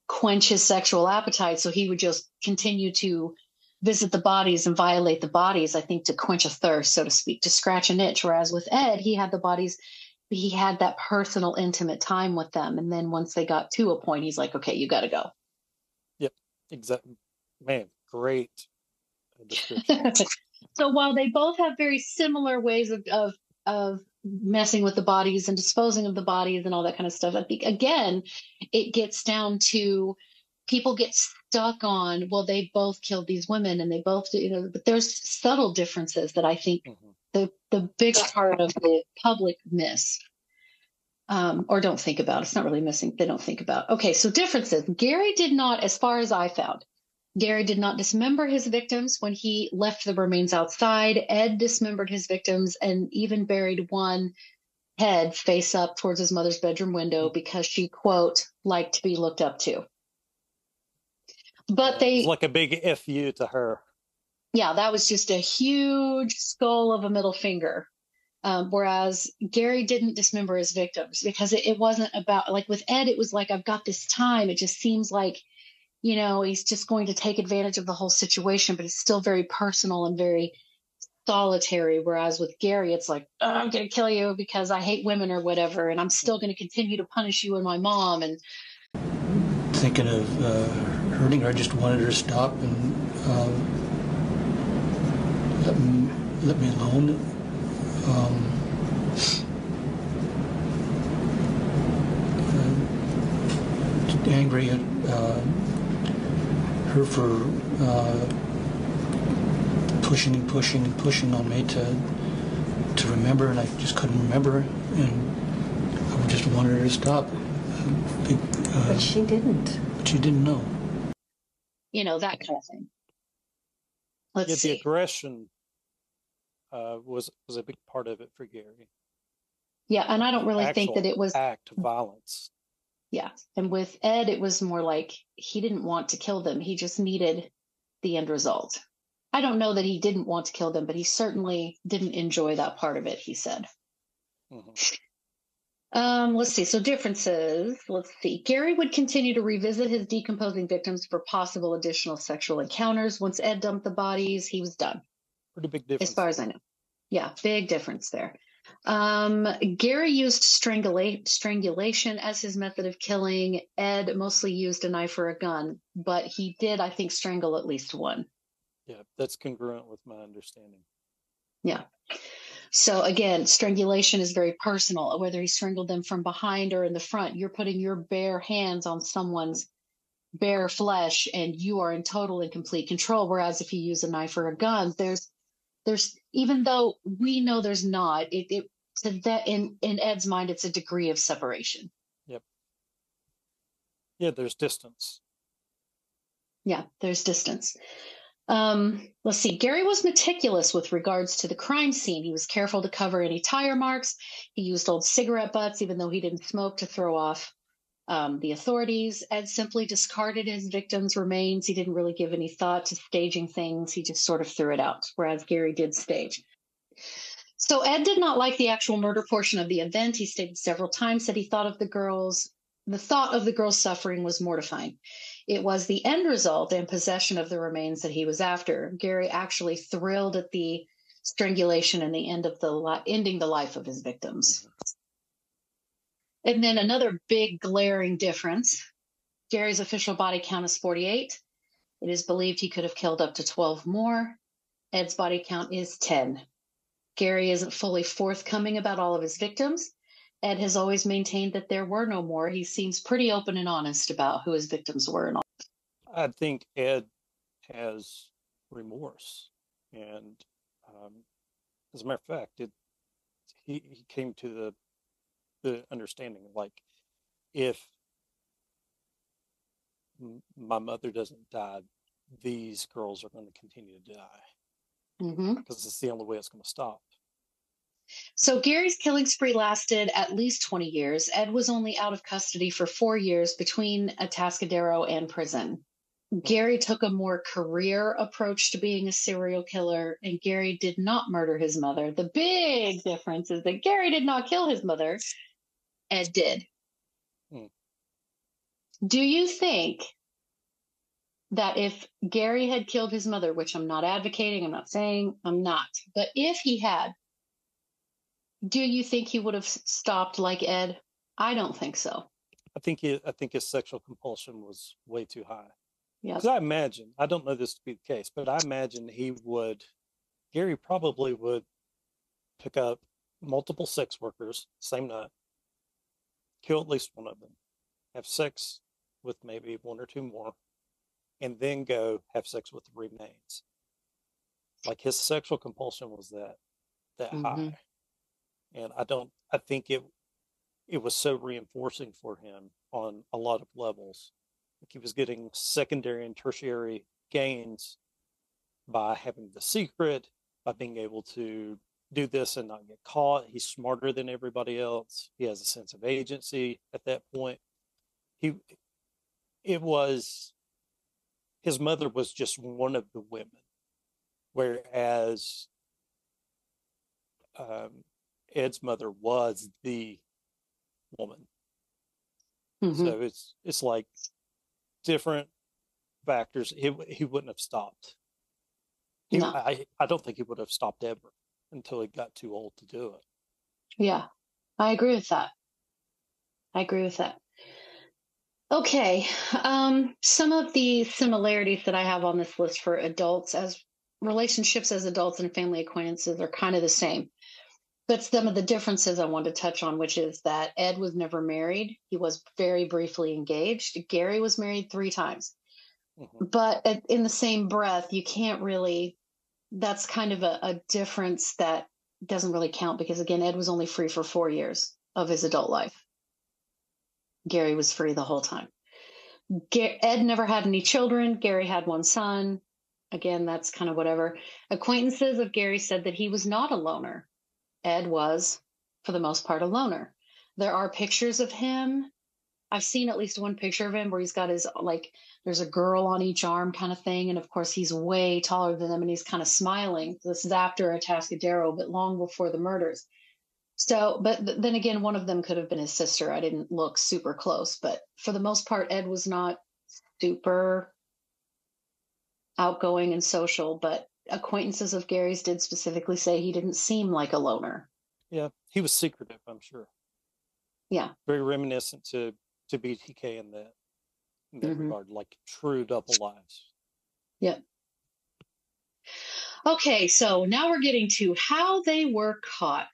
quench his sexual appetite, so he would just continue to visit the bodies and violate the bodies. I think to quench a thirst, so to speak, to scratch an itch. Whereas with Ed, he had the bodies. He had that personal, intimate time with them, and then once they got to a point, he's like, "Okay, you got to go." Yep, exactly. Man, great so while they both have very similar ways of, of of messing with the bodies and disposing of the bodies and all that kind of stuff, I think again it gets down to people get stuck on well they both killed these women and they both you know but there's subtle differences that I think Mhm. the the bigger part of the public miss um, or don't think about. It's not really missing. They don't think about. Okay, so differences. Gary did not, as far as I found, Gary did not dismember his victims when he left the remains outside. Ed dismembered his victims and even buried one head face up towards his mother's bedroom window because she, quote, liked to be looked up to. But they, it's like a big fu to her. yeah, that was just a huge skull of a middle finger. Um, whereas Gary didn't dismember his victims because it, it wasn't about, like with Ed, it was like, I've got this time. It just seems like, you know, he's just going to take advantage of the whole situation, but it's still very personal and very solitary. Whereas with Gary, it's like, oh, I'm going to kill you because I hate women or whatever. And I'm still going to continue to punish you and my mom. And thinking of uh, hurting her. I just wanted her to stop and uh, let me let me alone. Um, uh, angry at uh, her for uh, pushing and pushing and pushing on me to to remember, and I just couldn't remember, and I just wanted her to stop. Uh, But she didn't. but she didn't know. You know, that kind of thing. Let's Yet the aggression uh, was was a big part of it for Gary. Yeah, and I don't really think that it was act of violence. Yeah. And with Ed, it was more like he didn't want to kill them. He just needed the end result. I don't know that he didn't want to kill them, but he certainly didn't enjoy that part of it, he said. Mhm. Um, let's see. So differences. Let's see. Gary would continue to revisit his decomposing victims for possible additional sexual encounters. Once Ed dumped the bodies, he was done Pretty big difference. as far as I know. Yeah, big difference there. Um, Gary used strangula- strangulation as his method of killing. Ed mostly used a knife or a gun, but he did, I think, strangle at least one. yeah, that's congruent with my understanding. Yeah. So again, strangulation is very personal. Whether he strangled them from behind or in the front, you're putting your bare hands on someone's bare flesh, and you are in total and complete control. Whereas if you use a knife or a gun, there's there's even though we know there's not, it, it to that in in Ed's mind, it's a degree of separation. Yep. Yeah, there's distance. Yeah, there's distance. Um, let's see. Gary was meticulous with regards to the crime scene. He was careful to cover any tire marks. He used old cigarette butts, even though he didn't smoke, to throw off um, the authorities. Ed simply discarded his victims' remains. He didn't really give any thought to staging things. He just sort of threw it out, whereas Gary did stage. So Ed did not like the actual murder portion of the event. He stated several times that he thought of the girls, the thought of the girls' suffering was mortifying. It was the end result and possession of the remains that he was after. Gary actually thrilled at the strangulation and the end of the li- ending the life of his victims. And then another big glaring difference. Gary's official body count is 48. It is believed he could have killed up to 12 more. Ed's body count is 10. Gary isn't fully forthcoming about all of his victims. Ed has always maintained that there were no more. He seems pretty open and honest about who his victims were and all. I think Ed has remorse, and um, as a matter of fact, it he, he came to the the understanding like if my mother doesn't die, these girls are going to continue to die Mhm. because it's the only way it's going to stop. So Gary's killing spree lasted at least 20 years. Ed was only out of custody for four years between Atascadero and prison. Gary took a more career approach to being a serial killer, and Gary did not murder his mother. The big difference is that Gary did not kill his mother, Ed did. Hmm. Do you think that if Gary had killed his mother, which I'm not advocating, I'm not saying I'm not, but if he had, do you think he would have stopped like Ed? I don't think so. I think he, I think his sexual compulsion was way too high. Yeah. Because I imagine, I don't know this to be the case, but I imagine he would, Gary probably would pick up multiple sex workers, same night, kill at least one of them, have sex with maybe one or two more, and then go have sex with the remains. Like his sexual compulsion was that that Mhm. high, and I don't. I think it it was so reinforcing for him on a lot of levels. Like he was getting secondary and tertiary gains by having the secret, by being able to do this and not get caught. He's smarter than everybody else. He has a sense of agency at that point. He it was his mother was just one of the women, whereas um, Ed's mother was the woman. Mhm. So it's it's like different factors. He he wouldn't have stopped. He, No. I I don't think he would have stopped ever until he got too old to do it. Yeah, I agree with that. I agree with that. Okay, um, some of the similarities that I have on this list for adults as relationships as adults and family acquaintances are kind of the same. But some of the differences I wanted to touch on, which is that Ed was never married. He was very briefly engaged. Gary was married three times. Mhm. But at- in the same breath, you can't really, that's kind of a, a difference that doesn't really count because again, Ed was only free for four years of his adult life. Gary was free the whole time. Ed never had any children. Gary had one son. Again, that's kind of whatever. Acquaintances of Gary said that he was not a loner. Ed was, for the most part, a loner. There are pictures of him. I've seen at least one picture of him where he's got his, like, there's a girl on each arm kind of thing. And of course, he's way taller than them and he's kind of smiling. This is after Atascadero, but long before the murders. So, but then again, one of them could have been his sister. I didn't look super close, but for the most part, Ed was not super outgoing and social, but acquaintances of Gary's did specifically say he didn't seem like a loner. Yeah, he was secretive, I'm sure. Yeah. Very reminiscent to to BTK in that in that mm-hmm. regard, like true double lives. Yep. Okay, so now we're getting to how they were caught.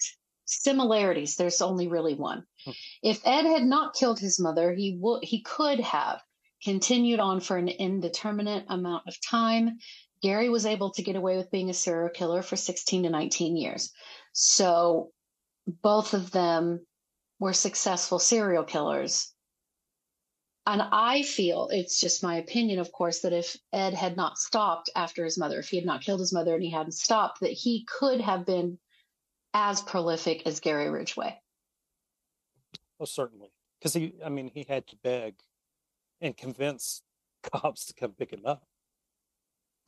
Similarities. There's only really one. Hmm. If Ed had not killed his mother, he would he could have continued on for an indeterminate amount of time. Gary was able to get away with being a serial killer for 16 to 19 years. So both of them were successful serial killers. And I feel it's just my opinion, of course, that if Ed had not stopped after his mother, if he had not killed his mother and he hadn't stopped, that he could have been as prolific as Gary Ridgway. Oh, certainly. Because he, I mean, he had to beg and convince cops to come pick him up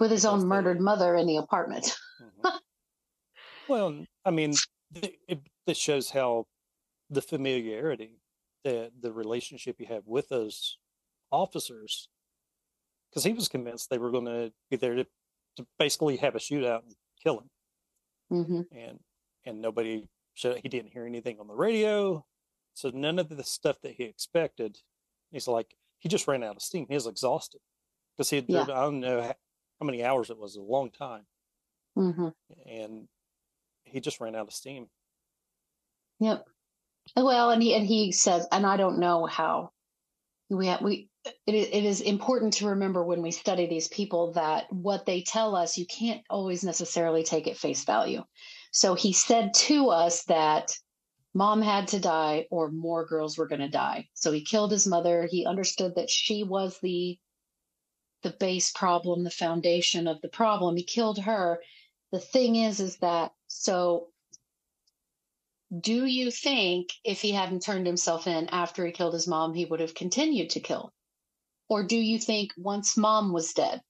with his own murdered mother in the apartment. mm-hmm. Well, I mean, it, this shows how the familiarity, the the relationship you have with those officers, because he was convinced they were going to be there to, to basically have a shootout and kill him, mm-hmm. and and nobody showed. He didn't hear anything on the radio, so none of the stuff that he expected. He's like, he just ran out of steam. He was exhausted because he had yeah. I don't know how many hours it was, a long time, mm-hmm. and he just ran out of steam. Yep. Well, and he and he says, and I don't know how we have, we it, it is important to remember when we study these people that what they tell us you can't always necessarily take at face value. So he said to us that mom had to die or more girls were going to die. So he killed his mother. He understood that she was the the base problem, the foundation of the problem. He killed her. The thing is is that so do you think if he hadn't turned himself in after he killed his mom, he would have continued to kill? Or do you think once mom was dead,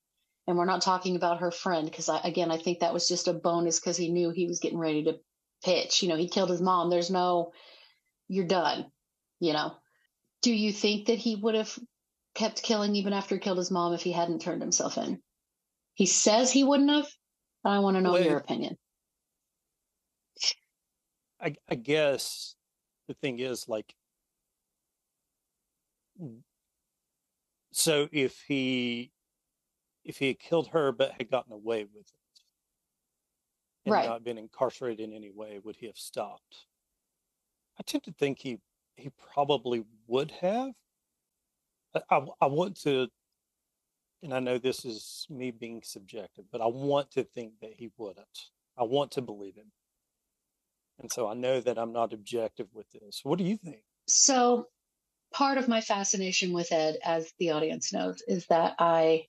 and we're not talking about her friend, because again, I think that was just a bonus because he knew he was getting ready to pitch. You know, he killed his mom. There's no, you're done, you know. Do you think that he would have kept killing even after he killed his mom if he hadn't turned himself in? He says he wouldn't have. But I want to know Wait. your opinion. I, I guess the thing is like so if he if he had killed her but had gotten away with it and right. not been incarcerated in any way would he have stopped i tend to think he he probably would have I, I, want to and i know this is me being subjective but i want to think that he wouldn't i want to believe him and so I know that I'm not objective with this. What do you think? So, part of my fascination with Ed, as the audience knows, is that I,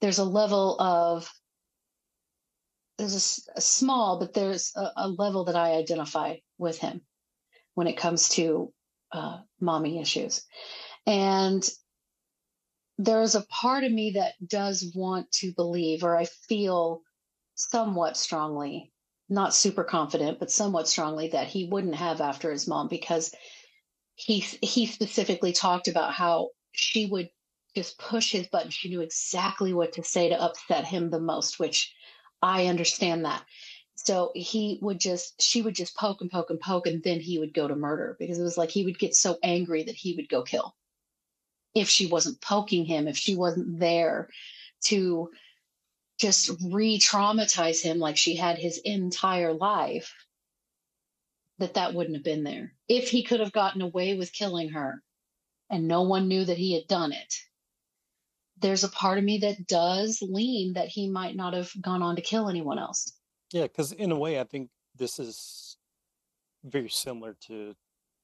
there's a level of, there's a, a small, but there's a, a, level that I identify with him when it comes to uh, mommy issues. And there's a part of me that does want to believe, or I feel somewhat strongly not super confident, but somewhat strongly that he wouldn't have after his mom because he he specifically talked about how she would just push his button. She knew exactly what to say to upset him the most, which I understand that. So he would just, she would just poke and poke and poke, and then he would go to murder because it was like he would get so angry that he would go kill. If she wasn't poking him, if she wasn't there to just re traumatize him like she had his entire life, that that wouldn't have been there. If he could have gotten away with killing her and no one knew that he had done it, there's a part of me that does lean that he might not have gone on to kill anyone else. Yeah, because in a way, I think this is very similar to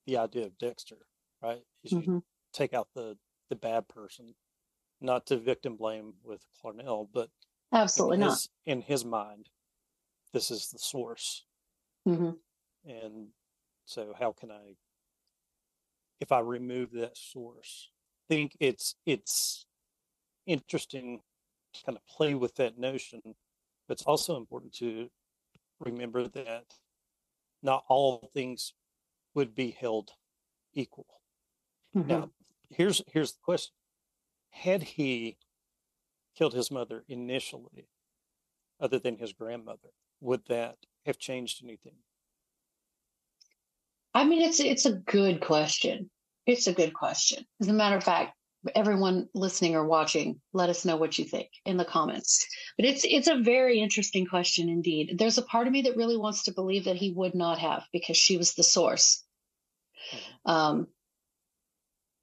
the idea of Dexter, right? Is you mm-hmm. take out the the bad person, not to victim blame with Clarnell, but Absolutely in not. his in his mind, this is the source, hmm and so how can I, if I remove that source, think it's it's interesting to kind of play with that notion, but it's also important to remember that not all things would be held equal. hmm Now, here's here's the question: Had he killed his mother initially, other than his grandmother, would that have changed anything? I mean, it's it's a good question. It's a good question. As a matter of fact, everyone listening or watching, let us know what you think in the comments. But it's it's a very interesting question indeed. There's a part of me that really wants to believe that he would not have because she was the source. Um,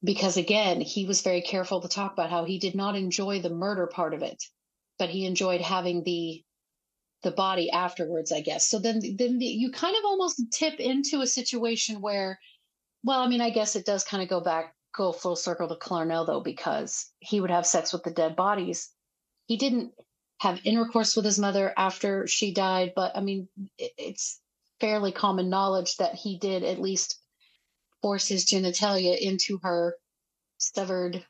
because again, he was very careful to talk about how he did not enjoy the murder part of it, but he enjoyed having the the body afterwards, I guess. So then, then the, you kind of almost tip into a situation where, well, I mean, I guess it does kind of go back, go full circle to Clarnell though, because he would have sex with the dead bodies. He didn't have intercourse with his mother after she died, but I mean, it, it's fairly common knowledge that he did at least force his genitalia into her severed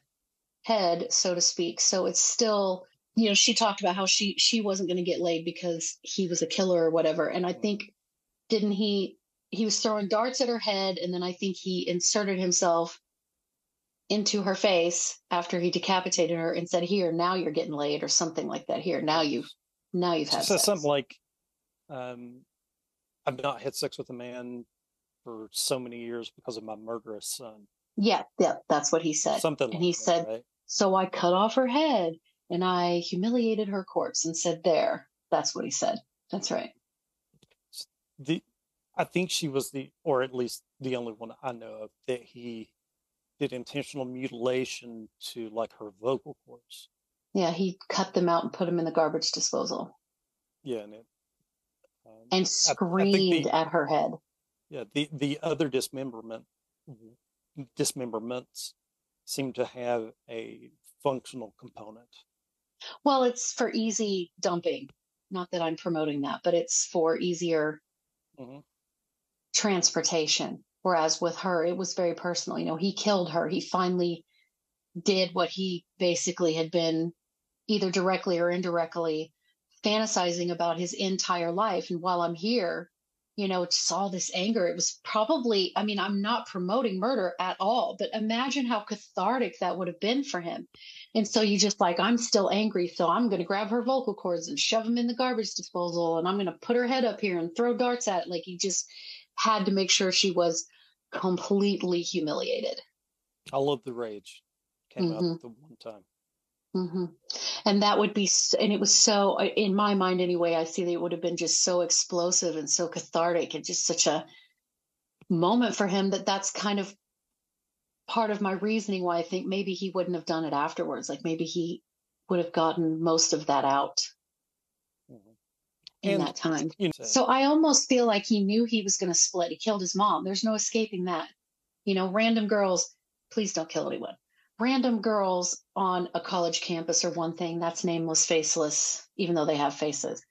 head, so to speak. So it's still, you know, she talked about how she she wasn't going to get laid because he was a killer or whatever. And I think didn't he he was throwing darts at her head and then I think he inserted himself into her face after he decapitated her and said, "Here, now you're getting laid," or something like that. Here, now you've now you've had So sex. something like, um, I've not had sex with a man for so many years because of my murderous son. yeah, yeah, that's what he said. Something. and like he that, said, right? So I cut off her head and I humiliated her corpse and said, There. That's what he said. That's right. the I think she was the, or at least the only one I know of that he did intentional mutilation to like her vocal cords. Yeah, he cut them out and put them in the garbage disposal Yeah, and it, um, and I- I screamed the- at her head. Yeah, the the other dismemberment dismemberments seem to have a functional component. Well, it's for easy dumping. Not that I'm promoting that, but it's for easier Mhm. transportation. Whereas with her, it was very personal. You know, he killed her. He finally did what he basically had been either directly or indirectly fantasizing about his entire life. And while I'm here, you know, just all this anger, it was probably, I mean, I'm not promoting murder at all, but imagine how cathartic that would have been for him. And so you just like, I'm still angry. So I'm going to grab her vocal cords and shove them in the garbage disposal. And I'm going to put her head up here and throw darts at it. Like he just had to make sure she was completely humiliated. I love the rage. Came Mhm. out the one time. Hmm And that would be, and it was so, in my mind anyway, I see that it would have been just so explosive and so cathartic and just such a moment for him that that's kind of part of my reasoning why I think maybe he wouldn't have done it afterwards. Like maybe he would have gotten most of that out Mhm. in And- that time. You know, So I almost feel like he knew he was going to split. He killed his mom. There's no escaping that. You know, random girls, please don't kill anyone. Random girls on a college campus are one thing. That's nameless, faceless, even though they have faces.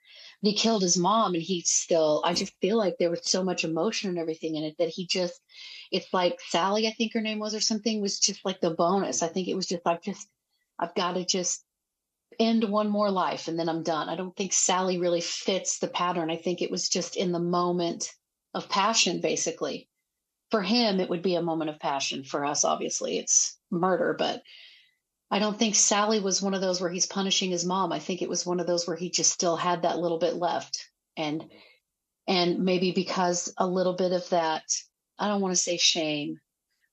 He killed his mom and he still, I just feel like there was so much emotion and everything in it that he just, it's like Sally, I think her name was or something, was just like the bonus. I think it was just, I've just, I've got to just end one more life and then I'm done. I don't think Sally really fits the pattern. I think it was just in the moment of passion, basically. For him, it would be a moment of passion. For us, obviously, it's murder, but I don't think Sally was one of those where he's punishing his mom. I think it was one of those where he just still had that little bit left. And and maybe because a little bit of that, I don't want to say shame,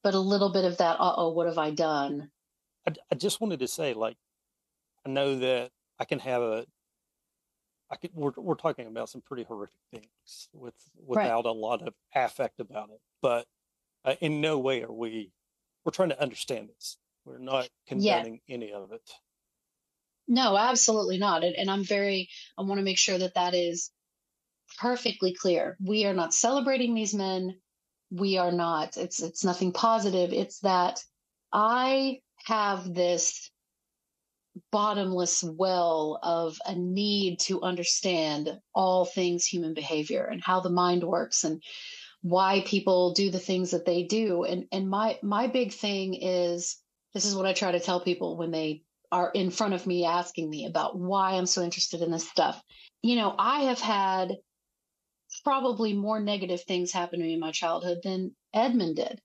but a little bit of that, uh oh, what have I done? I, I just wanted to say, like, I know that I can have a, I could, we're, we're talking about some pretty horrific things with, without a lot of affect about it, but uh, in no way are we, we're trying to understand this. We're not condoning any of it. No, absolutely not. And, and I'm very, I want to make sure that that is perfectly clear. We are not celebrating these men. We are not. It's it's nothing positive. It's that I have this bottomless well of a need to understand all things human behavior and how the mind works and why people do the things that they do and and my my big thing is this is what I try to tell people when they are in front of me asking me about why I'm so interested in this stuff. You know, I have had probably more negative things happen to me in my childhood than Edmund did,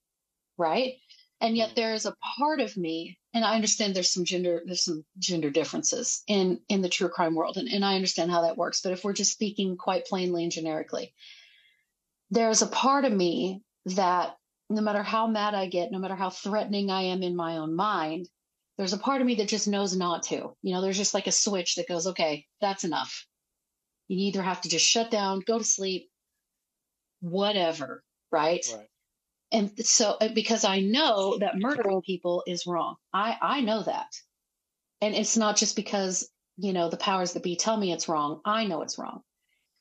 right? And yet mm. there is a part of me, and I understand there's some gender there's some gender differences in in the true crime world, and, and I understand how that works. But if we're just speaking quite plainly and generically, there's a part of me that no matter how mad I get, no matter how threatening I am in my own mind, there's a part of me that just knows not to. You know, there's just like a switch that goes, okay, that's enough. You either have to just shut down, go to sleep, whatever, right? Right. And so uh, because I know that murdering people is wrong. I I know that. And it's not just because, you know, the powers that be tell me it's wrong. I know it's wrong.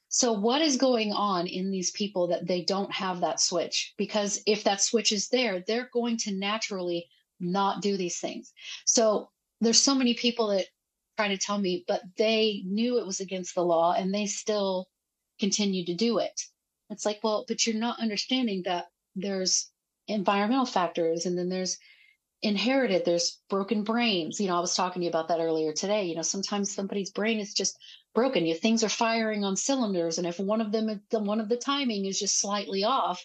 So what is going on in these people that they don't have that switch? Because if that switch is there, they're going to naturally not do these things. So there's so many people that try to tell me, but they knew it was against the law and they still continue to do it. It's like, well, but you're not understanding that there's environmental factors and then there's inherited, there's broken brains. You know, I was talking to you about that earlier today. You know, sometimes somebody's brain is just broken. You things are firing on cylinders, and if one of them, one of the timing is just slightly off,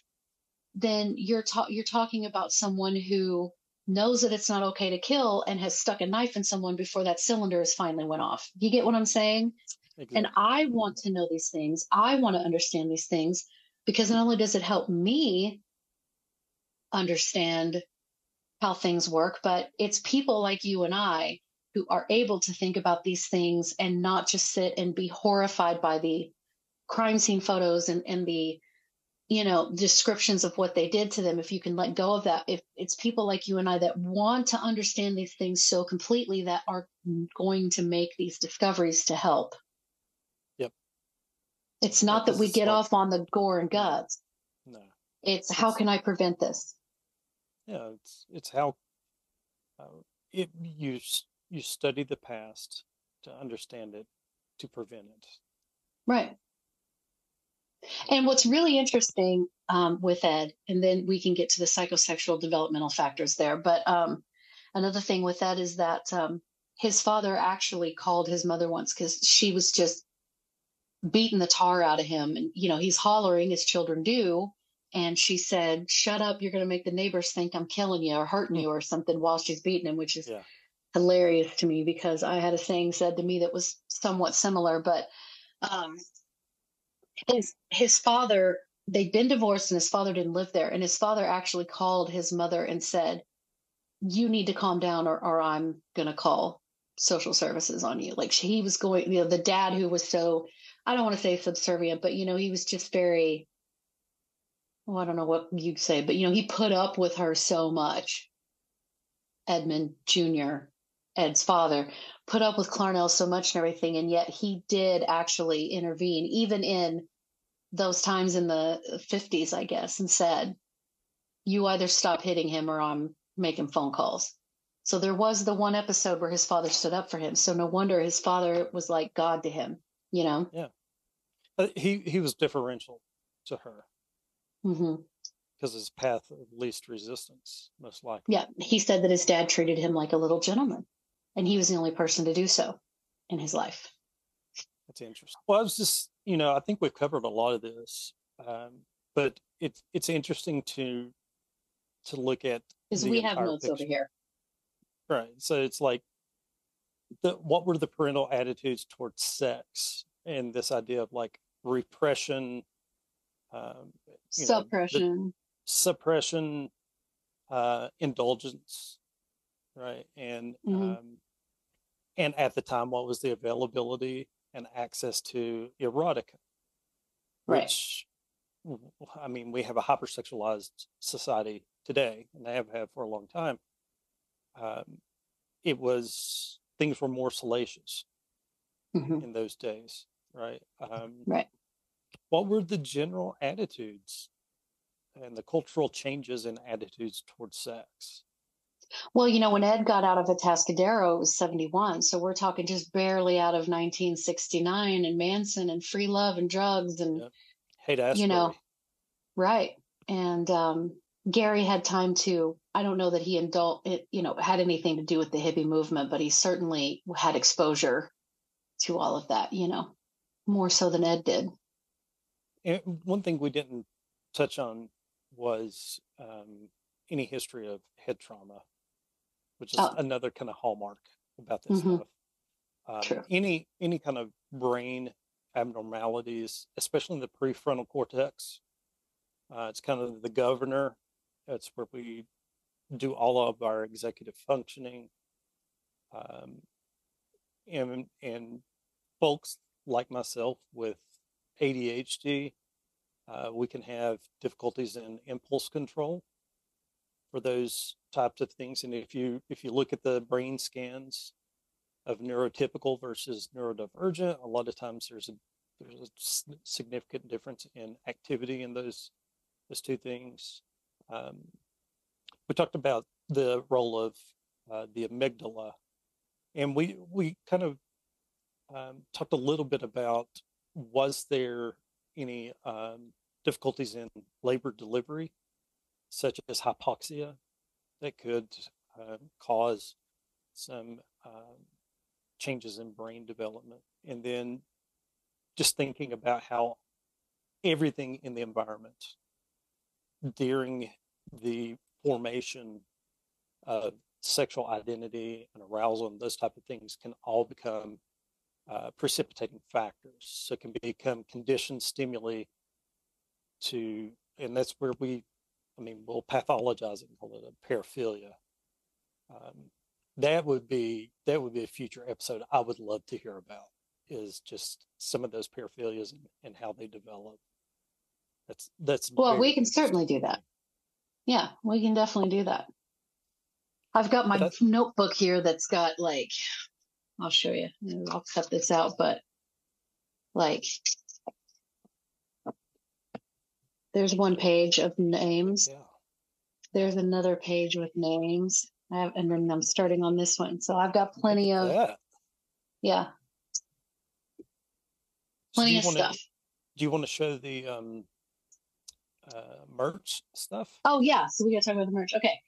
then you're ta- you're talking about someone who knows that it's not okay to kill and has stuck a knife in someone before that cylinder has finally went off. You get what I'm saying? And I want to know these things. I want to understand these things because not only does it help me understand how things work, but it's people like you and I who are able to think about these things and not just sit and be horrified by the crime scene photos and, and the you know descriptions of what they did to them. If you can let go of that if it's people like you and i that want to understand these things so completely that are going to make these discoveries to help. Yep. it's not Yeah, that we get off on the gore and guts. No. it's how can i prevent this Yeah. It's it's how uh, it you you study the past to understand it to prevent it. Right. And what's really interesting um, with Ed, and then we can get to the psychosexual developmental factors there. But um, another thing with Ed is that um, his father actually called his mother once because she was just beating the tar out of him. And, you know, he's hollering as children do. And she said, Shut up. You're going to make the neighbors think I'm killing you or hurting you or something while she's beating him, which is Yeah. hilarious to me because I had a saying said to me that was somewhat similar. But um, his his father they'd been divorced and his father didn't live there and his father actually called his mother and said you need to calm down or, or i'm going to call social services on you like he was going you know the dad who was so i don't want to say subservient but you know he was just very well i don't know what you'd say but you know he put up with her so much. Edmund jr ed's father put up with clarnell so much and everything and yet he did actually intervene even in those times in the 50s i guess and said you either stop hitting him or i'm making phone calls. So there was the one episode where his father stood up for him. So no wonder his father was like god to him you know? Uh, he he was differential to her hmm because his path of least resistance, most likely. yeah he said that his dad treated him like a little gentleman and he was the only person to do so in his life That's interesting. Well, I was just, you know, I think we've covered a lot of this, um, but it's it's interesting to to look at because we have notes over here Right. So it's like the what were the parental attitudes towards sex and this idea of like repression, um, you know, suppression suppression, uh, indulgence, right? And Mhm. um, and at the time, what was the availability and access to erotica? Right. Which, I mean, we have a hypersexualized society today, and they have had for a long time. Um, it was things were more salacious Mhm. in those days, right? Um, right what were the general attitudes and the cultural changes in attitudes towards sex? Well, you know, when Ed got out of Atascadero, it was 71. So we're talking just barely out of 1969 and Manson and free love and drugs and, Yep. Haight-Ashbury. you know, right. And um, Gary had time to, I don't know that he indul it, you know, had anything to do with the hippie movement, but he certainly had exposure to all of that, you know, more so than Ed did. And one thing we didn't touch on was um, any history of head trauma, which is Oh. another kind of hallmark about this Mhm. stuff. Um, True. Any any kind of brain abnormalities, especially in the prefrontal cortex, uh, it's kind of the governor. That's where we do all of our executive functioning. Um, and and folks like myself with ADHD, uh, we can have difficulties in impulse control for those types of things. And if you if you look at the brain scans of neurotypical versus neurodivergent, a lot of times there's a there's a significant difference in activity in those those two things. Um, we talked about the role of uh, the amygdala, and we we kind of um, talked a little bit about was there any um, difficulties in labor delivery, such as hypoxia, that could uh, cause some um, changes in brain development, and then just thinking about how everything in the environment during the formation of sexual identity and arousal and those type of things can all become uh, precipitating factors. So it can become conditioned stimuli to, and that's where we, I mean, we'll pathologize it and call it a paraphilia. Um, that would be that would be a future episode I would love to hear about is just some of those paraphilias and, and how they develop. That's that's Well, we can certainly do that. Yeah, we can definitely do that. I've got my notebook here that's got like, I'll show you. I'll cut this out, but like, there's one page of names. Yeah. There's another page with names. I have, and then I'm starting on this one. So I've got plenty of, Yeah. yeah, plenty you of wanna- stuff. Do you want to show the um, uh, merch stuff? Oh yeah, so we got to talk about the merch. Okay,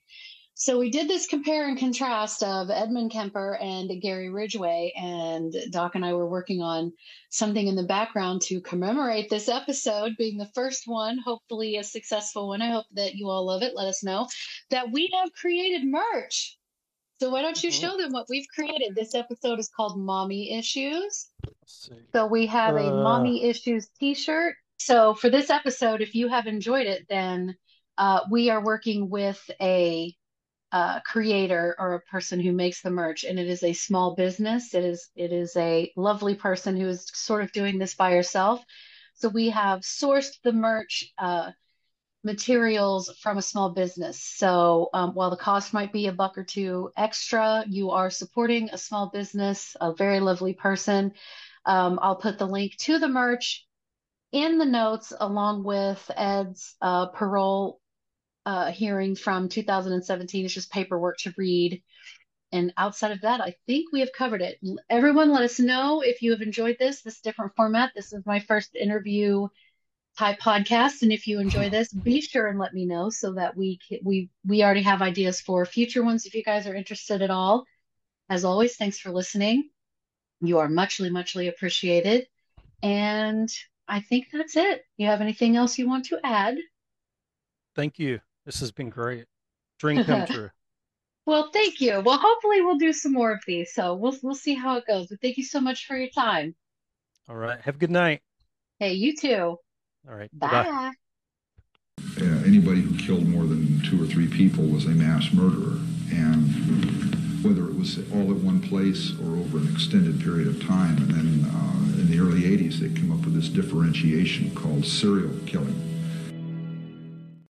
so we did this compare and contrast of Edmund Kemper and Gary Ridgway, and Doc and I were working on something in the background to commemorate this episode being the first one, hopefully a successful one. I hope that you all love it. Let us know that we have created merch. So why don't you Mhm. show them what we've created? This episode is called Mommy Issues. So we have a Uh. mommy issues t-shirt. So for this episode, if you have enjoyed it, then uh, we are working with a creator or a person who makes the merch, and it is a small business. It is it is a lovely person who is sort of doing this by herself. So we have sourced the merch uh, materials from a small business. So um, while the cost might be a buck or two extra, you are supporting a small business, a very lovely person. Um, I'll put the link to the merch in the notes along with Ed's uh, parole uh, hearing from 2017. It's just paperwork to read. And outside of that, I think we have covered it. Everyone, let us know if you have enjoyed this, this different format. This is my first interview type podcast, and if you enjoy this, be sure and let me know so that we we we already have ideas for future ones. If you guys are interested at all, as always, thanks for listening. You are muchly muchly appreciated, and I think that's it. You have anything else you want to add? Thank you. This has been great. Dream come true. Well, thank you. Well, hopefully we'll do some more of these. So we'll we'll see how it goes. But thank you so much for your time. All right. Have a good night. Hey, you too. All right. Bye. Bye-bye. Uh, anybody who killed more than two or three people was a mass murderer. And whether it was all at one place or over an extended period of time, and then uh, in the early 80s, they came up with this differentiation called serial killing.